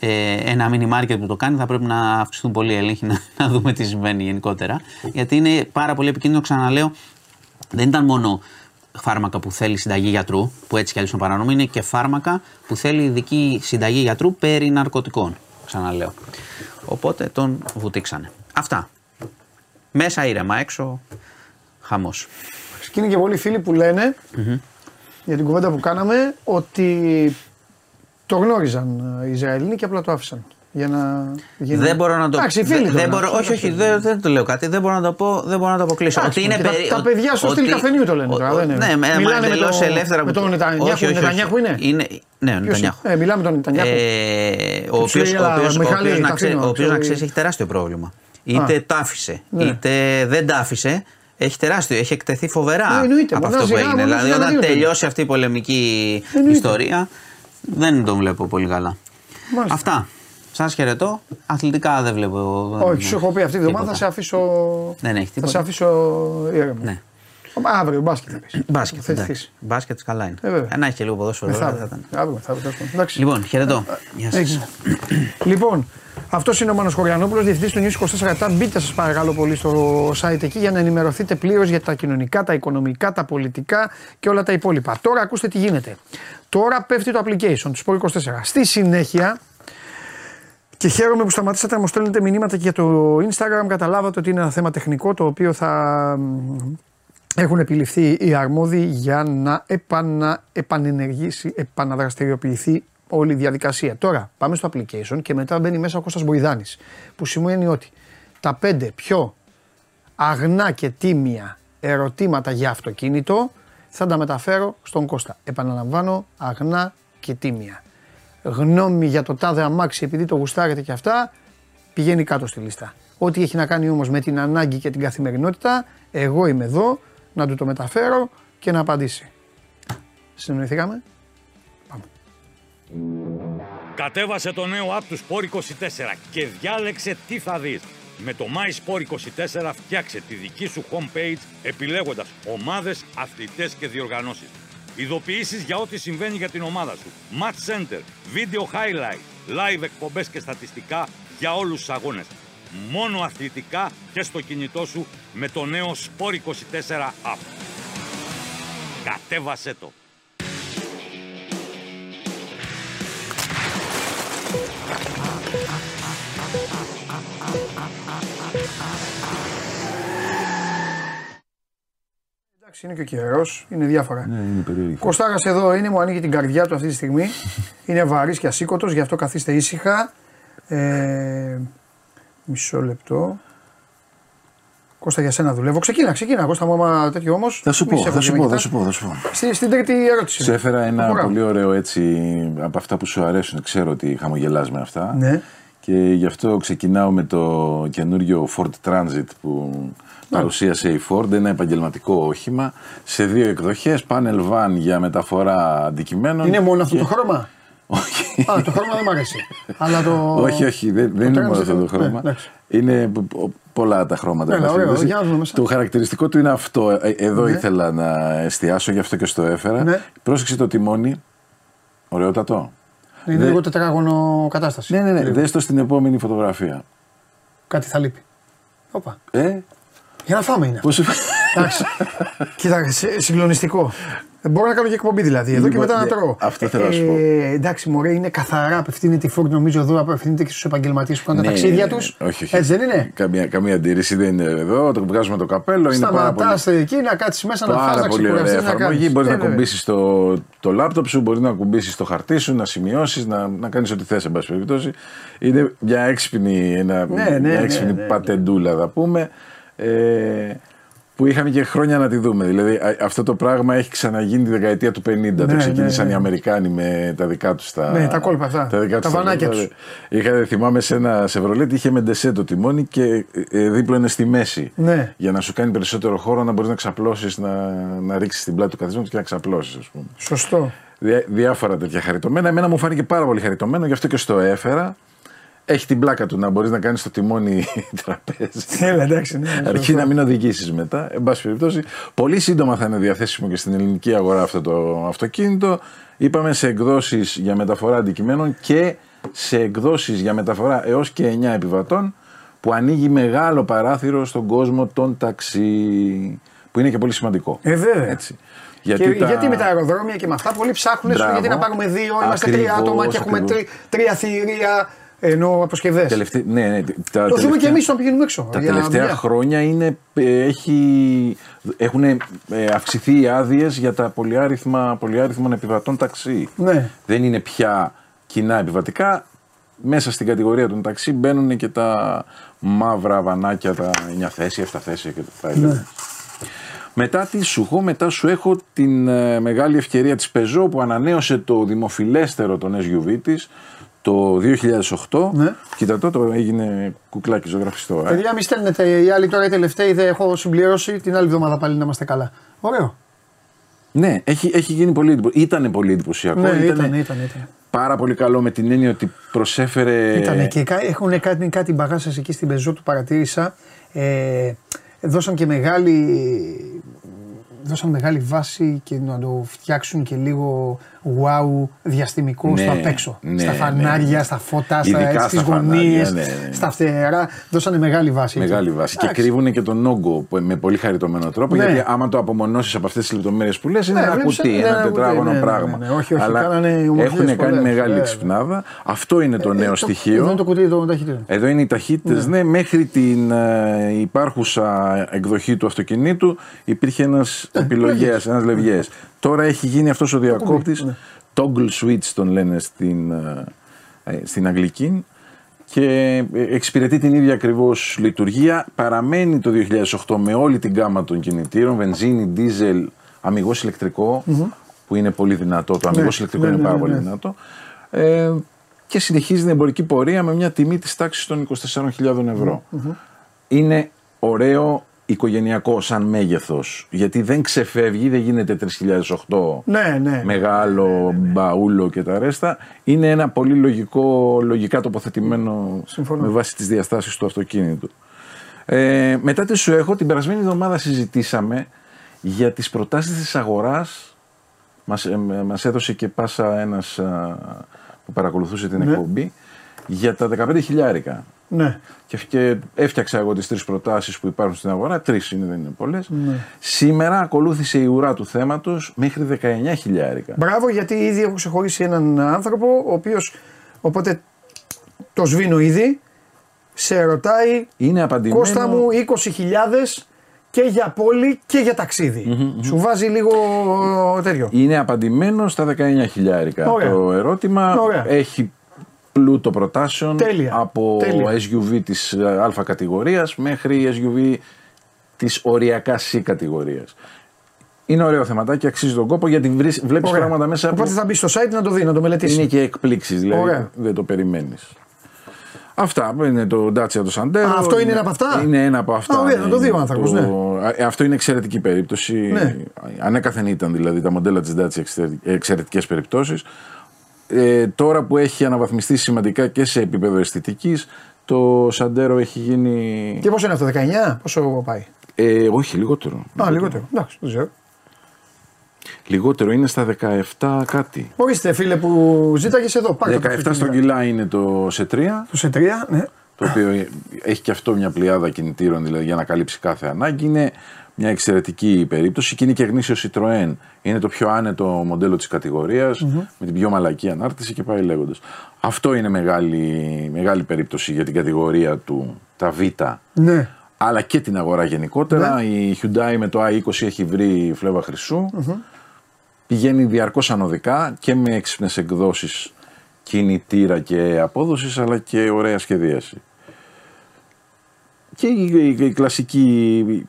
ε, ένα mini market που το κάνει θα πρέπει να αυξηθούν πολύ οι έλεγχοι να, να δούμε τι συμβαίνει γενικότερα, γιατί είναι πάρα πολύ επικίνδυνο, ξαναλέω, δεν ήταν μόνο φάρμακα που θέλει συνταγή γιατρού, που έτσι κι αλλιώς είναι παράνομο, είναι και φάρμακα που θέλει ειδική συνταγή γιατρού περί ναρκωτικών. Ξαναλέω. Οπότε τον βουτήξανε. Αυτά. Μέσα ήρεμα, έξω χαμός.
Και είναι και πολλοί φίλοι που λενε για την κουβέντα που κάναμε ότι το γνώριζαν οι Ισραηλοί και απλά το άφησαν. Για να γίνει...
Δεν μπορώ να το
Εντάξει, φίλοι
δεν, μπορώ, Όχι, όχι, δεν, δεν το λέω κάτι. Δεν μπορώ να το πω, δεν μπορώ να το αποκλείσω.
Εντάξει, ότι είναι περί... τα, τα παιδιά στο στυλ καφενείου το λένε τώρα. Δεν
Ναι, με, μιλάνε με, το, ελεύθερα.
Με τον Νετανιάχου, Νετανιάχου είναι;
είναι. Ναι, ο Νετανιάχου.
Ε, μιλάμε με τον Νετανιάχου.
Ε, ο οποίο να ξέρει έχει τεράστιο πρόβλημα. Είτε τα άφησε, ναι. είτε δεν τα άφησε. Έχει τεράστιο, έχει εκτεθεί φοβερά από αυτό που έγινε. Δηλαδή, όταν τελειώσει αυτή η πολεμική ιστορία, δεν τον βλέπω πολύ καλά. Αυτά. Σας χαιρετώ. Αθλητικά δεν βλέπω.
Όχι, σου έχω πει αυτή τη βδομάδα θα σε αφήσω.
Δεν έχει τίποτα.
Θα σε αφήσω ήρεμα. Ναι. Αύριο μπάσκετ θα πεις.
Μπάσκετ. Εντάξει. Μπάσκετ καλά είναι. Ε, Ένα έχει και λίγο ποδόσφαιρο.
Θα ήταν.
Λοιπόν, χαιρετώ. Γεια
σας. Λοιπόν, αυτός είναι ο Μάνος Χωριανόπουλος, διευθυντής του News 24 Μπείτε σας παρακαλώ πολύ στο site εκεί για να ενημερωθείτε πλήρως για τα κοινωνικά, τα οικονομικά, τα πολιτικά και όλα τα υπόλοιπα. Τώρα ακούστε τι γίνεται. Τώρα πέφτει το application του Sport 24. Στη συνέχεια και χαίρομαι που σταματήσατε να μου στέλνετε μηνύματα και για το Instagram. Καταλάβατε ότι είναι ένα θέμα τεχνικό το οποίο θα έχουν επιληφθεί οι αρμόδιοι για να επανα, επανενεργήσει, επαναδραστηριοποιηθεί όλη η διαδικασία. Τώρα πάμε στο application και μετά μπαίνει μέσα ο Κώστας Μποϊδάνης που σημαίνει ότι τα πέντε πιο αγνά και τίμια ερωτήματα για αυτοκίνητο θα τα μεταφέρω στον Κώστα. Επαναλαμβάνω αγνά και τίμια γνώμη για το τάδε αμάξι επειδή το γουστάρετε και αυτά, πηγαίνει κάτω στη λίστα. Ό,τι έχει να κάνει όμως με την ανάγκη και την καθημερινότητα, εγώ είμαι εδώ να του το μεταφέρω και να απαντήσει. Συνοηθήκαμε; Πάμε.
Κατέβασε το νέο app του Sport 24 και διάλεξε τι θα δεις. Με το My Sport 24 φτιάξε τη δική σου homepage επιλέγοντας ομάδες, αθλητές και διοργανώσεις. Ειδοποιήσεις για ό,τι συμβαίνει για την ομάδα σου. Match Center, Video Highlight, Live εκπομπές και στατιστικά για όλους τους αγώνες. Μόνο αθλητικά και στο κινητό σου με το νέο Sport 24 App. Κατέβασέ το!
Είναι και ο καιρός, είναι διάφορα.
Ναι, είναι περίεργο.
Κωστάρας εδώ είναι, μου ανοίγει την καρδιά του αυτή τη στιγμή. είναι βαρύς και ασήκωτος, γι' αυτό καθίστε ήσυχα. Ε, μισό λεπτό. Κώστα για σένα δουλεύω. Ξεκίνα, ξεκίνα. Κώστα μου, άμα τέτοιο όμως.
Θα σου πω, θα σου πω, θα σου πω, θα σου πω.
Στη, στην τρίτη ερώτηση.
Σε έφερα ένα πολύ ωραίο έτσι από αυτά που σου αρέσουν. Ξέρω ότι χαμογελάς με αυτά.
Ναι.
Και γι' αυτό ξεκινάω με το καινούριο Ford Transit που παρουσίασε η Ford, ένα επαγγελματικό όχημα σε δύο εκδοχές. Panel van για μεταφορά αντικειμένων.
Είναι μόνο αυτό
και...
το χρώμα;
Όχι.
Α, το χρώμα δεν μου αρέσει. Αλλά το...
Όχι, όχι, δεν, δεν είναι μόνο αυτό το χρώμα. Ναι, είναι πολλά τα χρώματα.
Ναι, ωραίο, για
το χαρακτηριστικό του είναι αυτό. Ε, εδώ ναι. ήθελα να εστιάσω, γι' αυτό και στο έφερα. Ναι. Πρόσεξε το τιμόνι. Ωραιότατο.
Είναι λίγο τετράγωνο κατάσταση.
Ναι, ναι, ναι. Δες το στην επόμενη φωτογραφία.
Κάτι θα λείπει. Όπα.
Ε,
για να φάμε είναι.
Πώς...
Εντάξει. Κοίτα, συγκλονιστικό. Μπορώ να κάνω και εκπομπή δηλαδή. Εδώ λοιπόν, και μετά να τρώω.
Αυτό θέλω να σου πω. Ε,
εντάξει, μωρέ, είναι καθαρά. Απευθύνεται η Ford, νομίζω εδώ, απευθύνεται και στους επαγγελματίες που κάνουν τα ναι, ταξίδια τους.
Όχι, όχι.
Έτσι δεν είναι;
Καμία, καμία αντίρρηση δεν είναι εδώ. Το βγάζουμε το καπέλο.
Σταματάς εκεί να κάτσεις μέσα να φας, να
πολύ ωραία εφαρμογή. Μπορείς να κουμπίσεις το, το λάπτοπ σου, μπορείς να κουμπίσεις το χαρτί σου, να σημειώσεις, να, να κάνεις ό,τι θες, εν πάση περιπτώσει. Είναι μια έξυπνη, ένα, ναι, ναι, μια έξυπνη πατεντούλα, θα πούμε. Ε, που είχαμε και χρόνια να τη δούμε. Δηλαδή αυτό το πράγμα έχει ξαναγίνει τη δεκαετία του 50. Ναι, το ξεκίνησαν ναι, ναι. οι Αμερικάνοι με τα δικά τους τα.
Ναι, τα κόλπα αυτά. Τα, δικά τα βανάκια τους.
Είχα, θυμάμαι σε ένα Σεβρολέτ, είχε μεντεσέ το τιμόνι και ε, δίπλο είναι στη μέση.
Ναι.
Για να σου κάνει περισσότερο χώρο να μπορείς να ξαπλώσεις, να, να ρίξεις την πλάτη του καθισμένου και να ξαπλώσεις, ας πούμε.
Σωστό.
Διά, διάφορα τέτοια χαριτωμένα. Εμένα μου φάνηκε πάρα πολύ χαριτωμένο, γι' αυτό και στο έφερα έχει την πλάκα του να μπορείς να κάνεις το τιμόνι τραπέζι.
Έλα, εντάξει. Ναι,
Αρκεί να μην οδηγήσεις μετά. Εν πάση περιπτώσει, πολύ σύντομα θα είναι διαθέσιμο και στην ελληνική αγορά αυτό το αυτοκίνητο. Είπαμε σε εκδόσεις για μεταφορά αντικειμένων και σε εκδόσεις για μεταφορά έως και 9 επιβατών που ανοίγει μεγάλο παράθυρο στον κόσμο των ταξί. Που είναι και πολύ σημαντικό.
Ε, βέβαια. Έτσι. Γιατί, και, τα... γιατί με τα αεροδρόμια και με αυτά πολλοί ψάχνουν Μπράβο, γιατί να πάρουμε δύο, είμαστε τρία άτομα και έχουμε τρία θηρία ενώ αποσκευές.
Τελευταί... Ναι, ναι,
τα το ζούμε και εμείς όταν πηγαίνουμε έξω.
Τα τελευταία χρόνια είναι, ε, έχει, έχουν ε, αυξηθεί οι άδειες για τα πολυάριθμα, πολυάριθμων επιβατών ταξί.
Ναι.
Δεν είναι πια κοινά επιβατικά. Μέσα στην κατηγορία των ταξί μπαίνουν και τα μαύρα βανάκια, τα 9 θέση, 7 θέση και τα ναι. Μετά τι σου έχω, μετά σου έχω την ε, μεγάλη ευκαιρία της Peugeot που ανανέωσε το δημοφιλέστερο των SUV της, το 2008. Ναι. Κοίτα το, το έγινε κουκλάκι ζωγραφιστό.
Ε. Παιδιά, μη στέλνετε. Οι άλλοι τώρα οι τελευταίοι δεν έχω συμπληρώσει. Την άλλη εβδομάδα πάλι να είμαστε καλά. Ωραίο.
Ναι, έχει, έχει γίνει πολύ εντυπωσιακό. Ήταν πολύ εντυπωσιακό.
Ναι, ήταν, ήταν, ήταν, ήταν.
Πάρα πολύ καλό με την έννοια ότι προσέφερε.
Ήταν και έχουν κάτι, κάτι μπαγάσας εκεί στην πεζό του παρατήρησα. Ε, δώσαν και μεγάλη δώσαν μεγάλη βάση και να το φτιάξουν και λίγο wow διαστημικό ναι, στο απ' έξω. Ναι, στα ναι, φανάρια, ναι, στα φώτα, στα, στις γωνίες, ναι, ναι, στα φτερά. Δώσανε μεγάλη βάση.
Μεγάλη εκεί. βάση. Και κρύβουν και τον όγκο με πολύ χαριτωμένο τρόπο. Γιατί άμα το απομονώσεις από αυτές τις λεπτομέρειες που λες, είναι ένα κουτί, ένα τετράγωνο πράγμα.
Όχι, όχι,
Αλλά έχουν κάνει μεγάλη ξυπνάδα. Αυτό είναι το ε, νέο στοιχείο.
Εδώ είναι το κουτί των ταχυτήτων.
Εδώ είναι οι ταχύτητες. Ναι, μέχρι την ε, υπάρχουσα εκδοχή του αυτοκινήτου υπήρχε ένας ε, επιλογές, ένας λευγές. Τώρα έχει γίνει αυτός ο διακόπτης. Ναι. Toggle switch τον λένε στην, ε, ε, στην αγγλική και εξυπηρετεί την ίδια ακριβώς λειτουργία. Παραμένει το 2008 με όλη την γάμα των κινητήρων, βενζίνη, δίζελ, αμυγός που είναι πολύ δυνατό. Το αμυγός ναι, ηλεκτρικό ναι, είναι πάρα πολύ δυνατό. Ε, και συνεχίζει την εμπορική πορεία με μια τιμή της τάξης των 24.000 ευρω Είναι ωραίο οικογενειακό σαν μέγεθος. Γιατί δεν ξεφεύγει, δεν γίνεται 3008
ναι, ναι.
μεγάλο ναι, ναι, μπαούλο και τα ρέστα. Είναι ένα πολύ λογικό, λογικά τοποθετημένο με βάση τις διαστάσεις του αυτοκίνητου. Ε, μετά τι σου έχω, την περασμένη εβδομάδα συζητήσαμε για τις προτάσεις της αγοράς μας, ε, μας έδωσε και πάσα ένας που παρακολουθούσε την εκπομπή για τα 15 χιλιάρικα.
Ναι.
Και, και έφτιαξα εγώ τις τρεις προτάσεις που υπάρχουν στην αγορά. Τρεις είναι, δεν είναι πολλές. Ναι. Σήμερα ακολούθησε η ουρά του θέματος μέχρι 19 χιλιάρικα.
Μπράβο, γιατί ήδη έχω ξεχωρίσει έναν άνθρωπο, ο οποίος. Οπότε το σβήνω ήδη. Σε ρωτάει.
Είναι απαντημένο.
Κώστα μου 20.000 και για πόλη και για ταξιδι Σου βάζει λίγο τέτοιο.
Είναι απαντημένο στα 19 χιλιάρικα. Το ερώτημα έχει πλούτο προτάσεων από SUV της ε, α κατηγορίας μέχρι SUV της οριακά C κατηγορίας. Είναι ωραίο θεματάκι, αξίζει τον κόπο γιατί βλέπεις πράγματα μέσα.
Οπότε θα μπεις στο site να το δεις, να το μελετήσεις.
Είναι και εκπλήξεις, δηλαδή δεν το περιμένεις. Αυτά είναι το Dacia το Sandero.
αυτό είναι, ένα από αυτά;
Είναι ένα από αυτά.
ωραία, να το δει ο άνθρωπος. Ναι.
Ε, αυτό είναι εξαιρετική περίπτωση. Ναι. Ανέκαθεν ήταν δηλαδή τα μοντέλα της Dacia εξαιρετικές περιπτώσεις. Ε, τώρα που έχει αναβαθμιστεί σημαντικά και σε επίπεδο αισθητικής, το Σαντέρο έχει γίνει.
Και πόσο είναι αυτό, 19, πόσο πάει;
Ε, όχι, λιγότερο.
Α, λιγότερο. Εντάξει, δεν ξέρω.
Λιγότερο είναι στα 17 κάτι.
Ορίστε, φίλε που ζήταγες εδώ.
Πάρε 17 στον κιλά είναι το σε 3.
Το σε 3, ναι.
Το οποίο έχει και αυτό μια πλειάδα κινητήρων δηλαδή, για να καλύψει κάθε ανάγκη. Είναι μια εξαιρετική περίπτωση και είναι και γνήσιος Citroën. Είναι το πιο άνετο μοντέλο της κατηγορια με την πιο μαλακή ανάρτηση και πάει λέγοντας. Αυτό είναι μεγάλη, μεγάλη περίπτωση για την κατηγορία του, τα Β.
Ναι.
Αλλά και την αγορά γενικότερα. Ναι. Η Hyundai με το i20 έχει βρει φλέβα Πηγαίνει διαρκώς ανωδικά και με έξυπνες εκδόσεις κινητήρα και απόδοσης, αλλά και ωραία σχεδίαση. και η, η, κλασική,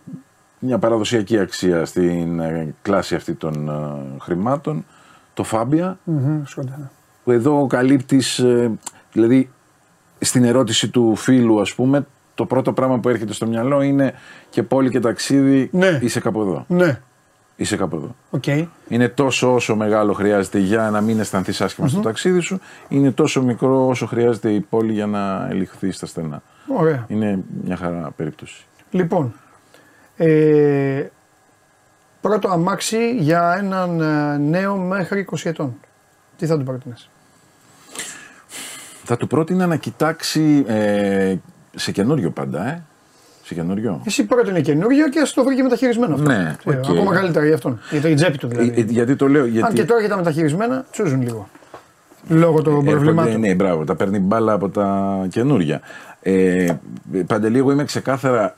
μια παραδοσιακή αξία στην ε, κλάση αυτή των ε, χρημάτων, το Φάμπια, που εδώ καλύπτεις, ε, δηλαδή στην ερώτηση του φίλου ας πούμε, το πρώτο πράγμα που έρχεται στο μυαλό είναι και πόλη και ταξίδι,
ναι.
είσαι κάπου εδώ.
Ναι.
Είσαι κάπου εδώ.
Okay.
Είναι τόσο όσο μεγάλο χρειάζεται για να μην αισθανθείς άσχημα στο ταξίδι σου, είναι τόσο μικρό όσο χρειάζεται η πόλη για να ελιχθεί στα στενά.
Ωραία.
Είναι μια χαρά περίπτωση.
Λοιπόν, ε, πρώτο αμάξι για έναν ε, νέο μέχρι 20 ετών. Τι θα του πρότεινες.
Θα του πρότεινα να κοιτάξει ε, σε καινούριο πάντα, ε. Σε καινούριο.
Εσύ πρότεινε καινούριο και α το βρει και μεταχειρισμένο αυτό.
Ναι, okay.
Ε, ακόμα καλύτερα για αυτόν. Για την τσέπη του δηλαδή.
Ε, γιατί το λέω. Γιατί...
Αν και τώρα για τα μεταχειρισμένα τσούζουν λίγο. Λόγω των προβλημάτων.
Ναι, μπράβο, τα παίρνει μπάλα από τα καινούργια. Ε, Παντελή, εγώ είμαι ξεκάθαρα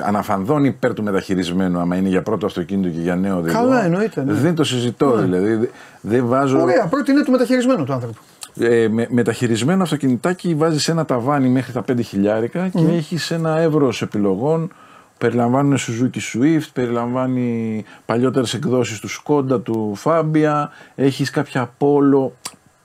αναφανδόν υπέρ του μεταχειρισμένου, άμα είναι για πρώτο αυτοκίνητο και για νέο οδηγό.
Καλά, εννοείται. Ναι.
Δεν το συζητώ, ναι. δηλαδή. Δεν βάζω...
Ωραία, πρώτη είναι του μεταχειρισμένου του άνθρωπο.
Ε, με, μεταχειρισμένο αυτοκινητάκι βάζει ένα ταβάνι μέχρι τα 5 χιλιάρικα και mm. έχει ένα εύρο επιλογών. Περιλαμβάνουν Suzuki Swift, περιλαμβάνει παλιότερες εκδόσεις του Skoda, του Fabia, έχεις κάποια Polo.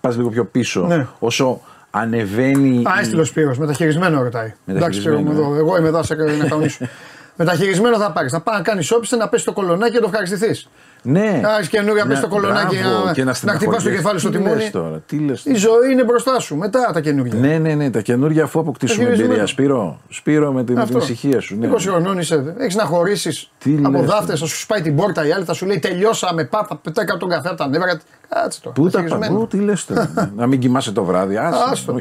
Πας λίγο πιο πίσω.
Ναι.
Όσο ανεβαίνει.
Α, έστειλε ο Σπύρος, μεταχειρισμένο ρωτάει. Εντάξει, Σπύρο,
ναι.
εδώ. Εγώ είμαι εδώ σε να κανονίσω. μεταχειρισμένο θα πάρεις. Θα πάει να κάνει όπιστε, να πέσει το κολονάκι και να το ευχαριστηθείς.
Ναι.
Να έχεις καινούργια πέσει το κολονάκι να,
και να,
να χτυπάς το κεφάλι στο τιμόνι.
Τώρα, τι λες
Η ζωή είναι μπροστά σου. Μετά τα καινούργια.
Ναι, ναι, ναι. Τα καινούργια αφού αποκτήσουν εμπειρία. Σπύρο, Σπύρο με την, με την ησυχία σου. Ναι.
20 χρονών είσαι. Έχεις να χωρίσεις από δάφτες, θα σου σπάει την πόρτα η άλλη, θα σου λέει τελειώσαμε. Πάπα, πετάει κάτω τον καφέ από τα νεύρα. Κάτσε το.
Πού τα παγού, τι λες τώρα. Να μην κοιμάσαι το βράδυ.
Άστο.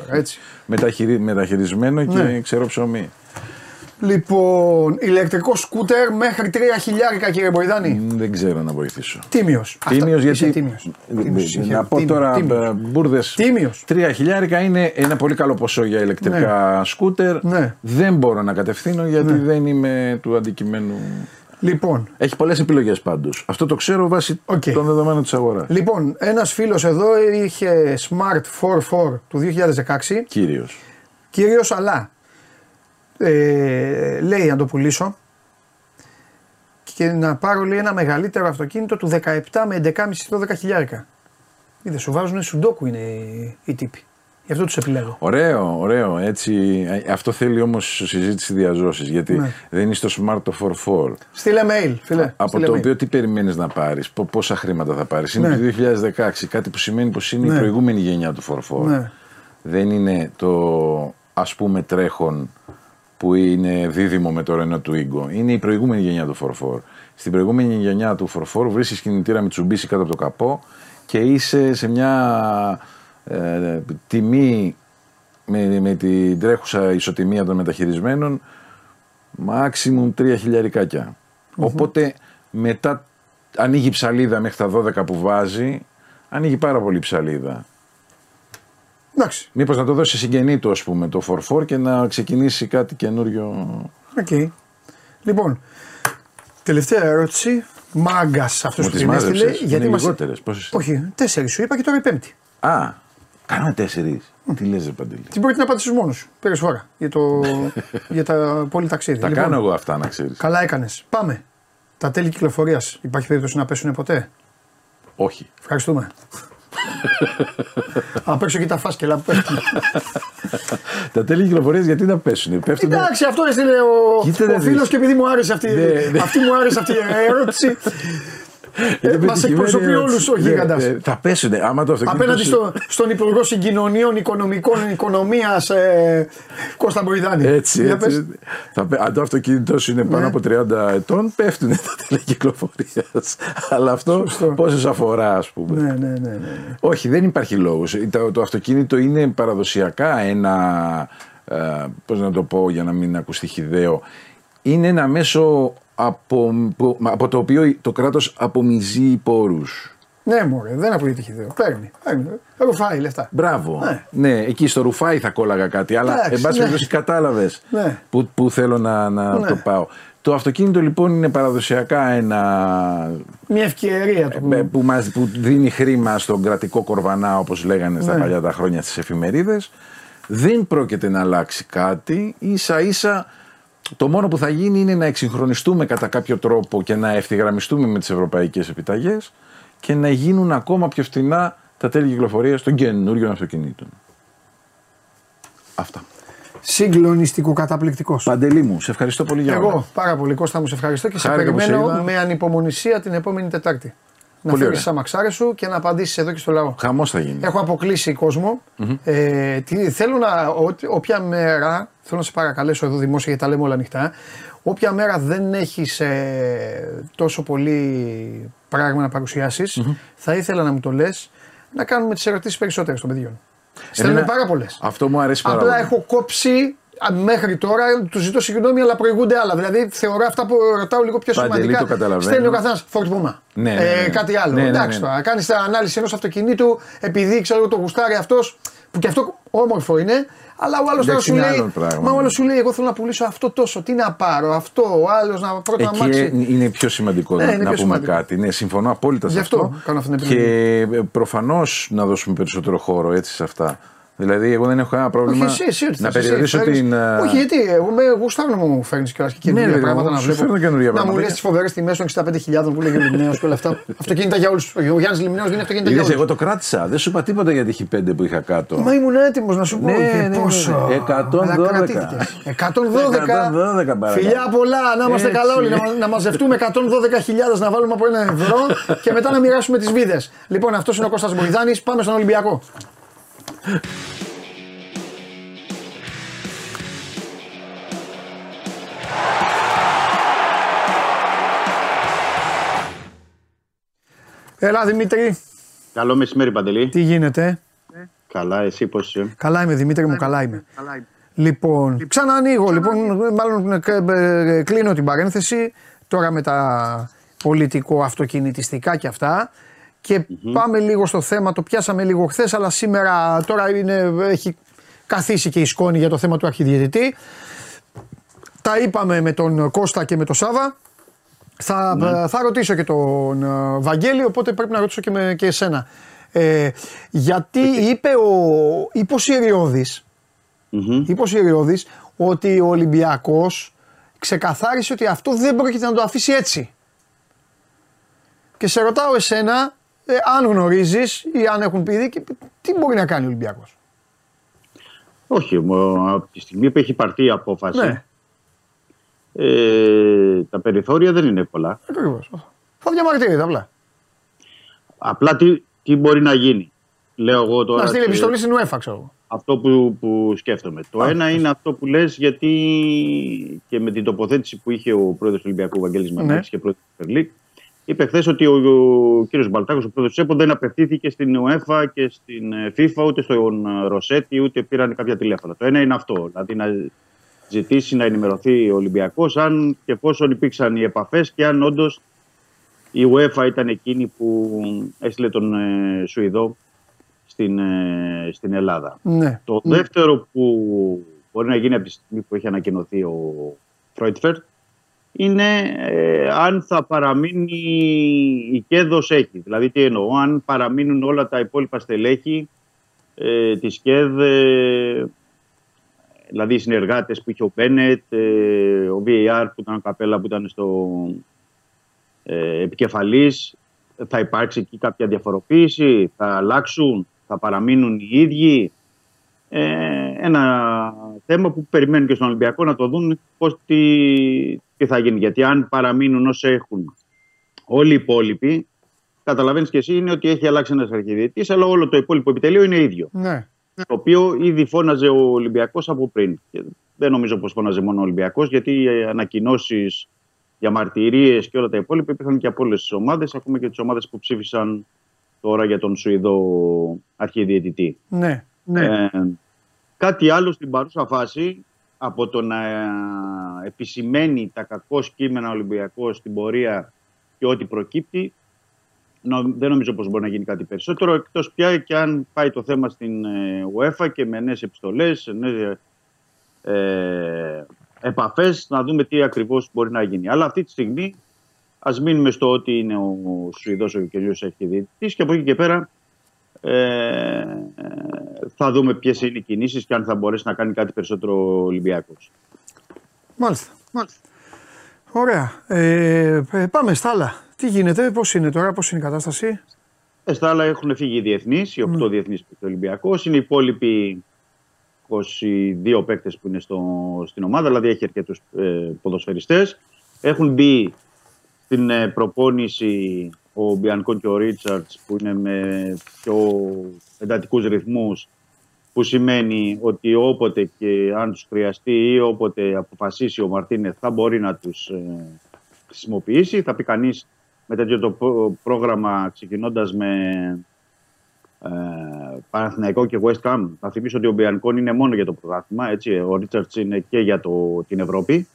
Μεταχειρισμένο και ναι. ξέρω ψωμί.
Λοιπόν, ηλεκτρικό σκούτερ μέχρι 3 χιλιάρικα κύριε Μποϊδάνη.
Δεν ξέρω να βοηθήσω.
Τίμιος.
Τίμιος γιατί. Τίμιος. Να πω τώρα μπουρδες.
Τίμιος.
3 χιλιάρικα είναι ένα πολύ καλό ποσό για ηλεκτρικά ναι. σκούτερ.
Ναι.
Δεν μπορώ να κατευθύνω γιατί ναι. δεν είμαι του αντικειμένου.
Λοιπόν.
Έχει πολλές επιλογές πάντως. Αυτό το ξέρω βάσει okay. των δεδομένων της αγοράς.
Λοιπόν, ένας φίλος εδώ είχε Smart 4.4 του 2016.
Κύριος.
Κύριος, αλλά ε, λέει να το πουλήσω και να πάρω λέει, ένα μεγαλύτερο αυτοκίνητο του 17 με 11,5 12 χιλιάρικα. Είδες, σου βάζουν σουντόκου είναι οι, τύποι. Γι' αυτό τους επιλέγω.
Ωραίο, ωραίο. Έτσι, ε, αυτό θέλει όμως συζήτηση διαζώσει. Γιατί ναι. δεν είναι στο Smart το 4
Στείλε mail, φίλε.
Από
Στείλε
το
mail.
οποίο τι περιμένεις να πάρεις, πόσα χρήματα θα πάρεις. Είναι ναι. το 2016. Κάτι που σημαίνει πως είναι ναι. η προηγούμενη γενιά του 4
ναι.
Δεν είναι το ας πούμε τρέχον που είναι δίδυμο με το Renault του Igo. Είναι η προηγούμενη γενιά του 4 Στην προηγούμενη γενιά του 4 βρίσκεις κινητήρα με τσουμπίση κάτω από το καπό και είσαι σε μια ε, τιμή με, με την τρέχουσα ισοτιμία των μεταχειρισμένων maximum 3 χιλιαρικάκια. Οπότε μετά ανοίγει ψαλίδα μέχρι τα 12 που βάζει, ανοίγει πάρα πολύ ψαλίδα.
Εντάξει.
Μήπως να το δώσει συγγενή του, ας πούμε, το 4 και να ξεκινήσει κάτι καινούριο.
Οκ. Okay. Λοιπόν, τελευταία ερώτηση. Μάγκας αυτός που την έστειλε.
Γιατί είναι λιγότερες. Πόσες...
Όχι, τέσσερις σου είπα και τώρα η πέμπτη.
Α, κάναμε τέσσερις. Mm. Τι λες, Παντελή;
Τι μπορεί να απαντήσει μόνος σου. Πήρε φορά για, το... για τα πολλή ταξίδι.
Τα λοιπόν, κάνω εγώ αυτά, να ξέρεις.
Καλά έκανες. Πάμε. Τα τέλη κυκλοφορίας υπάρχει περίπτωση να πέσουν ποτέ;
Όχι.
Ευχαριστούμε. Απ' έξω και τα φάσκελα που πέφτουν.
τα τέλη κυκλοφορία γιατί να πέσουν. Πέφτουν...
Εντάξει, αυτό έστειλε ο, ο φίλος και επειδή μου άρεσε αυτή, ναι, ναι. αυτή, μου άρεσε αυτή η ερώτηση. Ε, Μας εκπροσωπεί όλους ο ναι, γίγαντας.
θα πέσουν. Άμα το
Απέναντι στο, στον Υπουργό Συγκοινωνίων Οικονομικών Οικονομίας ε, Κώστα Μποϊδάνη.
Έτσι. έτσι. Θα, αν το αυτοκίνητό σου είναι πάνω από 30 ετών, πέφτουν τα τηλεκυκλοφορίας. Αλλά αυτό πόσες αφορά, ας πούμε.
Ναι, ναι, ναι, ναι.
Όχι, δεν υπάρχει λόγος. Το, το αυτοκίνητο είναι παραδοσιακά ένα. Ε, Πώς να το πω για να μην ακουστεί χιδαίο. Είναι ένα μέσο από, από το οποίο το κράτος απομυζεί πόρους.
Ναι, μωρέ, δεν απολύτει χιδαίο. Παίρνει. παίρνει. Ρουφάει λεφτά.
Μπράβο. Ναι. ναι. εκεί στο ρουφάει θα κόλλαγα κάτι, αλλά εν πάση περιπτώσει ναι. κατάλαβες
ναι.
που, που θέλω να, να ναι. το πάω. Το αυτοκίνητο λοιπόν είναι παραδοσιακά ένα.
Μια ευκαιρία του.
Ε, που, μας, που δίνει χρήμα στον κρατικό κορβανά, όπως λέγανε στα ναι. παλιά τα χρόνια στις εφημερίδες. Δεν πρόκειται να αλλάξει κάτι. σα ίσα το μόνο που θα γίνει είναι να εξυγχρονιστούμε κατά κάποιο τρόπο και να ευθυγραμμιστούμε με τις ευρωπαϊκές επιταγές και να γίνουν ακόμα πιο φθηνά τα τέλη κυκλοφορία των καινούριων αυτοκινήτων. Αυτά.
Συγκλονιστικό, καταπληκτικός.
Παντελή μου, σε ευχαριστώ πολύ για
Εγώ πάρα πολύ Κώστα μου, σε ευχαριστώ και σε περιμένω με ανυπομονησία την επόμενη Τετάρτη. Να φέρεις τι αμαξάρε σου και να απαντήσεις εδώ και στο λαό.
Χαμός θα γίνει.
Έχω αποκλείσει κόσμο. Mm-hmm. Ε, τι, θέλω να. Ό, όποια μέρα. Θέλω να σε παρακαλέσω εδώ δημόσια γιατί τα λέμε όλα ανοιχτά. Όποια μέρα δεν έχεις ε, τόσο πολύ πράγμα να παρουσιασει mm-hmm. θα ήθελα να μου το λες να κάνουμε τις ερωτήσεις περισσότερε των παιδιών. Στέλνουν πάρα πολλές.
Αυτό μου αρέσει πάρα
Απλά έχω κόψει μέχρι τώρα, του ζητώ συγγνώμη, αλλά προηγούνται άλλα. Δηλαδή θεωρώ αυτά που ρωτάω λίγο πιο σημαντικά. Στέλνει ο καθένας Ford Puma.
Ναι, ναι,
ε, ναι. κάτι άλλο. Ναι, ναι Εντάξει τώρα. Κάνεις ανάλυση ενός αυτοκινήτου επειδή ξέρω το γουστάρει αυτός, που και αυτό όμορφο είναι, αλλά ο άλλος τώρα σου λέει. Μα ο άλλος σου λέει: Εγώ θέλω να πουλήσω αυτό τόσο. Τι να πάρω, αυτό. Ο άλλος να πρώτα
Εκεί μάξει. Είναι πιο σημαντικό ναι, να, να πούμε σημαντικό. κάτι. Ναι, συμφωνώ απόλυτα σε αυτό.
Κάνω αυτή την
και ε, προφανώς να δώσουμε περισσότερο χώρο έτσι σε αυτά. Δηλαδή, εγώ δεν έχω κανένα πρόβλημα
όχι, εσύ, εσύ,
να περιορίσω την.
Όχι, γιατί εγώ με γουστάρω να μου φέρνεις και καινούργια ναι, πράγματα να βλέπω.
Να
μου λες τις φοβερές τιμές των 65.000 που λέγει ο Λιμνέος και όλα αυτά. Αυτοκίνητα για όλους. Ο Γιάννης Λιμνέος δίνει αυτοκίνητα για όλους.
Εγώ το κράτησα. Δεν σου είπα τίποτα για τη χ5 που είχα κάτω.
Μα ήμουν έτοιμος να σου πω. Ναι, πόσο.
112. 112.
Φιλιά πολλά, να είμαστε καλά όλοι. Να μαζευτούμε 112.000 να βάλουμε από ένα ευρώ και μετά να μοιράσουμε τις βίδες. Λοιπόν, αυτός είναι ο Κώστας Μποϊδάνη. Πάμε στον Ολυμπιακό. Έλα Δημήτρη.
Καλό μεσημέρι Παντελή.
Τι γίνεται;
Καλά, εσύ πώς είσαι;
Καλά είμαι Δημήτρη μου, καλά είμαι. Καλά είμαι. Λοιπόν, ξανανοίγω λοιπόν, μάλλον ε, ε, ε, κλείνω την παρένθεση τώρα με τα πολιτικό αυτοκινητιστικά και αυτά και πάμε λίγο στο θέμα, το πιάσαμε λίγο χθες, αλλά σήμερα τώρα είναι, έχει καθίσει και η σκόνη για το θέμα του αρχιδιαιτητή. Τα είπαμε με τον Κώστα και με τον Σάβα. Θα, ναι. θα ρωτήσω και τον ε, Βαγγέλη, οπότε πρέπει να ρωτήσω και, με, και εσένα. Ε, γιατί είπε ο, είπε ο Συριώδης, ότι ο Ολυμπιακός ξεκαθάρισε ότι αυτό δεν πρόκειται να το αφήσει έτσι. Και σε ρωτάω εσένα, ε, αν γνωρίζεις ή αν έχουν πει, τι μπορεί να κάνει ο Ολυμπιακός;
Όχι, από τη στιγμή που έχει πάρθει η απόφαση, ναι ε, τα περιθώρια δεν είναι πολλά.
Ακριβώς. Θα διαμαρτύρεται απλά.
Απλά τι, τι μπορεί να γίνει. Λέω εγώ τώρα.
Να στείλει επιστολή στην UEFA, ξέρω
Αυτό που, που σκέφτομαι. Το ένα είναι αυτό που λες γιατί και με την τοποθέτηση που είχε ο πρόεδρος του Ολυμπιακού Βαγγέλης ναι. και πρόεδρος του Φερλίκ, είπε χθες ότι ο, ο κύριος Μπαλτάκος, ο πρόεδρος της ΕΠΟ, δεν απευθύνθηκε στην UEFA και στην ε, FIFA ούτε στον ε, Ροσέτη ούτε πήραν κάποια τηλέφωνα. Το ένα είναι αυτό. Δηλαδή να ζητήσει να ενημερωθεί ο Ολυμπιακός αν και εφόσον υπήρξαν οι επαφές και αν όντως η UEFA ήταν εκείνη που έστειλε τον ε, Σουηδό στην, ε, στην Ελλάδα.
Ναι.
Το δεύτερο που μπορεί να γίνει από τη στιγμή που έχει ανακοινωθεί ο Φρόιτφερ είναι ε, αν θα παραμείνει η ΚΕΔ έχει. Δηλαδή τι εννοώ, αν παραμείνουν όλα τα υπόλοιπα στελέχη ε, της ΚΕΔ δηλαδή οι συνεργάτες που είχε ο Μπένετ, ε, ο VAR που ήταν ο Καπέλα που ήταν στο ε, επικεφαλής, θα υπάρξει εκεί κάποια διαφοροποίηση, θα αλλάξουν, θα παραμείνουν οι ίδιοι. Ε, ένα θέμα που περιμένουν και στον Ολυμπιακό να το δουν πώς τι, θα γίνει. Γιατί αν παραμείνουν όσοι έχουν όλοι οι υπόλοιποι, καταλαβαίνεις και εσύ είναι ότι έχει αλλάξει ένας αρχιδιετής, αλλά όλο το υπόλοιπο επιτελείο είναι ίδιο.
Ναι
το οποίο ήδη φώναζε ο Ολυμπιακός από πριν. Και δεν νομίζω πως φώναζε μόνο ο Ολυμπιακός, γιατί οι ανακοινώσεις για μαρτυρίες και όλα τα υπόλοιπα υπήρχαν και από όλες τις ομάδες, ακόμα και τις ομάδες που ψήφισαν τώρα για τον Σουηδό αρχιδιαιτητή.
Ναι, ναι. Ε,
κάτι άλλο στην παρούσα φάση, από το να επισημαίνει τα κακό κείμενα Ολυμπιακός στην πορεία και ό,τι προκύπτει, δεν νομίζω πως μπορεί να γίνει κάτι περισσότερο εκτός πια και αν πάει το θέμα στην ε, UEFA και με νέες επιστολές, νέες ε, επαφές να δούμε τι ακριβώς μπορεί να γίνει. Αλλά αυτή τη στιγμή ας μείνουμε στο ότι είναι ο Σουηδός ο κ. Αρχιδιετής και από εκεί και πέρα ε, θα δούμε ποιες είναι οι κινήσεις και αν θα μπορέσει να κάνει κάτι περισσότερο ο Ολυμπιακός.
Μάλιστα. Μάλιστα. Ωραία. Ε, ε πάμε στα άλλα. Τι γίνεται, πώς είναι τώρα, πώς είναι η κατάσταση;
Ε, στα άλλα έχουν φύγει οι διεθνείς, οι 8 mm. διεθνείς του Ολυμπιακού. Είναι οι υπόλοιποι 22 παίκτες που είναι στο, στην ομάδα, δηλαδή έχει αρκετούς ε, ποδοσφαιριστές. Έχουν μπει στην ε, προπόνηση ο Μπιανκόν και ο Ρίτσαρτς που είναι με πιο εντατικούς ρυθμούς που σημαίνει ότι όποτε και αν τους χρειαστεί ή όποτε αποφασίσει ο Μαρτίνεθ θα μπορεί να τους ε, χρησιμοποιήσει. Θα πει κανείς με τέτοιο το πρόγραμμα ξεκινώντας με ε, Παναθηναϊκό και West Ham. Θα θυμίσω ότι ο Μπιανκόν είναι μόνο για το πρωτάθλημα, έτσι, ο Ρίτσαρτς είναι και για το, την Ευρώπη.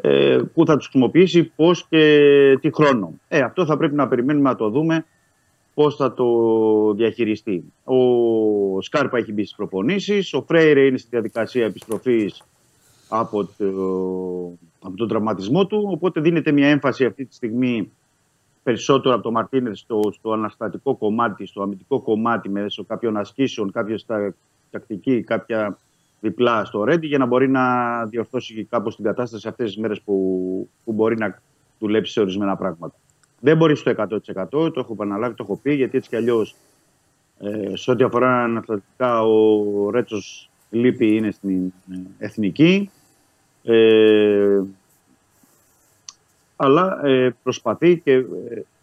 Ε, που θα τους χρησιμοποιήσει, πώς και τι χρόνο. Ε, αυτό θα πρέπει να περιμένουμε να το δούμε πώς θα το διαχειριστεί. Ο Σκάρπα έχει μπει στις προπονήσεις, ο Φρέιρε είναι στη διαδικασία επιστροφής από, το, από τον τραυματισμό του, οπότε δίνεται μια έμφαση αυτή τη στιγμή περισσότερο από το Μαρτίνεθ στο, στο αναστατικό κομμάτι, στο αμυντικό κομμάτι μέσω κάποιων ασκήσεων, κάποια τακτική, κάποια διπλά στο Ρέντι για να μπορεί να διορθώσει κάπως την κατάσταση αυτές τις μέρες που, που μπορεί να δουλέψει σε ορισμένα πράγματα. Δεν μπορεί στο 100%, το έχω επαναλάβει, το έχω πει, γιατί έτσι κι αλλιώς ε, σε ό,τι αφορά αναστατικά ο Ρέτσος λείπει είναι στην ε, εθνική. Ε, αλλά ε, προσπαθεί και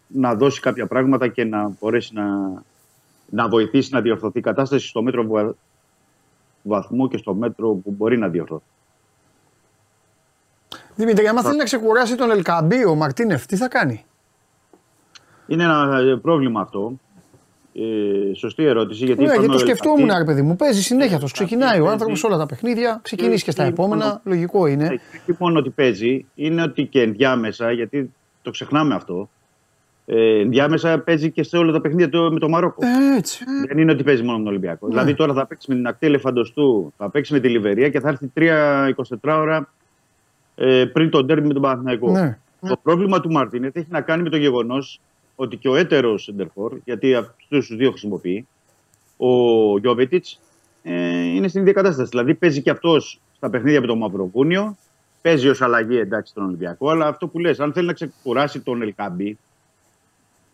να δώσει κάποια πράγματα και να μπορέσει να, να βοηθήσει να διορθωθεί η κατάσταση στο μέτρο βαθμού και στο μέτρο που μπορεί να διορθωθεί.
Δημήτρη, άμα θέλει να ξεκουράσει τον Ελκαμπή, ο Μαρτίνεφ, τι θα κάνει;
Είναι ένα ε, πρόβλημα αυτό. Ε, σωστή ερώτηση. Γιατί,
ναι, γιατί το σκεφτόμουν, ρε παιδί μου. Παίζει συνέχεια αυτό. Ξεκινάει ο άνθρωπος όλα τα παιχνίδια, ξεκινήσει και στα επόμενα. Λογικό είναι.
Όχι ε, μόνο ότι παίζει, είναι ότι και ενδιάμεσα, γιατί το ξεχνάμε αυτό. Ε, ενδιάμεσα παίζει και σε όλα τα παιχνίδια με το Μαρόκο.
Έτσι.
Δεν είναι ότι παίζει μόνο με τον Ολυμπιακό. Ναι. Δηλαδή τώρα θα παίξει με την ακτή Ελεφαντοστού, θα παίξει με τη Λιβερία και θα έρθει 3-24 ώρα ε, πριν τον τέρμι με τον Παναθηναϊκό. Ναι. Το πρόβλημα του Μαρτίνετ έχει να κάνει με το γεγονός ότι και ο έτερος Σεντερφόρ, γιατί αυτούς τους δύο χρησιμοποιεί, ο Γιώβετιτς, ε, είναι στην ίδια κατάσταση. Δηλαδή παίζει και αυτός στα παιχνίδια με τον Μαυροβούνιο, παίζει ως αλλαγή εντάξει τον Ολυμπιακό, αλλά αυτό που λες, αν θέλει να ξεκουράσει τον Ελκάμπη,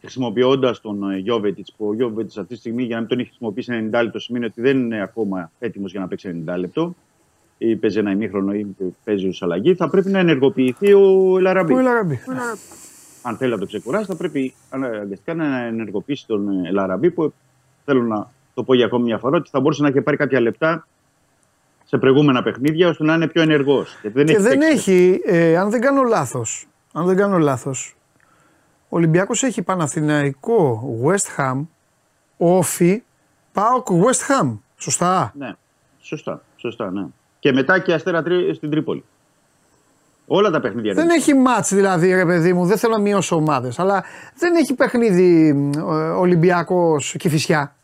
χρησιμοποιώντας τον Γιώβετιτς, που ο Γιώβετιτς αυτή τη στιγμή για να μην τον έχει χρησιμοποιήσει 90 λεπτό, σημαίνει ότι δεν είναι ακόμα έτοιμος για να παίξει 90 λεπτό, ή παίζει ένα ημίχρονο ή παίζει ως αλλαγή, θα πρέπει να ενεργοποιηθεί ο Ελαραμπή.
Ο Ελαραμπή
αν θέλει να το ξεκουράσει, θα πρέπει αναγκαστικά να ενεργοποιήσει τον Ελαραμπή που θέλω να το πω για ακόμη μια φορά ότι θα μπορούσε να έχει πάρει κάποια λεπτά σε προηγούμενα παιχνίδια ώστε να είναι πιο ενεργός.
Δεν και δεν έχει, ε, αν δεν κάνω λάθος, αν δεν κάνω λάθος, ο Ολυμπιακός έχει Παναθηναϊκό West Ham, Όφι, Πάοκ West Ham. Σωστά.
Ναι, σωστά, σωστά, ναι. Και μετά και Αστέρα στην Τρίπολη. Όλα τα παιχνίδια.
Δεν έχει μάτς δηλαδή, ρε παιδί μου, δεν θέλω να μειώσω ομάδες. Αλλά δεν έχει παιχνίδι ε, Ολυμπιακός και φυσιά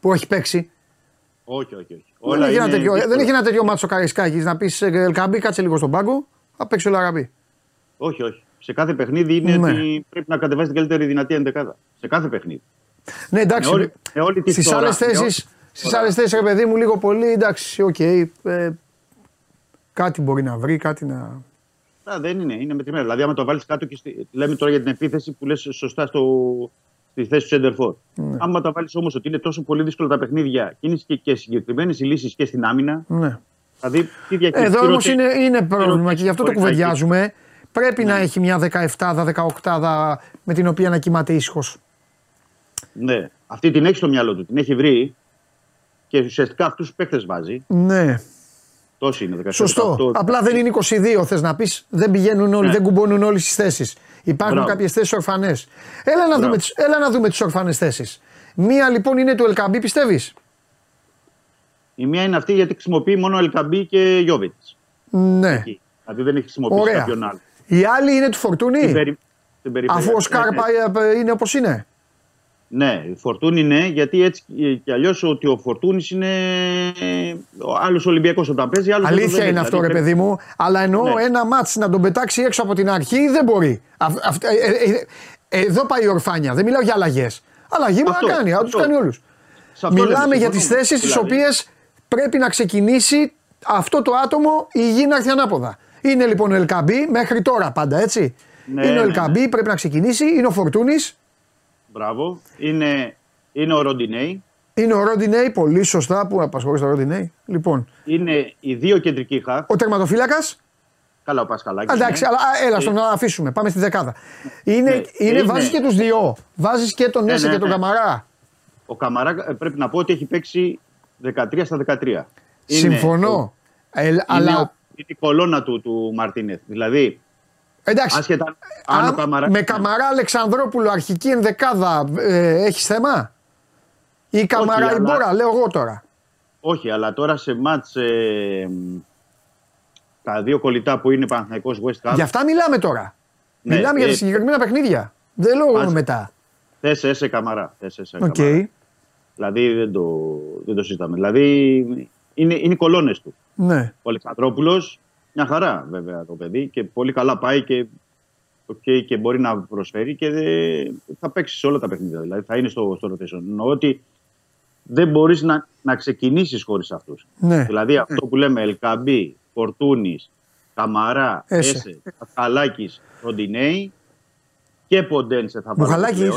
που έχει παίξει.
Όχι, όχι. όχι.
Δεν, έχει ένα τέτοιο, δεν έχει ένα τέτοιο μάτσο Καρισκάκης να πεις ε, Ελκαμπή, κάτσε λίγο στον πάγκο, θα παίξει ο Λαραμπή.
Όχι, όχι. Σε κάθε παιχνίδι είναι ναι. ότι πρέπει να κατεβάσει την καλύτερη δυνατή εντεκάδα. Σε κάθε παιχνίδι.
Ναι, εντάξει. Στις άλλες θέσει, στις άλλες θέσεις, ρε παιδί μου, λίγο πολύ εντάξει, οκ. Okay, ε, κάτι μπορεί να βρει, κάτι να.
Α, δεν είναι, είναι μετρημένο. Δηλαδή, άμα το βάλεις κάτω και στη... λέμε τώρα για την επίθεση που λες σωστά στο... στη θέση του Σέντερφορ. Ναι. Άμα τα βάλεις όμως ότι είναι τόσο πολύ δύσκολα τα παιχνίδια και είναι και, και συγκεκριμένες οι λύσεις και στην άμυνα.
Ναι.
Δηλαδή, τι
Εδώ όμως είναι, είναι πρόβλημα και γι' αυτό το κουβεντιάζουμε. Πρέπει ναι. να έχει μια 17-18 με την οποία να κοιμάται ήσυχος.
Ναι. Αυτή την έχει στο μυαλό του. Την έχει βρει και ουσιαστικά αυτούς τους παίχτε βάζει.
Ναι.
Τόσο είναι.
17, Σωστό. 8, Απλά δεν είναι 22, θες να πεις. Δεν πηγαίνουν όλοι, ναι. δεν κουμπώνουν όλοι στις θέσεις. Υπάρχουν κάποιες θέσεις ορφανές. Έλα, να δούμε, έλα να δούμε τις ορφανές θέσεις. Μία λοιπόν είναι του Ελκαμπή, πιστεύεις;
Η μία είναι αυτή γιατί χρησιμοποιεί μόνο Ελκαμπή και Γιώβιτς.
Ναι.
Δηλαδή δεν έχει χρησιμοποιήσει Ωραία. κάποιον άλλο.
Η άλλη είναι του Φορτούνη; Περι... Αφού ο Σκάρπα ναι, ναι. είναι όπως είναι;
Ναι, Φορτούνη ναι, γιατί έτσι και αλλιώς ότι ο Φορτούνης είναι ο άλλος Ολυμπιακός όταν παίζει. Άλλος
Αλήθεια είναι αυτό, ρε δηλαδή, παιδί μου. Αλλά εννοώ ναι. ένα μάτς να τον πετάξει έξω από την αρχή δεν μπορεί. Α, ε, ε, ε, εδώ πάει η ορφάνια. Δεν μιλάω για αλλαγές. Αλλαγή μπορεί να κάνει, να τους κάνει όλους. Μιλάμε για τις θέσεις τις οποίες πρέπει να ξεκινήσει αυτό το άτομο η γη να έρθει ανάποδα. Είναι λοιπόν ο Ελκαμπή μέχρι τώρα πάντα έτσι. Ναι, είναι ο ναι, Ελκαμπή, ναι. πρέπει να ξεκινήσει. Είναι ο Φορτούνης.
Μπράβο. Είναι, είναι ο Ροντινέη.
Είναι ο Ροντινέη, πολύ σωστά που απασχολεί το Ροντινέη. Λοιπόν.
Είναι οι δύο κεντρικοί χαφ.
Ο τερματοφύλακας.
Καλά, ο Πασχαλάκης.
Εντάξει, ναι. αλλά έλα, στον να αφήσουμε. Πάμε στη δεκάδα. Είναι, ναι. είναι, βάζεις και τους δύο. Βάζεις και τον Έσε και τον Καμαρά.
Ο Καμαρά ε, πρέπει να πω ότι έχει παίξει 13 στα 13.
Συμφωνώ.
Είναι, ε, αλλά... είναι η κολόνα του, του Μαρτίνεθ. Δηλαδή,
Εντάξει,
άσχετα,
αν, Καμαρά... με Καμαρά Αλεξανδρόπουλο αρχική ενδεκάδα ε, έχεις θέμα; Ή Καμαρά ή Μπόρα, λέω εγώ τώρα.
Όχι, αλλά τώρα σε μάτς ε, τα δύο κολλητά που είναι Παναθηναϊκός West Ham.
Για αυτά μιλάμε τώρα. Ναι, μιλάμε για τα συγκεκριμένα παιχνίδια. Δεν λέω μετά.
Θες σε καμαρά. Θες σε
okay.
Δηλαδή δεν το, δεν το συζητάμε. Δηλαδή είναι, είναι οι κολόνες του.
Ναι.
Ο Αλεξανδρόπουλος, μια χαρά βέβαια το παιδί και πολύ καλά πάει και, okay, και μπορεί να προσφέρει και δε, θα παίξει σε όλα τα παιχνίδια. Δηλαδή θα είναι στο, στο rotation. Εννοώ ότι δεν μπορείς να, να ξεκινήσεις χωρίς αυτούς.
Ναι.
Δηλαδή αυτό που λέμε Ελκαμπή, Φορτούνης, Καμαρά, Έσε, Πασχαλάκη, Ροντινέη και Ποντένσε θα
βάλει.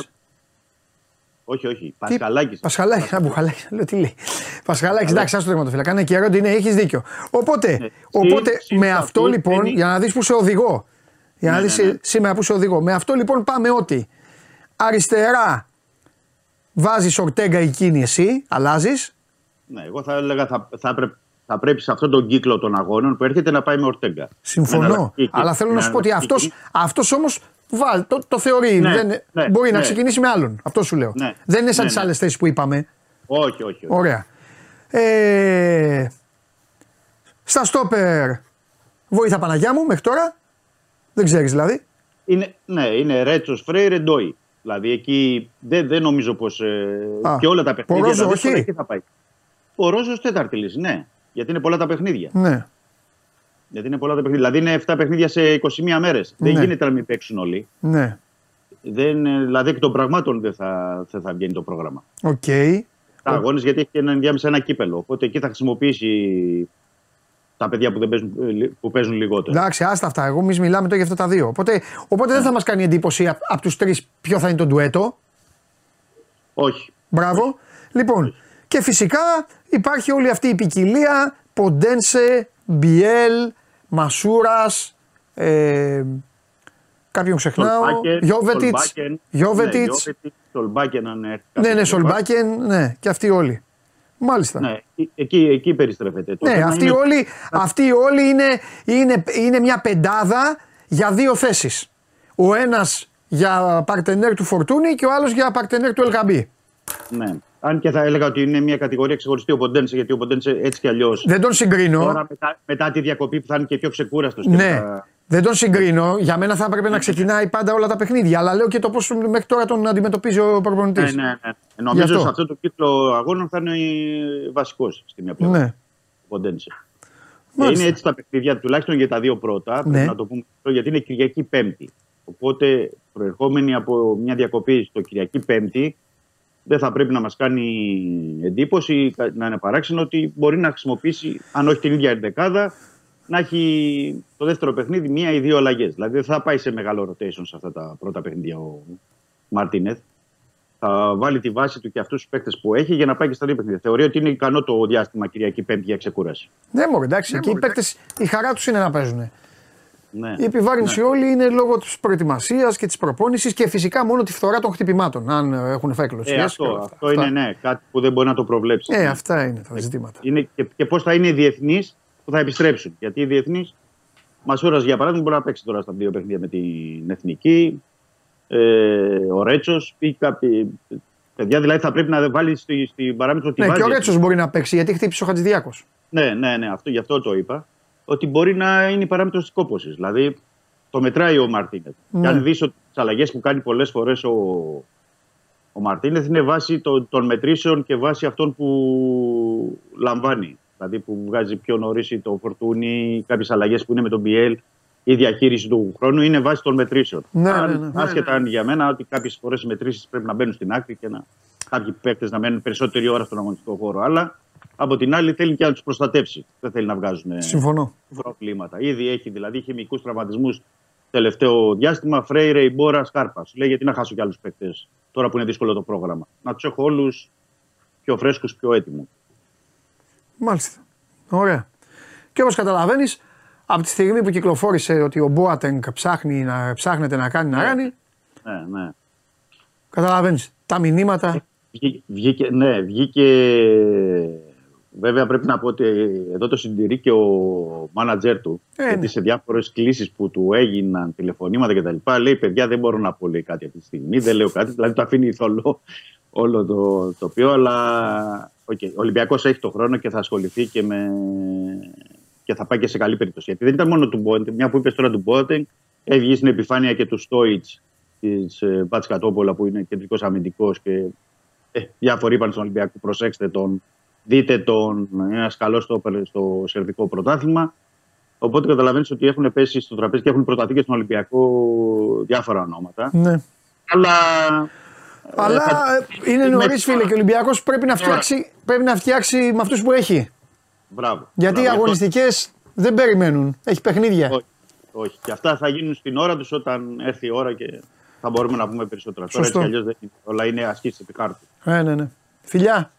Όχι, όχι. Πασχαλάκης.
Πασχαλάκη. Α, Μπουχαλάκη. Λέω τι λέει. Πασχαλάκης, εντάξει, άστο τερματοφύλακα. Κάνε καιρό ότι είναι, έχεις δίκιο. Οπότε, ναι. οπότε με αυτό λοιπόν, για να δεις που σε οδηγώ. Για να ναι, δεις ναι, ναι. σήμερα που σε οδηγώ. Με αυτό λοιπόν πάμε ότι αριστερά βάζεις Ορτέγκα εκείνη εσύ, αλλάζεις.
Ναι, εγώ θα έλεγα θα, θα, πρέπει, θα πρέπει σε αυτόν τον κύκλο των αγώνων που έρχεται να πάει με Ορτέγκα.
Συμφωνώ. αλλά θέλω να σου πω ότι αυτό όμως το, το θεωρεί.
Ναι,
δεν,
ναι,
μπορεί να ξεκινήσει με άλλον. Αυτό σου λέω. Δεν είναι σαν ναι, τις άλλες θέσεις που είπαμε.
Όχι, όχι. όχι.
Ωραία. Ε, στα στόπερ βοήθα Παναγιά μου μέχρι τώρα. Δεν ξέρεις δηλαδή.
Είναι, ναι, είναι Ρέτσο Φρέιρε Ντόι. Δηλαδή εκεί δεν, δεν νομίζω πως. Ε, και όλα τα παιχνίδια.
Πορόζο, δηλαδή,
όχι. Θα πάει. Ο Ρόζος τέταρτη λύση, ναι. Γιατί είναι πολλά τα παιχνίδια.
Ναι.
Γιατί είναι πολλά τα παιχνίδια. Δηλαδή είναι 7 παιχνίδια σε 21 μέρες. Δεν ναι. γίνεται να μην παίξουν όλοι.
Ναι.
Δεν, δηλαδή εκ των πραγμάτων δεν θα, δεν θα βγαίνει το πρόγραμμα.
Οκ. Okay.
Τα αγώνες γιατί έχει και ένα ενδιάμεσα ένα κύπελλο. Οπότε εκεί θα χρησιμοποιήσει τα παιδιά που, δεν παίζουν, που παίζουν λιγότερο.
Εντάξει, άστα αυτά. Εγώ εμείς μιλάμε τώρα για αυτά τα δύο. Οπότε, οπότε δεν θα μας κάνει εντύπωση από, από τους τρεις ποιο θα είναι το ντουέτο;
Όχι.
Μπράβο. Λοιπόν, και φυσικά υπάρχει όλη αυτή η ποικιλία. Ποντένσε, Μπιέλ, Μασούρας. Ε, κάποιον ξεχνάω. Γιώβετιτς. Γιώβετιτς.
Σολμπάκεν, αν έρθει.
Ναι, ναι, Σολμπάκεν, ναι, και αυτοί όλοι. Μάλιστα.
Ναι, εκεί, εκεί περιστρέφεται.
Ναι, αυτοί, είναι... όλοι, αυτοί όλοι είναι, είναι, είναι μια πεντάδα για δύο θέσεις. Ο ένας για παρτενέρ του Φορτούνη και ο άλλος για παρτενέρ του Ελγαμπή.
Ναι. Αν και θα έλεγα ότι είναι μια κατηγορία ξεχωριστή ο Ποντένσε, γιατί ο Ποντένσε έτσι κι αλλιώς.
Δεν τον συγκρίνω.
Τώρα μετά, μετά τη διακοπή που θα είναι και πιο ξεκούραστος.
Ναι. Μετά... Δεν τον συγκρίνω. Για μένα θα έπρεπε να ξεκινάει πάντα όλα τα παιχνίδια. Αλλά λέω και το πώς μέχρι τώρα τον αντιμετωπίζει ο προπονητής.
Ναι, ναι, ναι. Νομίζω αυτό. σε αυτό το κύκλο αγώνων θα είναι βασικός στη μια πλευρά. Ναι. Ο Ποντένσε. Είναι έτσι τα παιχνίδια, τουλάχιστον για τα δύο πρώτα. Ναι. Πρέπει να το πούμε γιατί είναι Κυριακή Πέμπτη. Οπότε προερχόμενοι από μια διακοπή στο Κυριακή Πέμπτη, δεν θα πρέπει να μας κάνει εντύπωση, να είναι παράξενο ότι μπορεί να χρησιμοποιήσει, αν όχι την ίδια ενδεκάδα, να έχει το δεύτερο παιχνίδι μία ή δύο αλλαγές. Δηλαδή δεν θα πάει σε μεγάλο rotation σε αυτά τα πρώτα παιχνίδια ο Μαρτίνεθ. Θα βάλει τη βάση του και αυτούς τους παίκτες που έχει για να πάει και στα δύο παιχνίδια. Θεωρεί ότι είναι ικανό το διάστημα Κυριακή Πέμπτη για ξεκούραση.
Δεν μου εντάξει. εκεί οι παίκτες η χαρά τους είναι να παίζουν. Ναι. Η επιβάρυνση ναι. όλη είναι λόγω της προετοιμασίας και της προπόνησης και φυσικά μόνο τη φθορά των χτυπημάτων. Αν έχουν φάει κλωσιέ.
Ε, αυτό αυτό είναι ναι, κάτι που δεν μπορεί να το προβλέψεις.
Ε, αυτά είναι τα ζητήματα.
Είναι και, και πώς θα είναι οι διεθνείς που θα επιστρέψουν. Γιατί οι διεθνείς, Μασούρα για παράδειγμα, μπορεί να παίξει τώρα στα δύο παιχνίδια με την εθνική. Ε, ο Ρέτσος ή κάποιοι. Παιδιά, δηλαδή θα πρέπει να βάλει στην στη παράμετρο
τη ναι, βάση. και ο Ρέτσος μπορεί να παίξει γιατί χτύπησε ο Χατζηδιάκος.
Ναι, ναι, ναι, αυτό, γι' αυτό το είπα ότι μπορεί να είναι η παράμετρο της κόπωσης. Δηλαδή το μετράει ο Μαρτίνεθ. Ναι. Και αν δεις τις αλλαγές που κάνει πολλές φορές ο, ο Μαρτίνεθ είναι βάση των, των μετρήσεων και βάση αυτών που λαμβάνει. Δηλαδή που βγάζει πιο νωρίς το φορτούνι, κάποιες αλλαγές που είναι με τον Μπιέλ, η διαχείριση του χρόνου είναι βάση των μετρήσεων.
Ναι, αν, ναι, ναι.
Άσχετα αν για μένα ότι κάποιες φορές οι μετρήσεις πρέπει να μπαίνουν στην άκρη και να, κάποιοι παίκτες να μένουν περισσότερη ώρα στον αγωνιστικό χώρο. Αλλά Από την άλλη θέλει και να τους προστατεύσει. Δεν θέλει να βγάζουν
Συμφωνώ.
προβλήματα. Ήδη έχει δηλαδή χημικού τραυματισμούς τελευταίο διάστημα. Φρέιρε, Ιμπόρα, Σκάρπας. Λέει γιατί να χάσω κι άλλους παίκτες τώρα που είναι δύσκολο το πρόγραμμα. Να τους έχω όλους πιο φρέσκους, πιο έτοιμους.
Μάλιστα. Ωραία. Και όπως καταλαβαίνεις, από τη στιγμή που κυκλοφόρησε ότι ο Μπόατενγκ ψάχνει να, ψάχνεται να κάνει να κάνει.
Ναι, ναι.
Καταλαβαίνεις. Τα μηνύματα.
Βγήκε, ναι, βγήκε. Βέβαια πρέπει να πω ότι εδώ το συντηρεί και ο μάνατζερ του. Ε, γιατί ναι. σε διάφορες κλήσεις που του έγιναν τηλεφωνήματα κτλ. Λέει: Παιδιά, δεν μπορώ να πω λέει, κάτι αυτή τη στιγμή. Δεν λέω κάτι. Δηλαδή το αφήνει θολό όλο το τοπίο. Αλλά okay, ο Ολυμπιακός έχει το χρόνο και θα ασχοληθεί και, με... και θα πάει και σε καλή περίπτωση. Γιατί δεν ήταν μόνο του Μπόντεν. Μια που είπες τώρα του Μπόντεν, έβγει στην επιφάνεια και του Στόιτ της ε, Μπάτσκατόπολα που είναι κεντρικός αμυντικός και ε, διάφοροι είπαν στον Ολυμπιακό, προσέξτε τον, δείτε τον, ένας καλός στο, στο σερβικό πρωτάθλημα. Οπότε καταλαβαίνεις ότι έχουν πέσει στο τραπέζι και έχουν προταθεί και στον Ολυμπιακό διάφορα ονόματα.
Ναι.
Αλλά.
Αλλά ε, είναι νωρίς, φίλε, και ο Ολυμπιακός πρέπει, να φτιάξει, πρέπει να φτιάξει με αυτούς που έχει.
Μπράβο.
Γιατί
Μπράβο.
οι αγωνιστικές δεν περιμένουν. Έχει παιχνίδια.
Όχι. Όχι. Και αυτά θα γίνουν στην ώρα τους όταν έρθει η ώρα και θα μπορούμε να πούμε περισσότερα. Τώρα έτσι κι αλλιώς δεν είναι. Όλα είναι ασκήσεις επί χάρτη.
Ε, ναι, ναι. Φιλιά.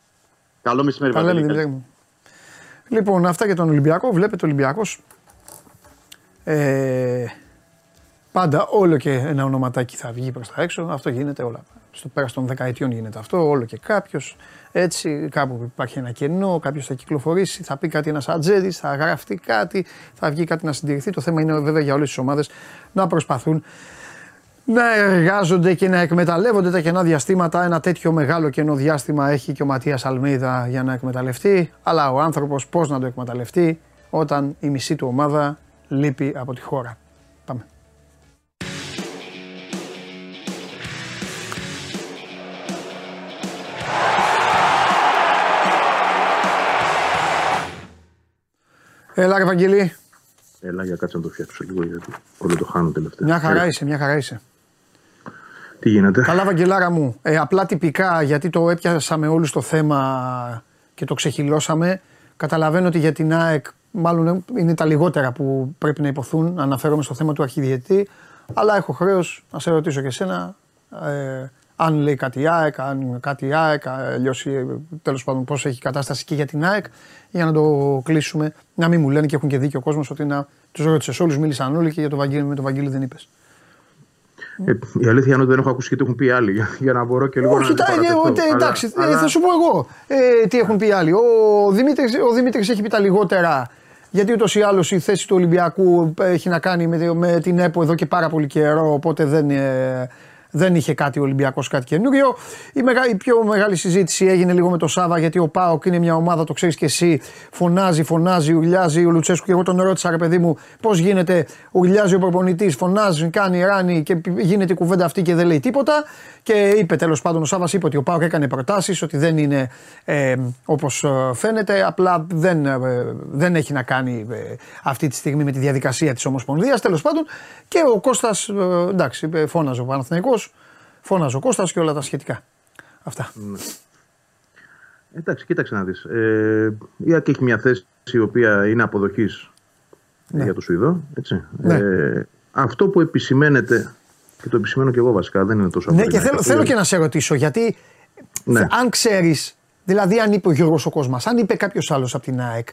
Καλό μεσημέρι,
Τα λέμε, Δημήτρη μου. Λοιπόν, αυτά για τον Ολυμπιακό. Βλέπετε ο Ολυμπιακός. Ε, πάντα όλο και ένα ονοματάκι θα βγει προς τα έξω. Αυτό γίνεται όλα. Στο πέρας των δεκαετιών γίνεται αυτό. Όλο και κάποιος έτσι, κάπου υπάρχει ένα κενό, κάποιος θα κυκλοφορήσει, θα πει κάτι ένας ατζέδι, θα γραφτεί κάτι, θα βγει κάτι να συντηρηθεί. Το θέμα είναι βέβαια για όλες τις ομάδες να προσπαθούν να εργάζονται και να εκμεταλλεύονται τα κενά διαστήματα. Ένα τέτοιο μεγάλο κενό διάστημα έχει και ο Ματίας Αλμίδα για να εκμεταλλευτεί. Αλλά ο άνθρωπος πώς να το εκμεταλλευτεί όταν η μισή του ομάδα λείπει από τη χώρα. Πάμε. Έλα, Ευαγγελή.
Έλα, για κάτσε να το φτιάξω λίγο γιατί όλο το χάνω τελευταία.
Μια χαρά είσαι, μια χαρά είσαι.
Τι γίνεται;
Καλά, Βαγγελάρα μου. Ε, απλά τυπικά, γιατί το έπιασαμε όλους το θέμα και το ξεχυλώσαμε. Καταλαβαίνω ότι για την ΑΕΚ, μάλλον είναι τα λιγότερα που πρέπει να υποθούν. Αναφέρομαι στο θέμα του αρχιδιετή. Αλλά έχω χρέος να σε ρωτήσω και εσένα. Ε, αν λέει κάτι η ΑΕΚ, αν κάτι η ΑΕΚ, λιώσει τέλος πάντων πώς έχει κατάσταση και για την ΑΕΚ, για να το κλείσουμε. Να μην μου λένε και έχουν και δίκιο ο κόσμος ότι να τους ρώτησες όλους, μίλησαν όλοι και για το Βαγγέλη, με το Βαγγέλη δεν είπες.
Ε, η αλήθεια είναι ότι δεν έχω ακούσει και τι έχουν πει άλλοι. Για, για να μπορώ και λίγο
Όχι,
να.
Όχι, εντάξει, αλλά, θα σου πω εγώ ε, τι έχουν πει άλλοι. Ο Δημήτρης, ο Δημήτρης έχει πει τα λιγότερα. Γιατί ούτως ή άλλως η θέση του Ολυμπιακού έχει να κάνει με, με την ΕΠΟ εδώ και πάρα πολύ καιρό. Οπότε δεν, ε, δεν είχε κάτι ο Ολυμπιακός, κάτι καινούριο. Η, μεγα, η πιο μεγάλη συζήτηση έγινε λίγο με το Σάβα γιατί ο Πάοκ είναι μια ομάδα, το ξέρεις και εσύ. Φωνάζει, φωνάζει, ουρλιάζει ο Λουτσέσκου. Και εγώ τον ρώτησα, ρε παιδί μου, πώς γίνεται, ουρλιάζει ο προπονητής, φωνάζει, κάνει, ράνει και γίνεται η κουβέντα αυτή και δεν λέει τίποτα. Και είπε τέλος πάντων ο Σάβας, είπε ότι ο Πάοκ έκανε προτάσεις, ότι δεν είναι ε, όπως φαίνεται. Απλά δεν, ε, δεν έχει να κάνει ε, αυτή τη στιγμή με τη διαδικασία της Ομοσπονδίας. Τέλος πάντων. Και ο Κώστας, ε, εντάξει, φώναζε ο Παναθηναϊκός φώναζε ο Κώστας και όλα τα σχετικά. Αυτά.
Ναι. Εντάξει, κοίταξε να δεις. Ε, η ΑΚ έχει μια θέση η οποία είναι αποδοχής ναι. για το Σουηδό. Έτσι. Ναι. Ε, αυτό που επισημαίνεται, και το επισημαίνω και εγώ βασικά, δεν είναι τόσο
Ναι, και θέλω, θέλω και να σε ρωτήσω, γιατί ναι. αν ξέρεις, δηλαδή αν είπε ο Γιώργος ο Κόσμας, αν είπε κάποιος άλλος από την ΑΕΚ,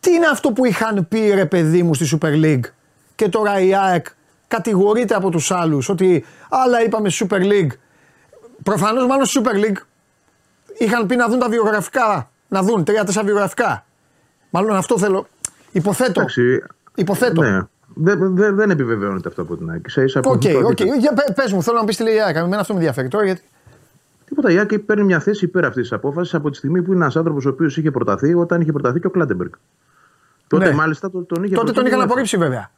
τι είναι αυτό που είχαν πει ρε παιδί μου στη Super League και τώρα η ΑΕΚ κατηγορείται από τους άλλους ότι άλλα είπαμε στη Super League. Προφανώς μάλλον στη Super League είχαν πει να δουν τα βιογραφικά, να δουν τρία-τέσσερα βιογραφικά. Μάλλον αυτό θέλω. Υποθέτω. Εντάξει, Υποθέτω.
Ναι. Δεν, δε, δεν επιβεβαιώνεται αυτό από την ΑΕΚ.
Οκ, οκ. Πες μου, θέλω να πεις τι λέει η ΑΕΚ. Εμένα αυτό με ενδιαφέρει τώρα γιατί.
Τίποτα. Η ΑΕΚ παίρνει μια θέση υπέρ αυτής της απόφασης από τη στιγμή που είναι ένας άνθρωπος ο οποίος είχε προταθεί όταν είχε προταθεί και ο Κλάντεμπεργκ. Τότε ναι. μάλιστα τον είχε
Τότε τον είχαν απορρίψει βέβαια.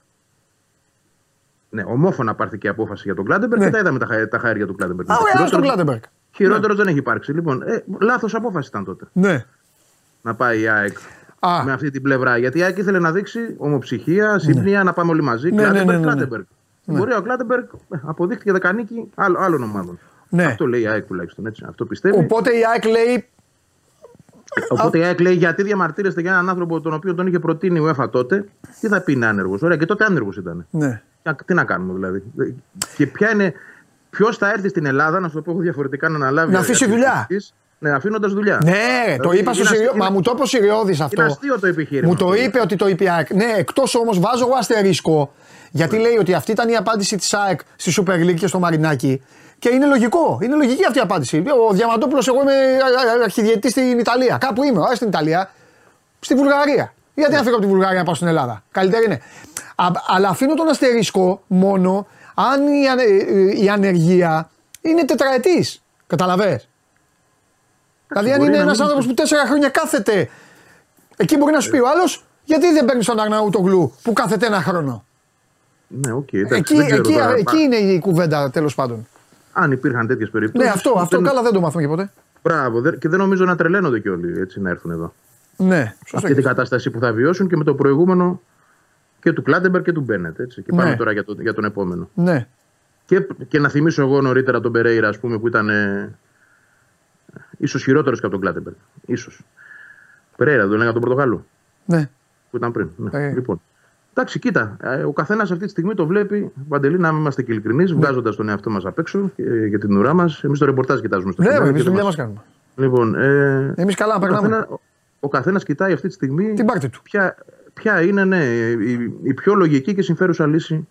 Ναι, ομόφωνα πάρθηκε η απόφαση για τον Κλάντεμπεργκ ναι. και τα είδαμε τα, τα χάλια του Κλάντεμπεργκ.
Α, ωραία, τον Κλάντεμπεργκ.
Χειρότερο ναι. δεν έχει υπάρξει. Λοιπόν, ε, λάθος απόφαση ήταν τότε.
Ναι.
Να πάει η ΑΕΚ Α. με αυτή την πλευρά. Γιατί η ΑΕΚ ήθελε να δείξει ομοψυχία, σύμπνοια, ναι. να πάμε όλοι μαζί. Ναι, ναι, ναι, ναι, ναι. Μπορεί ο Κλάντεμπεργκ ε, αποδείχθηκε δεκανίκι άλλων ομάδων. Ναι. Αυτό λέει η ΑΕΚ τουλάχιστον. Έτσι. Αυτό πιστεύει.
Οπότε η ΑΕΚ λέει
Οπότε η ΑΕΚ λέει γιατί διαμαρτύρεστε για έναν άνθρωπο τον οποίο τον είχε προτείνει ο ΕΦΑ τότε, τι θα πει είναι άνεργος. Ωραία, και τότε άνεργος ήταν.
Ναι.
Τι να κάνουμε δηλαδή. Και ποια είναι. Ποιος θα έρθει στην Ελλάδα, να σου το πω διαφορετικά, να αναλάβει.
Να αφήσει δουλειά.
Ναι, αφήνοντας δουλειά.
Ναι, δηλαδή, το είπα στο Σιριώδη. Μα μου το είπε ο Σιριώδης αυτό.
Είναι αστείο το επιχείρημα.
Μου το είπε ότι το είπε η ΑΕΚ. Ναι, εκτός όμως βάζω εγώ αστερίσκο. Γιατί ναι. λέει ότι αυτή ήταν η απάντηση της ΑΕΚ στη Super League και στο Μαρινάκι. Και είναι λογικό. Είναι λογική αυτή η απάντηση. Ο Διαμαντόπουλος, εγώ είμαι αρχιδιετής στην Ιταλία. Κάπου είμαι, όχι στην Ιταλία. Στη Βουλγαρία. Γιατί να φύγω από τη Βουλγαρία να πάω στην Ελλάδα; Καλύτερη είναι. Α, αλλά αφήνω τον αστερίσκο μόνο αν η, η ανεργία είναι τετραετής. Καταλαβέ. Δηλαδή, αν είναι ένας άνθρωπος που τέσσερα χρόνια κάθεται, εκεί μπορεί να σου πει ο άλλος, γιατί δεν παίρνεις τον Αγναούτογλου που κάθεται ένα χρόνο;
Ναι, okay, εντάξει,
εκεί, εκεί, εκεί είναι η κουβέντα τέλος πάντων.
Αν υπήρχαν τέτοιες περιπτώσεις.
Ναι, αυτό, αυτό δεν... καλά δεν το μάθουμε και ποτέ.
Μπράβο, και δεν νομίζω να τρελαίνονται και όλοι έτσι να έρθουν εδώ.
Ναι,
σωστά. Αυτή την κατάσταση που θα βιώσουν και με το προηγούμενο και του Κλάντεμπερ και του Μπένετ. Έτσι. Και πάμε ναι. τώρα για, το, για τον επόμενο.
Ναι.
Και, και να θυμίσω εγώ νωρίτερα τον Περέιρα, ας πούμε, που ήταν ε, ίσως χειρότερος και από τον Κλάντεμπερ. Ίσως. Περέιρα, τον έλεγα τον Πορτογάλο.
Ναι.
Που ήταν πριν. Ναι. Ε. Λοιπόν. Εντάξει, κοίτα, ε, ο καθένας αυτή τη στιγμή το βλέπει. Παντελή, να είμαστε και ειλικρινείς, ναι. βγάζοντας τον εαυτό μας απ' έξω για την ουρά μας. Εμείς το ρεπορτάζ κοιτάζουμε στο
Ναι, εμείς δουλειά μα κάνουμε.
Λοιπόν, ε,
εμείς καλά να περνάμε.
Ο καθένας κοιτάει αυτή τη στιγμή.
Την πάρτη του.
Ποια, ποια είναι ναι, η, η, πιο λογική και συμφέρουσα λύση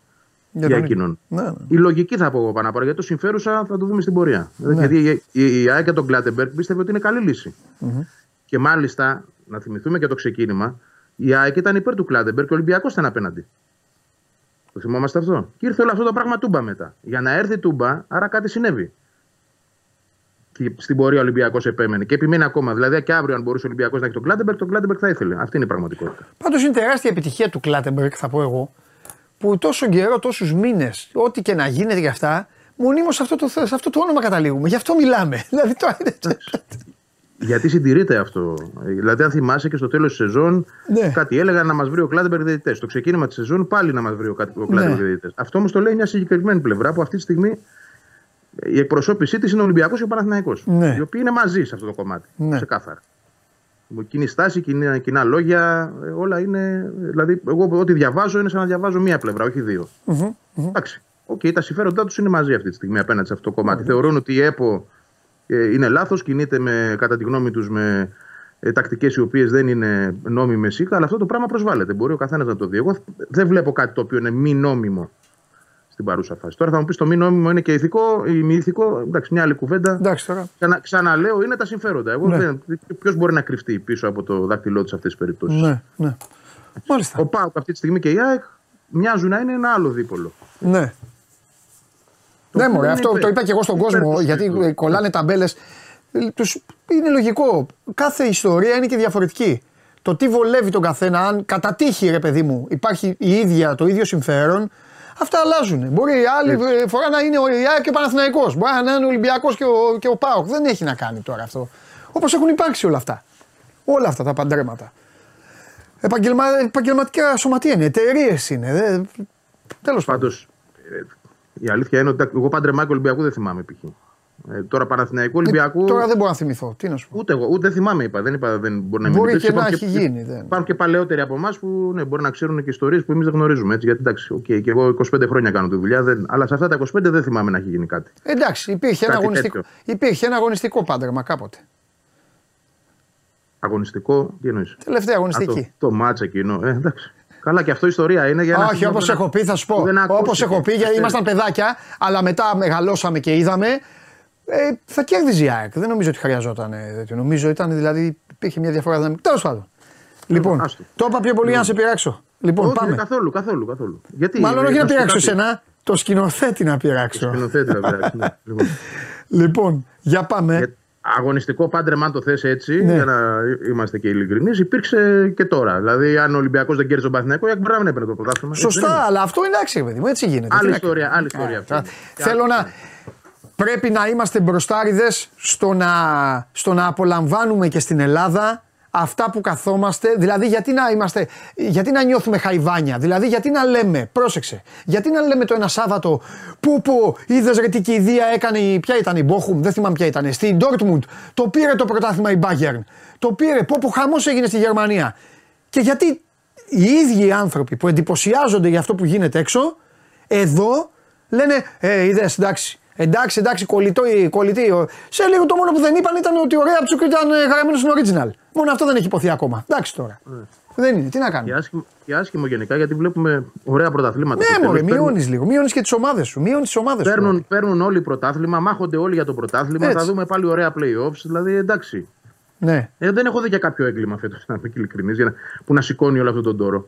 για, για εκείνον.
Ναι, ναι.
Η λογική θα πω εγώ πάνω απ' γιατί το συμφέρουσα θα το δούμε στην πορεία. Ναι. Γιατί η, η ΑΕΚ και τον Κλάτεμπεργκ πίστευε ότι είναι καλή λύση. Mm-hmm. Και μάλιστα, να θυμηθούμε και το ξεκίνημα, η ΑΕΚ ήταν υπέρ του Κλάτεμπεργκ και ο Ολυμπιακός ήταν απέναντι. Το θυμόμαστε αυτό. Και ήρθε όλο αυτό το πράγμα τούμπα μετά. Για να έρθει τούμπα, άρα κάτι συνέβη. Και στην πορεία ο Ολυμπιακός επέμενε. Και επιμένει ακόμα. Δηλαδή, και αύριο, αν μπορούσε ο Ολυμπιακός να έχει τον Κλάτεμπεργκ, τον Κλάτεμπεργκ θα ήθελε. Αυτή είναι η πραγματικότητα.
Πάντως είναι τεράστια επιτυχία του Κλάτεμπεργκ, θα πω εγώ, που τόσο καιρό, τόσους μήνες, ό,τι και να γίνεται για αυτά, μονίμως σε αυτό, το, σε αυτό το όνομα καταλήγουμε. Γι' αυτό μιλάμε. Δηλαδή, τώρα είναι...
Γιατί συντηρείται αυτό. Δηλαδή, αν θυμάσαι και στο τέλος της σεζόν, ναι. κάτι έλεγαν να μας βρει ο Κλάντεμπεργκ διαιτητές. Στο ξεκίνημα της σεζόν πάλι να μας βρει ο Κλάντεμπεργκ ναι. διαιτητές. Αυτό όμως το λέει μια συγκεκριμένη πλευρά που αυτή τη στιγμή η εκπροσώπησή της είναι ο Ολυμπιακός και ο Παναθυναϊκό.
Ναι.
Οι οποίοι είναι μαζί σε αυτό το κομμάτι. Ναι. Ξεκάθαρα. Κοινή στάση, κοινά, κοινά λόγια, όλα είναι. Δηλαδή, εγώ ό,τι διαβάζω είναι σαν να διαβάζω μία πλευρά, όχι δύο.
Mm-hmm.
Εντάξει. Okay, τα συμφέροντά τους είναι μαζί αυτή τη στιγμή απέναντι σε αυτό το κομμάτι. Θεωρούν ότι η ΕΠΟ ε, είναι λάθος, κινείται με, κατά τη γνώμη τους με ε, τακτικές οι οποίες δεν είναι νόμιμες ή αλλά αυτό το πράγμα προσβάλλεται. Μπορεί ο καθένας να το δει. Εγώ δεν βλέπω κάτι το οποίο είναι μη νόμιμο στην παρούσα φάση. Τώρα θα μου πεις το μη νόμιμο είναι και ηθικό ή μη ηθικό. Εντάξει, μια άλλη κουβέντα.
Εντάξει, τώρα.
Ξανα, ξαναλέω, είναι τα συμφέροντα. Εγώ ναι. Ποιος μπορεί να κρυφτεί πίσω από το δάχτυλό της σε αυτές τις περιπτώσεις;
Ναι, ναι. Μάλιστα.
Ο Πάουκ αυτή τη στιγμή και η ΑΕΚ μοιάζουν να είναι ένα άλλο δίπολο.
Ναι. Το ναι, μωρέ, αυτό το είπα και εγώ στον κόσμο, γιατί κολλάνε ταμπέλες. Είναι λογικό. Κάθε ιστορία είναι και διαφορετική. Το τι βολεύει τον καθένα, αν κατά τύχη, ρε παιδί μου, υπάρχει η ίδια, το ίδιο συμφέρον, Αυτά αλλάζουν. Μπορεί άλλη Έτσι. φορά να είναι ο Ιάκ και ο Παναθηναϊκός. Μπορεί να είναι ο Ολυμπιακός και ο, και ο Πάοκ. Δεν έχει να κάνει τώρα αυτό. Όπως έχουν υπάρξει όλα αυτά. Όλα αυτά τα παντρέματα. Επαγγελμα... Επαγγελματικά σωματεία είναι, εταιρείες είναι. Τέλος πάντων.
Ε, η αλήθεια είναι ότι εγώ παντρεμάκι Ολυμπιακού δεν θυμάμαι π.χ. Ε, τώρα Παναθηναϊκό Ολυμπιακού.
Ε, τώρα δεν μπορώ να θυμηθώ. Τι να σου πω.
Ούτε εγώ, ούτε θυμάμαι είπα. Δεν είπα δεν μπορεί να
Μπορεί και να έχει γίνει. Δεν.
Υπάρχουν και παλαιότεροι από εμάς που ναι, μπορεί να ξέρουν και ιστορίες που εμείς δεν γνωρίζουμε. Έτσι, γιατί εντάξει, okay, και εγώ 25 χρόνια κάνω τη δουλειά, δεν, αλλά σε αυτά τα 25 δεν θυμάμαι να έχει γίνει κάτι.
Εντάξει, υπήρχε, κάτι ένα, αγωνιστικό, υπήρχε ένα αγωνιστικό πάντρεμα κάποτε.
Αγωνιστικό, τι εννοείς;
Τελευταία αγωνιστική.
Α, το, το μάτσα εκείνο. Ε, εντάξει. Καλά, και αυτό ιστορία είναι για να.
Όχι, όπως έχω πει, θα σου πω. Όπως έχω πει, γιατί ήμασταν παιδάκια, αλλά μετά μεγαλώσαμε και είδαμε ε, θα κέρδιζε η ΑΕΚ. Δεν νομίζω ότι χρειαζόταν τέτοιο. Νομίζω ήταν δηλαδή υπήρχε μια διαφορά δυναμική. Τέλος πάντων. Λοιπόν, το είπα πιο πολύ για να σε πειράξω. Λοιπόν,
όχι,
πάμε.
Καθόλου, καθόλου, καθόλου. Γιατί,
Μάλλον όχι να πειράξω εσένα, το σκηνοθέτη να πειράξω. Το
σκηνοθέτη να πειράξω. ναι. λοιπόν.
λοιπόν, για πάμε. Για
αγωνιστικό πάντρεμα, αν το θες έτσι, ναι. για να είμαστε και ειλικρινείς, υπήρξε και τώρα. Δηλαδή, αν ο Ολυμπιακός δεν κέρδισε τον Παθηναϊκό, η Ακμπράβ δεν έπαιρνε το πρωτάθλημα.
Σωστά, αλλά αυτό είναι άξιο, παιδί μου, έτσι γίνεται.
Άλλη ιστορία, άλλη ιστορία.
Θέλω να, πρέπει να είμαστε μπροστάριδες στο να, στο να απολαμβάνουμε και στην Ελλάδα αυτά που καθόμαστε, δηλαδή γιατί να είμαστε, γιατί να νιώθουμε χαϊβάνια, δηλαδή γιατί να λέμε, πρόσεξε, γιατί να λέμε το ένα Σάββατο που που είδες ρε τι κηδεία έκανε, ποια ήταν η Μπόχουμ, δεν θυμάμαι ποια ήταν, στην Ντόρτμουντ, το πήρε το πρωτάθλημα η Bayern, το πήρε, πω που χαμός έγινε στη Γερμανία. Και γιατί οι ίδιοι άνθρωποι που εντυπωσιάζονται για αυτό που γίνεται έξω, εδώ λένε, ε, είδες εντάξει, Εντάξει, εντάξει, κολλητό ή κολλητή. Σε λίγο το μόνο που δεν είπαν ήταν ότι ο Ρέαπτσουκ ήταν ε, γραμμένο στην original. Μόνο αυτό δεν έχει υποθεί ακόμα. Εντάξει τώρα. Ναι. Δεν είναι, τι να κάνουμε.
Και άσχημο, και άσχημο γενικά γιατί βλέπουμε ωραία πρωταθλήματα.
Ναι, μωρέ, μειώνεις λίγο. Μειώνεις και τις ομάδες σου. Μειώνεις τις ομάδες
σου. Παίρνουν, παίρνουν όλοι πρωτάθλημα, μάχονται όλοι για το πρωτάθλημα. Έτσι. Θα δούμε πάλι ωραία playoffs. Δηλαδή εντάξει.
Ναι.
Ε, δεν έχω δει και κάποιο έγκλημα φέτος, να είμαι ειλικρινής, που να σηκώνει όλο αυτόν τον τόρο.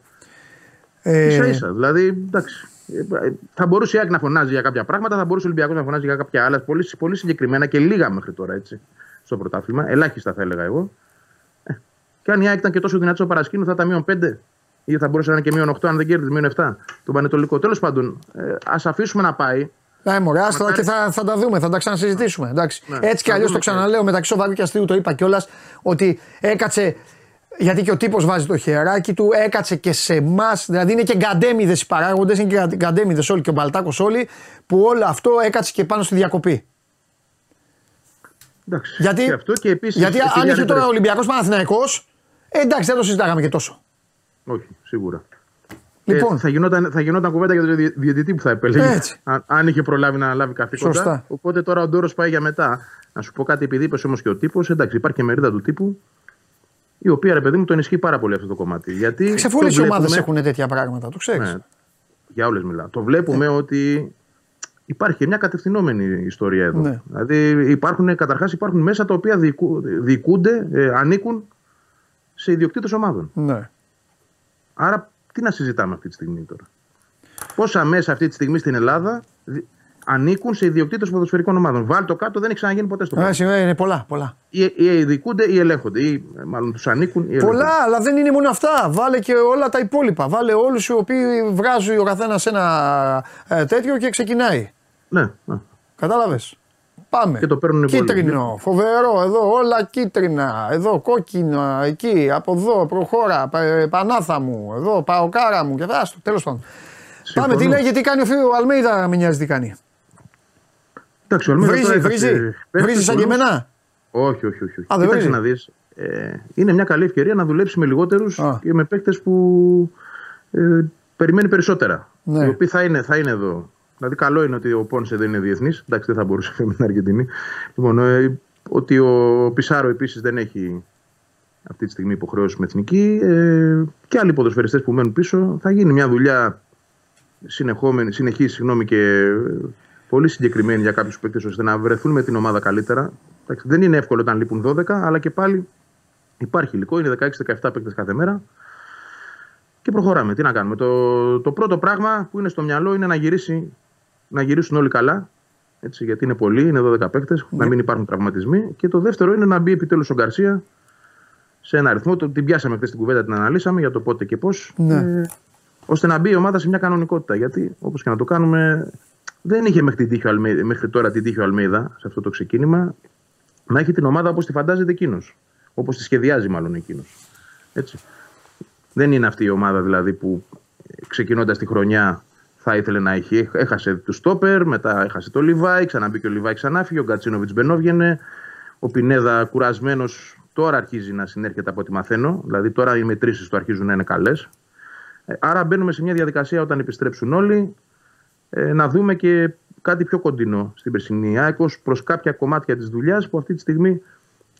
Ε... σα ίσα. Δηλαδή εντάξει. Θα μπορούσε η ΑΕΚ να φωνάζει για κάποια πράγματα, θα μπορούσε ο Ολυμπιακός να φωνάζει για κάποια άλλα. Πολύ, πολύ συγκεκριμένα και λίγα μέχρι τώρα έτσι, στο πρωτάθλημα. Ελάχιστα θα έλεγα εγώ. Ε, και αν η ΑΕΚ ήταν και τόσο δυνατή στο παρασκήνιο, θα ήταν μείον 5 ή θα μπορούσε να είναι και μείον 8 αν δεν κέρδιζε μείον 7 το Πανετολικό. Τέλος πάντων, ε, ας αφήσουμε να πάει.
Ναι, μωρέ, άστο και θα, θα τα δούμε, θα τα ξανασυζητήσουμε. Εντάξει. Ναι, Έτσι κι αλλιώς το ξαναλέω μεταξύ Σοβαρού και Αστείου το είπα κιόλας ότι έκατσε γιατί και ο τύπος βάζει το χεράκι του, έκατσε και σε εμάς. Δηλαδή είναι και γκαντέμιδες οι παράγοντες, είναι και γκαντέμιδες όλοι και ο Μπαλτάκος όλοι, που όλο αυτό έκατσε και πάνω στη διακοπή.
Εντάξει, γιατί και αυτό και επίσης,
γιατί αν είχε τώρα ο Ολυμπιακός Παναθυναϊκό, ε, εντάξει δεν το συζητάγαμε και τόσο.
Όχι, σίγουρα. Λοιπόν, ε, θα, γινόταν, θα γινόταν κουβέντα για τον διαιτητή που θα επέλεγε. Αν, αν είχε προλάβει να λάβει καθήκοντα. Σωστά. Οπότε τώρα ο Ντόρος πάει για μετά. Να σου πω κάτι, επειδή είπες όμως και ο τύπος, εντάξει, υπάρχει και μερίδα του τύπου η οποία ρε παιδί μου το ενισχύει πάρα πολύ αυτό το κομμάτι. Γιατί
Ξεφόλε οι ομάδες έχουν τέτοια πράγματα, το ξέρεις. Ναι,
για όλες μιλάω. Το βλέπουμε ναι. ότι υπάρχει μια κατευθυνόμενη ιστορία εδώ. Ναι. Δηλαδή υπάρχουν, καταρχάς υπάρχουν μέσα τα οποία διοικού, διοικούνται, ε, ανήκουν σε ιδιοκτήτες ομάδων.
Ναι.
Άρα τι να συζητάμε αυτή τη στιγμή τώρα; Πόσα μέσα αυτή τη στιγμή στην Ελλάδα ανήκουν σε ιδιοκτήτες ποδοσφαιρικών ομάδων. Βάλει το κάτω, δεν έχει ξαναγίνει ποτέ στο
πράγμα. Ναι, είναι πολλά. πολλά.
Ή, ή ειδικούνται ή ελέγχονται. Ή μάλλον τους ανήκουν ή ελέγχονται.
Πολλά, αλλά δεν είναι μόνο αυτά. Βάλε και όλα τα υπόλοιπα. Βάλε όλους οι οποίοι βγάζουν ο καθένας ένα ε, τέτοιο και ξεκινάει.
Ναι. ναι.
Κατάλαβες; Πάμε.
Και το παίρνουν
Κίτρινο, φοβερό, εδώ όλα κίτρινα. Εδώ κόκκινα, εκεί, από εδώ, προχώρα, πανάθα μου, εδώ, παοκάρα μου και θα τέλος πάντων. Πάμε, τι λέει, γιατί κάνει ο φίλος Αλμέιδα, με νοιάζει τι κάνει.
Εντάξει,
ο βρίζει, βρίζει. Βρίζει σαν και εμένα.
Όχι, όχι, όχι. Α, Κοίταξε να δεις. Ε, είναι μια καλή ευκαιρία να δουλέψει με λιγότερους και με παίκτε που ε, περιμένει περισσότερα. Ναι. Οι οποίοι θα είναι, θα είναι εδώ. Δηλαδή, καλό είναι ότι ο Πόνσε δεν είναι διεθνής. Εντάξει, δεν θα μπορούσε να είναι στην Αργεντινή. Λοιπόν, ε, ότι ο Πισάρο επίσης δεν έχει αυτή τη στιγμή υποχρεώσεις με εθνική. Ε, και άλλοι ποδοσφαιριστές που μένουν πίσω. Θα γίνει μια δουλειά συνεχόμενη, συνεχής συγγνώμη, και πολύ συγκεκριμένη για κάποιους παίκτες ώστε να βρεθούν με την ομάδα καλύτερα. Δεν είναι εύκολο όταν λείπουν 12, αλλά και πάλι υπάρχει υλικό. Είναι 16-17 παίκτες κάθε μέρα. Και προχωράμε. Τι να κάνουμε. Το, το πρώτο πράγμα που είναι στο μυαλό είναι να, γυρίσει, να γυρίσουν όλοι καλά. Έτσι, γιατί είναι πολλοί, είναι 12 παίκτες, να μην υπάρχουν τραυματισμοί. Και το δεύτερο είναι να μπει επιτέλους ο Γκαρσία σε ένα αριθμό. Το, την πιάσαμε χθες την κουβέντα, την αναλύσαμε για το πότε και πώς. Ναι. Ε, ώστε να μπει η ομάδα σε μια κανονικότητα. Γιατί όπως και να το κάνουμε, δεν είχε μέχρι, την τύχη μέχρι τώρα την τύχη ο Αλμίδα σε αυτό το ξεκίνημα να έχει την ομάδα όπως τη φαντάζεται εκείνος. Όπως τη σχεδιάζει, μάλλον εκείνος. Δεν είναι αυτή η ομάδα δηλαδή που ξεκινώντας τη χρονιά θα ήθελε να έχει. Έχασε τους Στόπερ, μετά έχασε το Λιβάη, ξαναμπήκε ο Λιβάη, ξανάφυγε. Ο Γκατσίνοβιτς μπενόβγαινε. Ο Πινέδα κουρασμένος τώρα αρχίζει να συνέρχεται από ό,τι μαθαίνω. Δηλαδή τώρα οι μετρήσεις του αρχίζουν να είναι καλές. Ε, άρα μπαίνουμε σε μια διαδικασία όταν επιστρέψουν όλοι ε, να δούμε και κάτι πιο κοντινό στην περσινή ΑΕΚ προς κάποια κομμάτια της δουλειάς που αυτή τη στιγμή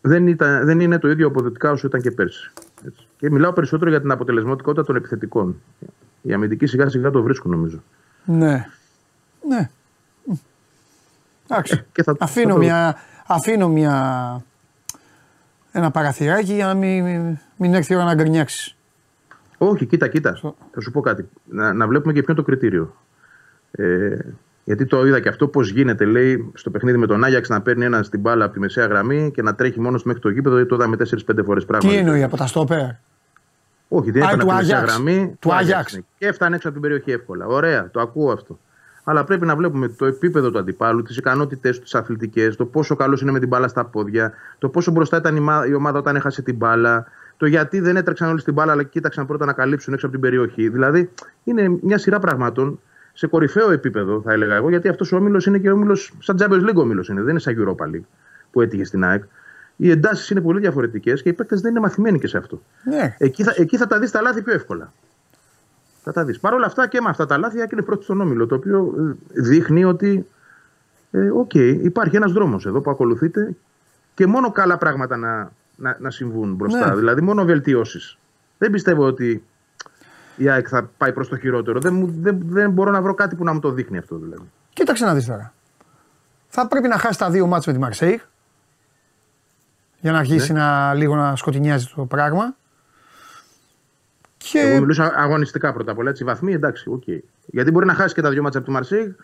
δεν, ήταν, δεν είναι το ίδιο αποδοτικά όσο ήταν και πέρσι. Έτσι. Και μιλάω περισσότερο για την αποτελεσματικότητα των επιθετικών. Οι αμυντικοί σιγά σιγά το βρίσκουν νομίζω.
Ναι. Ναι. Εντάξει. Ε, θα, αφήνω, μια, αφήνω μια, ένα παραθυράκι για να μην, μην έρθει η ώρα να γκρινιάξεις.
Όχι, κοίτα, κοίτα. Θα σου πω κάτι. Να, να βλέπουμε και ποιο είναι το κριτήριο. Ε, γιατί το είδα και αυτό πώς γίνεται, λέει, στο παιχνίδι με τον Άγιαξ να παίρνει ένα στην μπάλα από τη μεσαία γραμμή και να τρέχει μόνος μέχρι το γήπεδο. Δηλαδή το είδαμε 4-5 φορές πράγματα.
Τι εννοεί από τα στόπερ;
Όχι, δεν έπαιρνε από τη μεσαία γραμμή. Του Άγιαξ. Ναι. Και έφτανε έξω από την περιοχή εύκολα. Ωραία, το ακούω αυτό. Αλλά πρέπει να βλέπουμε το επίπεδο του αντιπάλου, τις ικανότητές του, τις αθλητικές, το πόσο καλός είναι με την μπάλα στα πόδια, το πόσο μπροστά ήταν η ομάδα όταν έχασε την μπάλα, το γιατί δεν έτρεξαν όλοι στην μπάλα, αλλά κοίταξαν πρώτα να καλύψουν έξω από την περιοχή. Δηλαδή είναι μια σειρά πραγμάτων σε κορυφαίο επίπεδο, θα έλεγα εγώ, γιατί αυτός ο όμιλος είναι και όμιλος σαν Champions League όμιλος είναι, δεν είναι σαν Europa League που έτυχε στην ΑΕΚ. Οι εντάσεις είναι πολύ διαφορετικές και οι παίκτες δεν είναι μαθημένοι και σε αυτό.
Ναι.
Εκεί, θα, εκεί θα τα δεις τα λάθη πιο εύκολα. Θα τα δεις. Παρ' όλα αυτά και με αυτά τα λάθη είναι πρώτη στον όμιλο, το οποίο ε, δείχνει ότι ε, okay, υπάρχει ένας δρόμος εδώ που ακολουθείται και μόνο καλά πράγματα να, να, να συμβούν μπροστά. Ναι. Δηλαδή μόνο βελτιώσεις. Δεν πιστεύω ότι η ΑΕΚ θα πάει προς το χειρότερο. Δεν, δεν, δεν μπορώ να βρω κάτι που να μου το δείχνει αυτό δηλαδή.
Κοίταξε να δεις τώρα. Θα πρέπει να χάσει τα δύο μάτια με τη Μαρσέη. Για να αρχίσει ναι. να, λίγο να σκοτεινιάζει το πράγμα.
Και... Εγώ μιλούσα αγωνιστικά πρώτα απ' όλα. Έτσι, βαθμοί εντάξει, okay. Γιατί μπορεί να χάσει και τα δύο μάτια από τη Μαρσέη.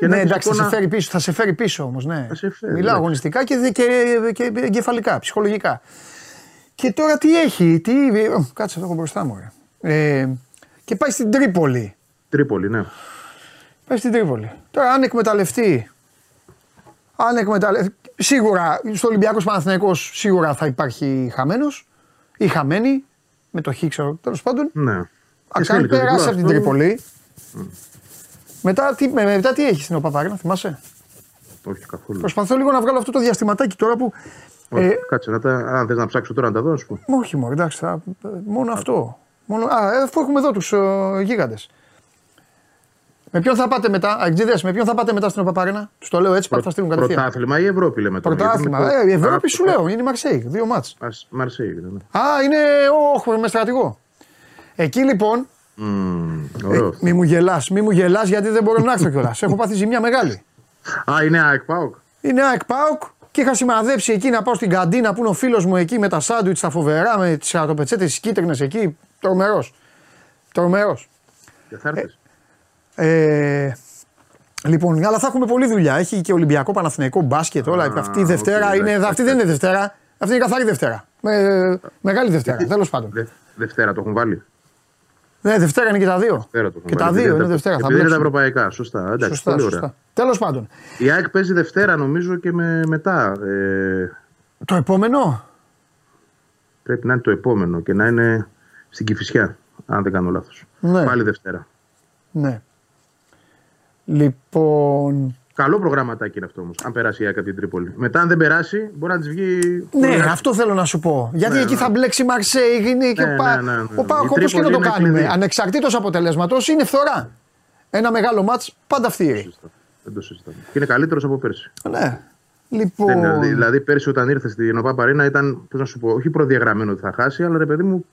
ναι, εντάξει, θα, σε φέρει πίσω, θα σε φέρει πίσω όμως. Ναι. Μιλάω αγωνιστικά και, και, και, εγκεφαλικά, ψυχολογικά. Και τώρα τι έχει, τι. Κάτσε εδώ μπροστά μου. Ε, και πάει στην Τρίπολη.
Τρίπολη, ναι.
Πάει στην Τρίπολη. Τώρα, αν εκμεταλλευτεί. Αν εκμεταλλευτεί. Σίγουρα στο Ολυμπιακός Παναθυναϊκό σίγουρα θα υπάρχει χαμένος ή χαμένη. Με το χ, ξέρω τέλος πάντων.
Ναι.
Αν περάσεις από την Τρίπολη. Mm. Μετά, τι, μετά τι έχεις στην ΟΠΑΠΑΡΕΝΑ, θυμάσαι;
Όχι καθόλου.
Προσπαθώ λίγο να βγάλω αυτό το διαστηματάκι τώρα που.
Όχι, ε, κάτσε, να τα, αν θες να ψάξω τώρα να τα δώσω.
Όχι, μόνο, εντάξει, θα, μόνο αυτό. Μόνο, α, αφού έχουμε εδώ τους uh, γίγαντες. Με ποιον θα πάτε μετά, Αγγλίδε, με ποιον θα πάτε μετά στην Παπαρίνα. Τους το λέω έτσι, Προ, θα στείλουν κατευθείαν.
Πρωτάθλημα ή Ευρώπη λέμε τώρα.
Πρωτάθλημα. Ε, η Ευρώπη σου λέω, είναι η Μαρσέη. Δύο μάτς.
Μαρσέη, ναι.
Α, είναι. Όχι, με στρατηγό. Εκεί λοιπόν.
Mm, ε,
μη μου γελάς, μη μου γελάς γιατί δεν μπορώ να έρθω κιόλας. Έχω πάθει ζημιά μεγάλη.
Α, είναι ΑΕΚ Πάουκ.
Είναι ΑΕΚ Πάουκ και είχα σημαδέψει εκεί να πάω στην καντίνα που είναι ο φίλος μου εκεί με τα σάντουιτς, τα φοβερά, με τις αρωτοπετσέτε, τις κίτρινες εκεί. Τρομερός. Τρομερός.
Και θα έρθει.
Ε, λοιπόν, αλλά θα έχουμε πολλή δουλειά. Έχει και Ολυμπιακό Παναθηναϊκό μπάσκετ, όλα. Α, αυτή η Δευτέρα okay, είναι. Okay, αυτή δεν είναι Δευτέρα. Αυτή είναι καθαρή Δευτέρα. Με, μεγάλη Δευτέρα, τέλος πάντων. Δε,
δευτέρα το έχουν βάλει.
Ναι, Δευτέρα είναι και τα δύο.
Δευτέρα το
και τα δύο είναι Δευτέρα.
Θα είναι τα ευρωπαϊκά. Σωστά. Εντάξει, σωστά, πολύ σωστά.
Τέλος πάντων.
Η ΑΕΚ παίζει Δευτέρα νομίζω και με, μετά. Ε...
Το επόμενο;
Πρέπει να είναι το επόμενο και να είναι στην Κυφυσιά, αν δεν κάνω λάθος. Ναι. Πάλι Δευτέρα.
Ναι. Λοιπόν.
Καλό προγραμματάκι είναι αυτό όμως, αν περάσει η ΑΕΚ από την Τρίπολη. Μετά, αν δεν περάσει, μπορεί να της βγει.
Ναι, αυτό θέλω να σου πω. Γιατί ναι, εκεί ναι. θα μπλέξει η Μαρσέη, είναι και ναι, ο Πάοκ. Ναι, ναι, ο Πάοκ όπω και να το κάνουμε. Ανεξαρτήτως αποτελέσματος, είναι φθορά. Ένα μεγάλο μάτς πάντα φτύρει.
Δεν το συζητάμε. Και είναι καλύτερος από πέρσι.
Ναι. Λοιπόν...
Δεν, δηλαδή, πέρσι όταν ήρθε στην Οβά Παρίνα ήταν, πώς να σου πω, όχι προδιαγραμμένο ότι θα χάσει, αλλά ρε παιδί μου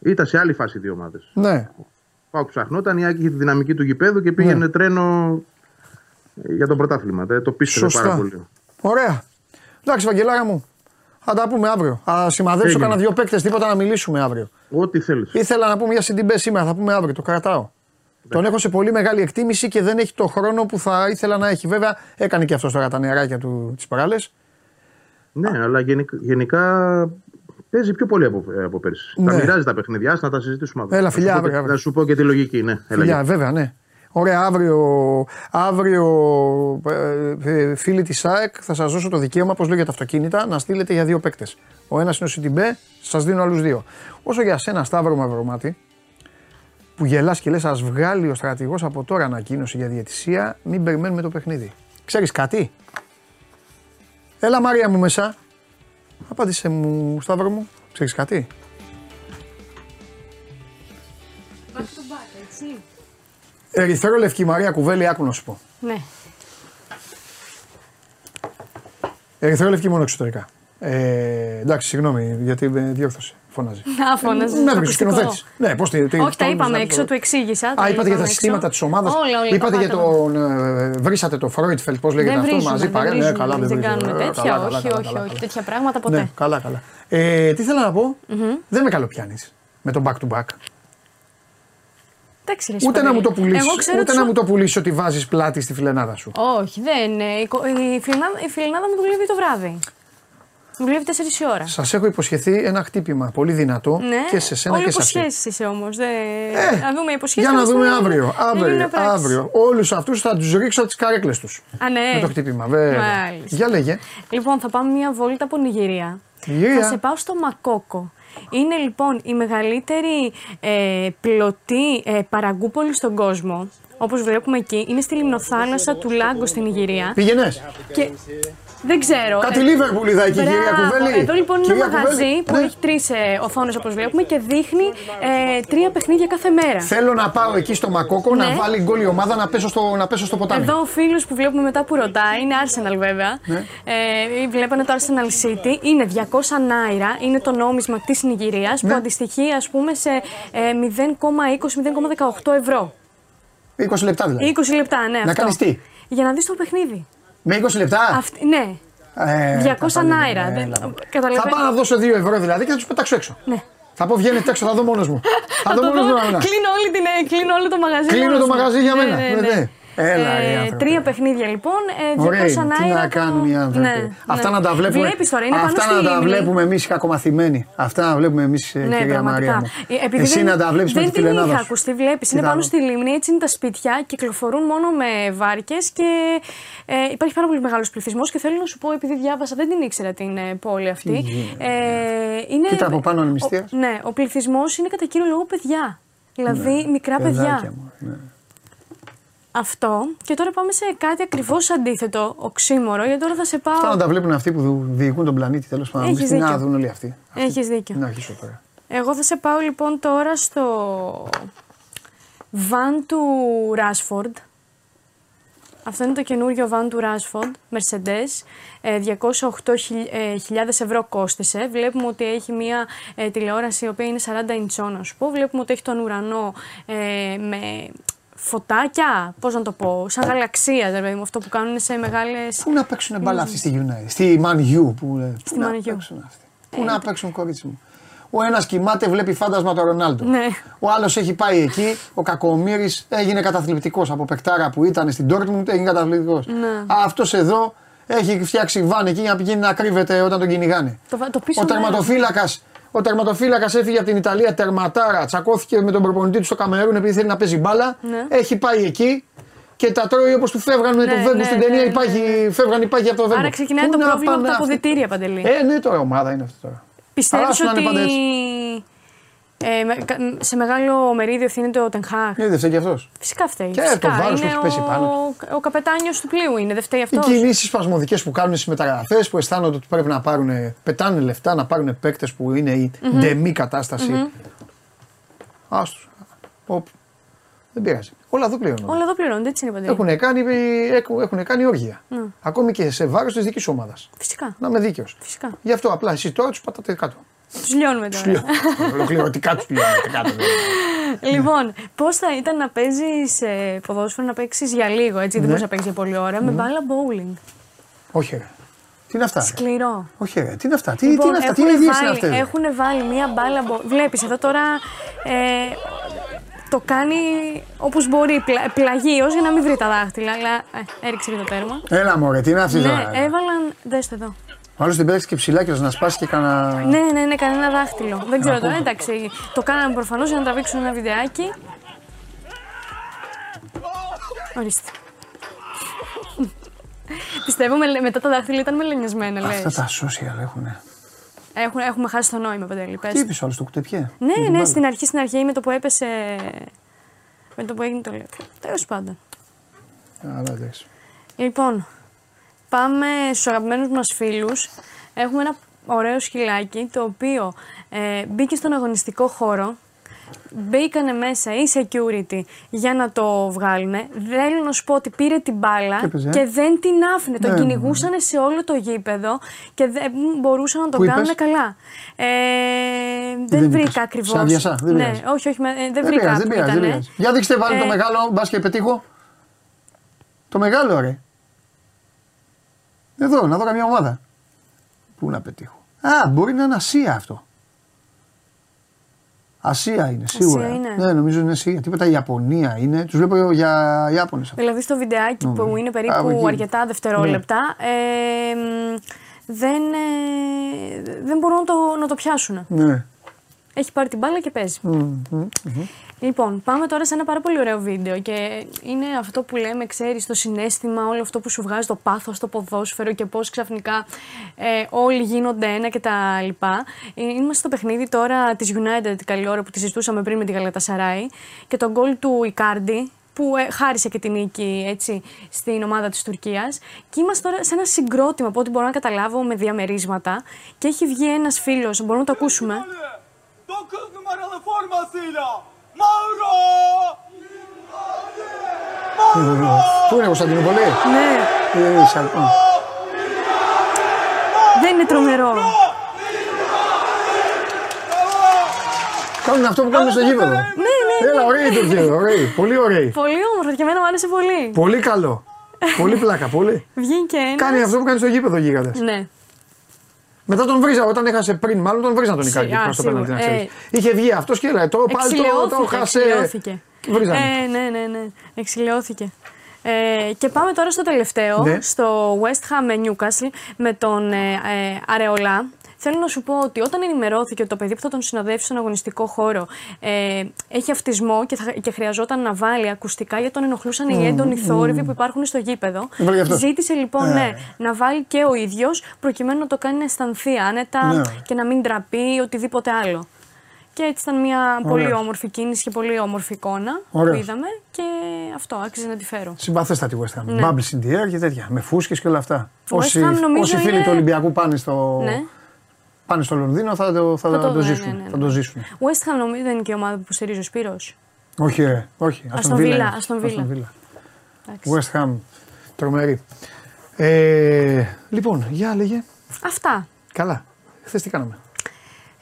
ήταν σε άλλη φάση δύο ομάδες.
Ναι.
Πάω ψαχνόταν, η Άκη είχε τη δυναμική του γηπέδου και πήγαινε ναι. τρένο για το πρωτάθλημα. Το πίστευε πάρα πολύ.
Ωραία. Εντάξει, Βαγγελάρα μου. Θα τα πούμε αύριο. Θα σημαδέψω κανένα δύο παίκτες, τίποτα να μιλήσουμε αύριο.
Ό,τι θέλεις.
Ήθελα να πούμε για Σιντιμπέ σήμερα, θα πούμε αύριο. Το κρατάω. Τον έχω σε πολύ μεγάλη εκτίμηση και δεν έχει το χρόνο που θα ήθελα να έχει. Βέβαια, έκανε και αυτό τώρα τα νεράκια του τις παράλε.
Ναι, αλλά γενικά, γενικά Παίζει πιο πολύ από, από πέρσι. Ναι. Τα μοιράζει τα παιχνίδια, να τα συζητήσουμε αύριο.
Έλα, φιλιά, αύριο.
Να σου πω και τη λογική, ναι.
Φιλιά, βέβαια, ναι. Ωραία, αύριο, αύριο ε, ε, φίλοι της ΑΕΚ θα σας δώσω το δικαίωμα, όπως λέω για τα αυτοκίνητα, να στείλετε για δύο παίκτες. Ο ένας είναι ο Σιντιμπέ, σας δίνω άλλους δύο. Όσο για σένα, Σταύρο Μαυρομάτι, που γελάς και λες, ας βγάλει ο στρατηγός από τώρα ανακοίνωση για διαιτησία, μην περιμένουμε το παιχνίδι. Ξέρεις κάτι; Έλα Μαρία μου μέσα. Απάντησε μου, Σταύρο μου, ξέρεις κάτι;
Back to back, έτσι.
Ερυθρό λευκή Μαρία Κουβέλη, άκου να σου πω.
Ναι.
Ερυθρό λευκή μόνο εξωτερικά. Ε, εντάξει, συγγνώμη, γιατί με διόρθωσε. Φωνάζει.
Να φωνάζει.
Ναι, το σκηνοθέτης. Ναι, πώς τη.
Όχι, τα είπαμε έξω, του εξήγησα.
Α, είπατε για τα συστήματα της ομάδας. Είπατε για τον. Ε, βρήσατε το Φρόιτφελτ, πώς λέγεται αυτό μαζί παρέα. Ναι, καλά,
δεν κάνουμε τέτοια. Όχι, όχι, όχι. Τέτοια πράγματα ποτέ. Ναι,
καλά, καλά. Ε, τι θέλω να πω. Δεν με καλοπιάνεις με τον back to back. Ούτε να μου το πουλήσεις. Ούτε να μου το πουλήσεις ότι βάζεις πλάτη στη φιλενάδα σου.
Όχι, δεν. Η φιλενάδα μου δουλεύει το βράδυ. Δουλεύει 4 η ώρα.
Σας έχω υποσχεθεί ένα χτύπημα πολύ δυνατό
ναι.
και σε σένα Όλοι και σε
αυτή. υποσχέσεις είσαι όμως. Δε... Ε, να δούμε υποσχέσεις.
Για να δούμε αύριο. Αύριο. αύριο. Όλους αυτούς θα τους ρίξω τις καρέκλες τους.
Α, ναι.
Με το χτύπημα, βέβαια. Για λέγε.
Λοιπόν, θα πάμε μια βόλτα από Νιγηρία.
Νιγηρία.
Θα σε πάω στο Μακόκο. Είναι λοιπόν η μεγαλύτερη ε, πλωτή ε, παραγκούπολη στον κόσμο. Όπως βλέπουμε εκεί, είναι στη λιμνοθάλασσα του Λάγκο στην Ιγυρία.
Πήγαινες.
Και δεν ξέρω.
Κάτι ε, Λίβερπουλ είδα εκεί, κυρία Κουβέλη.
Εδώ λοιπόν είναι ένα μαγαζί που ναι. έχει τρεις ε, οθόνες όπως βλέπουμε και δείχνει ε, τρία παιχνίδια κάθε μέρα.
Θέλω να πάω εκεί στο Μακόκο ναι. να βάλει γκολ η ομάδα να πέσω, στο, να πέσω στο ποτάμι.
Εδώ ο φίλος που βλέπουμε μετά που ρωτάει είναι Arsenal βέβαια. Ναι. Ε, βλέπανε το Arsenal City. Είναι 200 νάιρα, είναι το νόμισμα της Νιγηρίας ναι. που αντιστοιχεί ας πούμε σε ε, 0,20-0,18 ευρώ.
20 λεπτά δηλαδή.
20 λεπτά, ναι.
Να κάνεις τι;
Για να δεις το παιχνίδι.
Με 20 λεπτά;
Αυτή, ναι. Ε, 200 νάιρα. Ναι,
θα πάω να δώσω 2 ευρώ δηλαδή και θα τους πετάξω έξω.
Ναι.
Θα πω βγαίνετε έξω, θα δω μόνος μου.
θα δω μόνος μου. Κλείνω, όλη την, ε, κλείνω όλο το μαγαζί.
Κλείνω το μαγαζί για μένα. Ναι, ναι, ναι.
Έλα, ε, τρία παιχνίδια λοιπόν. Ε,
Ωραία, τι να κάνουν οι άνθρωποι. Ναι, αυτά ναι. να τα βλέπουμε.
Βλέπεις τώρα, είναι
αυτά να τα βλέπουμε εμείς κακομαθημένοι. Αυτά να βλέπουμε εμείς, ε, ναι, κυρία Μαρία. Μου. Ε, επειδή Εσύ να τα βλέπεις με τη
Δεν είχα ακουστεί, βλέπεις. Είναι πάνω στη λίμνη, έτσι είναι τα σπίτια, κυκλοφορούν μόνο με βάρκες και ε, υπάρχει πάρα πολύ μεγάλος πληθυσμός. Και θέλω να σου πω, επειδή διάβασα, δεν την ήξερα την ε, πόλη αυτή.
Ε, είναι, Κοίτα από πάνω είναι
Ναι, ο πληθυσμός είναι κατά κύριο λόγο παιδιά. Δηλαδή ναι, μικρά παιδιά. Ναι. Αυτό. Και τώρα πάμε σε κάτι ακριβώς αντίθετο, οξύμορο, γιατί τώρα θα σε πάω.
Αυτά να τα βλέπουν αυτοί που διοικούν τον πλανήτη, τέλος πάντων. Έχεις να δουν όλοι αυτοί.
Έχεις δίκιο.
Να αρχίσω τώρα.
Εγώ θα σε πάω λοιπόν τώρα στο βαν του Ράσφορντ. Αυτό είναι το καινούριο βαν του Rashford, Mercedes. 208.000 ευρώ κόστησε. Βλέπουμε ότι έχει μια ε, τηλεόραση η οποία είναι 40 inch να σου πω. Βλέπουμε ότι έχει τον ουρανό ε, με φωτάκια, πώς να το πω, σαν γαλαξία, δηλαδή αυτό που κάνουν σε μεγάλε.
Πού να παίξουν μπάλα αυτοί στη United, στη Man U που
Στη Man U.
Πού να παίξουν κορίτσι μου. Ο ένας κοιμάται, βλέπει φάντασμα το Ρονάλντο.
Ναι.
Ο άλλος έχει πάει εκεί, ο Κακομήρη έγινε καταθλιπτικός από παικτάρα που ήταν στην Dortmund, έγινε καταθλιπτικός.
Ναι.
Αυτός εδώ έχει φτιάξει βάν εκεί για να πηγαίνει να κρύβεται όταν τον κυνηγάνε.
Το, το
ο τερματοφύλακας ο τερματοφύλακας έφυγε από την Ιταλία τερματάρα, τσακώθηκε με τον προπονητή του στο Καμερούν επειδή θέλει να παίζει μπάλα.
Ναι.
Έχει πάει εκεί και τα τρώει όπως του φεύγαν με ναι, το Βέγκο ναι, στην ναι, ταινία. Ναι, υπάρχει, φεύγαν υπάρχει από το Βέγκο.
Άρα ξεκινάει το πρόβλημα από τα αποδητήρια, Παντελή.
Ε, ναι, τώρα ομάδα είναι αυτό τώρα.
Πιστεύεις ότι ε, σε μεγάλο μερίδιο ευθύνεται ο Τενχάκ.
Ναι, δεν φταίει και αυτός.
Φυσικά φταίει.
Και
Φυσικά.
το βάρος που έχει πέσει πάνω.
Ο, ο καπετάνιος του πλοίου είναι, δεν φταίει αυτός.
Οι κινήσεις σπασμωδικές που κάνουν στι μεταγραφέ που αισθάνονται ότι πρέπει να πάρουν, πετάνε λεφτά, να πάρουν παίκτες που είναι η mm-hmm. ντεμή κατάσταση. Mm-hmm. Άστος. Δεν πειράζει. Όλα εδώ πληρώνουν.
Όλα εδώ πληρώνουν, έτσι είναι παντού.
Έχουν κάνει, έχουν κάνει όργια. Mm. Ακόμη και σε βάρος της δικής ομάδας.
Φυσικά.
Να είμαι δίκαιος.
Φυσικά.
Γι' αυτό απλά εσεί τώρα τους πατάτε κάτω.
Τους λιώνουμε τώρα.
Ολοκληρωτικά τους λιώνουμε κάτω.
Λοιπόν, πώς θα ήταν να παίζεις ποδόσφαιρο, να παίξεις για λίγο, έτσι, δεν ναι. μπορείς να παίξεις για πολλή ώρα, με ναι. μπάλα bowling.
Όχι, ρε. Τι είναι αυτά.
Σκληρό.
Όχι, ρε. Τι είναι αυτά. Τι, τι είναι λοιπόν, αυτά. Τι είναι
αυτές. Έχουν βάλει μία μπάλα. Βλέπεις εδώ τώρα. Ε, το κάνει όπως μπορεί, πλα, πλαγίω για να μην βρει τα δάχτυλα. Αλλά ε, έριξε και το τέρμα.
Έλα μωρέ, τι είναι αυτή
ναι, έβαλαν. Δέστε εδώ.
Μάλλον την πέταξε και ψηλά και να σπάσει και κανένα.
Ναι, ναι, ναι, κανένα δάχτυλο. Δεν ξέρω τώρα. Εντάξει, το κάναμε προφανώς για να τραβήξουν ένα βιντεάκι. Ορίστε. Πιστεύω μετά τα δάχτυλα ήταν μελενιασμένα, λες.
Αυτά τα social έχουν.
Έχουν, έχουμε χάσει το νόημα, Παντελή.
Τι είπες όλο το κουτεπιέ;
Ναι, ναι, στην αρχή, στην αρχή με το που έπεσε. Με το που έγινε το λέω. Τέλος πάντων.
Άρα, εντάξει.
Λοιπόν, πάμε στους αγαπημένους μας φίλους. Έχουμε ένα ωραίο σκυλάκι το οποίο ε, μπήκε στον αγωνιστικό χώρο. Μπήκανε μέσα οι security για να το βγάλουν. Θέλω να σου πω ότι πήρε την μπάλα και, δεν την άφηνε. Ναι, τον ναι, κυνηγούσαν ναι. σε όλο το γήπεδο και δεν μπορούσαν να το κάνουν καλά. Ε, δεν, δεν βρήκα ακριβώς.
Δεν
ναι, όχι, όχι, ε, δεν, βρήκα.
Δεν πειράζει, δεν πειράζει. Για δείξτε βάλει το ε, μεγάλο, μπας και πετύχω. Το μεγάλο, ρε. Εδώ, να δω καμιά ομάδα. Πού να πετύχω. Α, μπορεί να είναι Ασία αυτό. Ασία είναι, σίγουρα.
Ασία είναι.
Ναι, νομίζω είναι Ασία. Τίποτα Ιαπωνία είναι. Τους βλέπω για Ιάπωνες.
Δηλαδή στο βιντεάκι που είναι περίπου αρκετά δευτερόλεπτα. Ναι. Ε, δεν, ε, δεν μπορούν να το, να το πιάσουν.
Ναι.
Έχει πάρει την μπάλα και παίζει. Λοιπόν, πάμε τώρα σε ένα πάρα πολύ ωραίο βίντεο και είναι αυτό που λέμε, ξέρεις, το συνέστημα, όλο αυτό που σου βγάζει το πάθος στο ποδόσφαιρο και πώς ξαφνικά ε, όλοι γίνονται ένα και τα λοιπά. Ε, είμαστε στο παιχνίδι τώρα της United την καλή ώρα που τη συζητούσαμε πριν με τη Γαλατασαράη και τον γκολ του Ικάρντι που ε, χάρισε και την νίκη έτσι, στην ομάδα της Τουρκίας και είμαστε τώρα σε ένα συγκρότημα από ό,τι μπορώ να καταλάβω με διαμερίσματα και έχει βγει ένας φίλος, μπορούμε να το ακούσουμε.
Πού είναι Κωνσταντινούπολη;
Ναι. Δεν είναι τρομερό.
Κάνουν αυτό που κάνουν στο γήπεδο.
Ναι, ναι.
Έλα, ωραίοι Τουρκία, ωραίοι. Πολύ ωραίοι.
Πολύ όμορφο και εμένα μου άρεσε πολύ.
Πολύ καλό. Πολύ πλάκα, πολύ.
Βγήκε ένα.
Κάνει αυτό που κάνεις στο γήπεδο γίγαντε.
Ναι.
Μετά τον βρίζα, όταν έχασε πριν, μάλλον τον βρίζα τον Ικάρη προ το πέναλτι. Ε, Είχε βγει αυτός και λέει: Το πάλι το, το χάσε.
Εξηλαιώθηκε. Ε, ναι, ναι, ναι. Εξηλαιώθηκε. Ε, και πάμε τώρα στο τελευταίο, ναι. στο West Ham με Newcastle, με τον ε, ε, Αρεολά. Θέλω να σου πω ότι όταν ενημερώθηκε ότι το παιδί που θα τον συνοδεύσει στον αγωνιστικό χώρο ε, έχει αυτισμό και, θα, και χρειαζόταν να βάλει ακουστικά γιατί τον ενοχλούσαν mm, οι έντονοι mm. θόρυβοι που υπάρχουν στο γήπεδο. Ζήτησε λοιπόν ναι, ναι, να βάλει και ο ίδιος προκειμένου να το κάνει να αισθανθεί άνετα ναι. και να μην τραπεί οτιδήποτε άλλο. Και έτσι ήταν μια πολύ όμορφη κίνηση και πολύ όμορφη εικόνα Ωραίος. που είδαμε και αυτό άξιζε να τη φέρω.
Συμπαθέστατη West Ham. Ναι. Bubbles in the air και τέτοια. Με φούσκες και όλα αυτά. Όσοι, όσοι φίλοι είναι... του Ολυμπιακού πάνε στο, ναι πάνε στο Λονδίνο θα το, θα, θα το, το ζήσουν. Ναι, ναι, ναι. Θα το ζήσουν.
West Ham νομίζω δεν είναι και η ομάδα που στηρίζει ο Σπύρος.
Όχι, ρε, όχι.
Αστον Βίλα. Αστον Βίλα.
West Ham, τρομερή. Ε, λοιπόν, για λέγε.
Αυτά.
Καλά. Χθες τι κάναμε;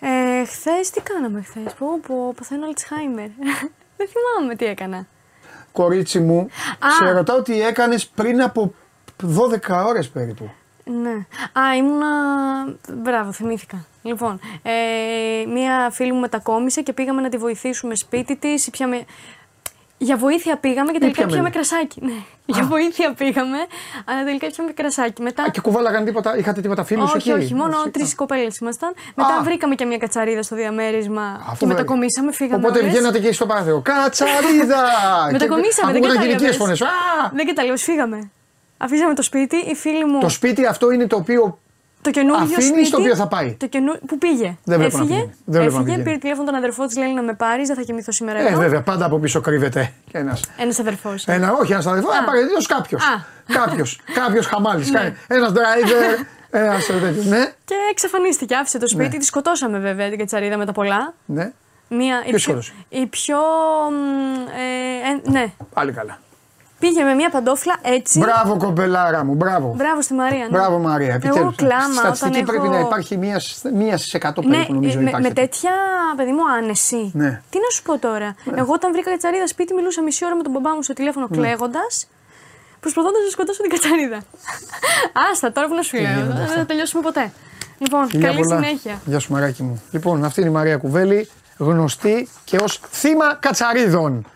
Ε, χθες τι κάναμε χθες; Πω, πω, παθαίνω Αλτσχάιμερ. δεν θυμάμαι τι έκανα.
Κορίτσι μου, Α. σε ρωτάω τι έκανες πριν από 12 ώρες περίπου.
Ναι. Α, ήμουνα. Μπράβο, θυμήθηκα. Λοιπόν, ε, μία φίλη μου μετακόμισε και πήγαμε να τη βοηθήσουμε σπίτι της. Πιάμε... Για βοήθεια πήγαμε και τελικά πιάμε κρασάκι. Ναι. Για βοήθεια πήγαμε, αλλά τελικά πιάμε κρασάκι. Μετά...
Α, και κουβάλαγαν τίποτα, είχατε τίποτα φίλους
όχι,
εκεί;
Όχι, όχι, μόνο τρεις κοπέλες ήμασταν. Μετά βρήκαμε και μια κατσαρίδα στο διαμέρισμα Αυτό και μετακομίσαμε, φύγαμε.
Οπότε όλες. βγαίνατε και στο πάθεο. Κατσαρίδα!
μετακομίσαμε, δεν
κατάλαβες.
Δεν κατάλαβες, φύγαμε. Αφήσαμε το σπίτι, η φίλη μου.
Το σπίτι αυτό είναι το οποίο.
Το καινούργιο
Αφήνει
σπίτι.
το οποίο θα πάει.
Το καινού... Που πήγε.
Δεν
Έφυγε,
δεν
έφυγε πήρε τηλέφωνο τον αδερφό της, λέει να με πάρεις, δεν θα κοιμηθώ σήμερα.
Ε, βέβαια, πάντα από πίσω κρύβεται ένα.
Ένας αδερφός.
Ένα, όχι ένας αδερφός, απαραίτητο κάποιος. Κάποιος. Κάποιος χαμάλης. Ναι. Ένας driver. Ένας τέτοιος, ναι.
Και εξαφανίστηκε, άφησε το σπίτι, ναι. τη σκοτώσαμε βέβαια την κατσαρίδα με τα πολλά.
Ναι.
Μία,
η, πιο,
η πιο. Ε, ε, ναι.
Πάλι καλά.
Πήγε με μια παντόφλα έτσι.
Μπράβο, κομπελάρα μου, μπράβο.
Μπράβο στη Μαρία. Ναι.
Μπράβο, Μαρία. Επιτέλους.
Εγώ κλάμα.
Στατιστική πρέπει
έχω...
να υπάρχει μία, μίας στι εκατό ναι, περίπου, νομίζω.
Με, με τέτοια, παιδί μου, άνεση.
Ναι.
Τι να σου πω τώρα; Ναι. Εγώ όταν βρήκα κατσαρίδα σπίτι, μιλούσα μισή ώρα με τον μπαμπά μου στο τηλέφωνο ναι. κλαίγοντας. Προσπαθώντας να σκοτώσω την κατσαρίδα. Άστα, τώρα που να σου λέω. Δεν θα τελειώσουμε ποτέ. Λοιπόν, Φιλιά καλή πολλά. συνέχεια.
Γεια σου, Μαράκι μου. Λοιπόν, αυτή είναι η Μαρία Κουβέλη, γνωστή και ως θύμα κατσαρίδων.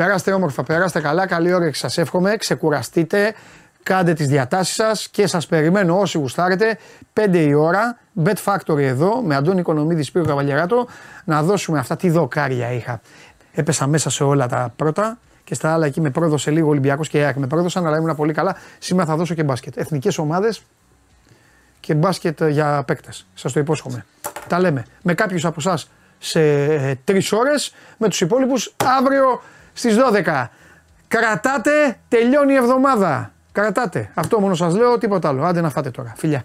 Περάστε όμορφα, περάστε καλά, καλή όρεξη σας εύχομαι, ξεκουραστείτε, κάντε τις διατάσεις σας και σας περιμένω όσοι γουστάρετε 5 η ώρα, Bet Factory εδώ με Αντώνη Οικονομίδης Σπύρο Καβαλιαράτο να δώσουμε αυτά τι δοκάρια είχα. Έπεσα μέσα σε όλα τα πρώτα και στα άλλα εκεί με πρόδωσε λίγο Ολυμπιακός και ΑΕΚ με πρόδωσαν αλλά ήμουν πολύ καλά. Σήμερα θα δώσω και μπάσκετ. Εθνικές ομάδες και μπάσκετ για παίκτες. Σας το υπόσχομαι. Τα λέμε. Με κάποιους από εσά σε ε, τρεις ώρες, με τους υπόλοιπους αύριο στις 12. Κρατάτε, τελειώνει η εβδομάδα. Κρατάτε. Αυτό μόνο σας λέω, τίποτα άλλο. Άντε να φάτε τώρα. Φιλιά.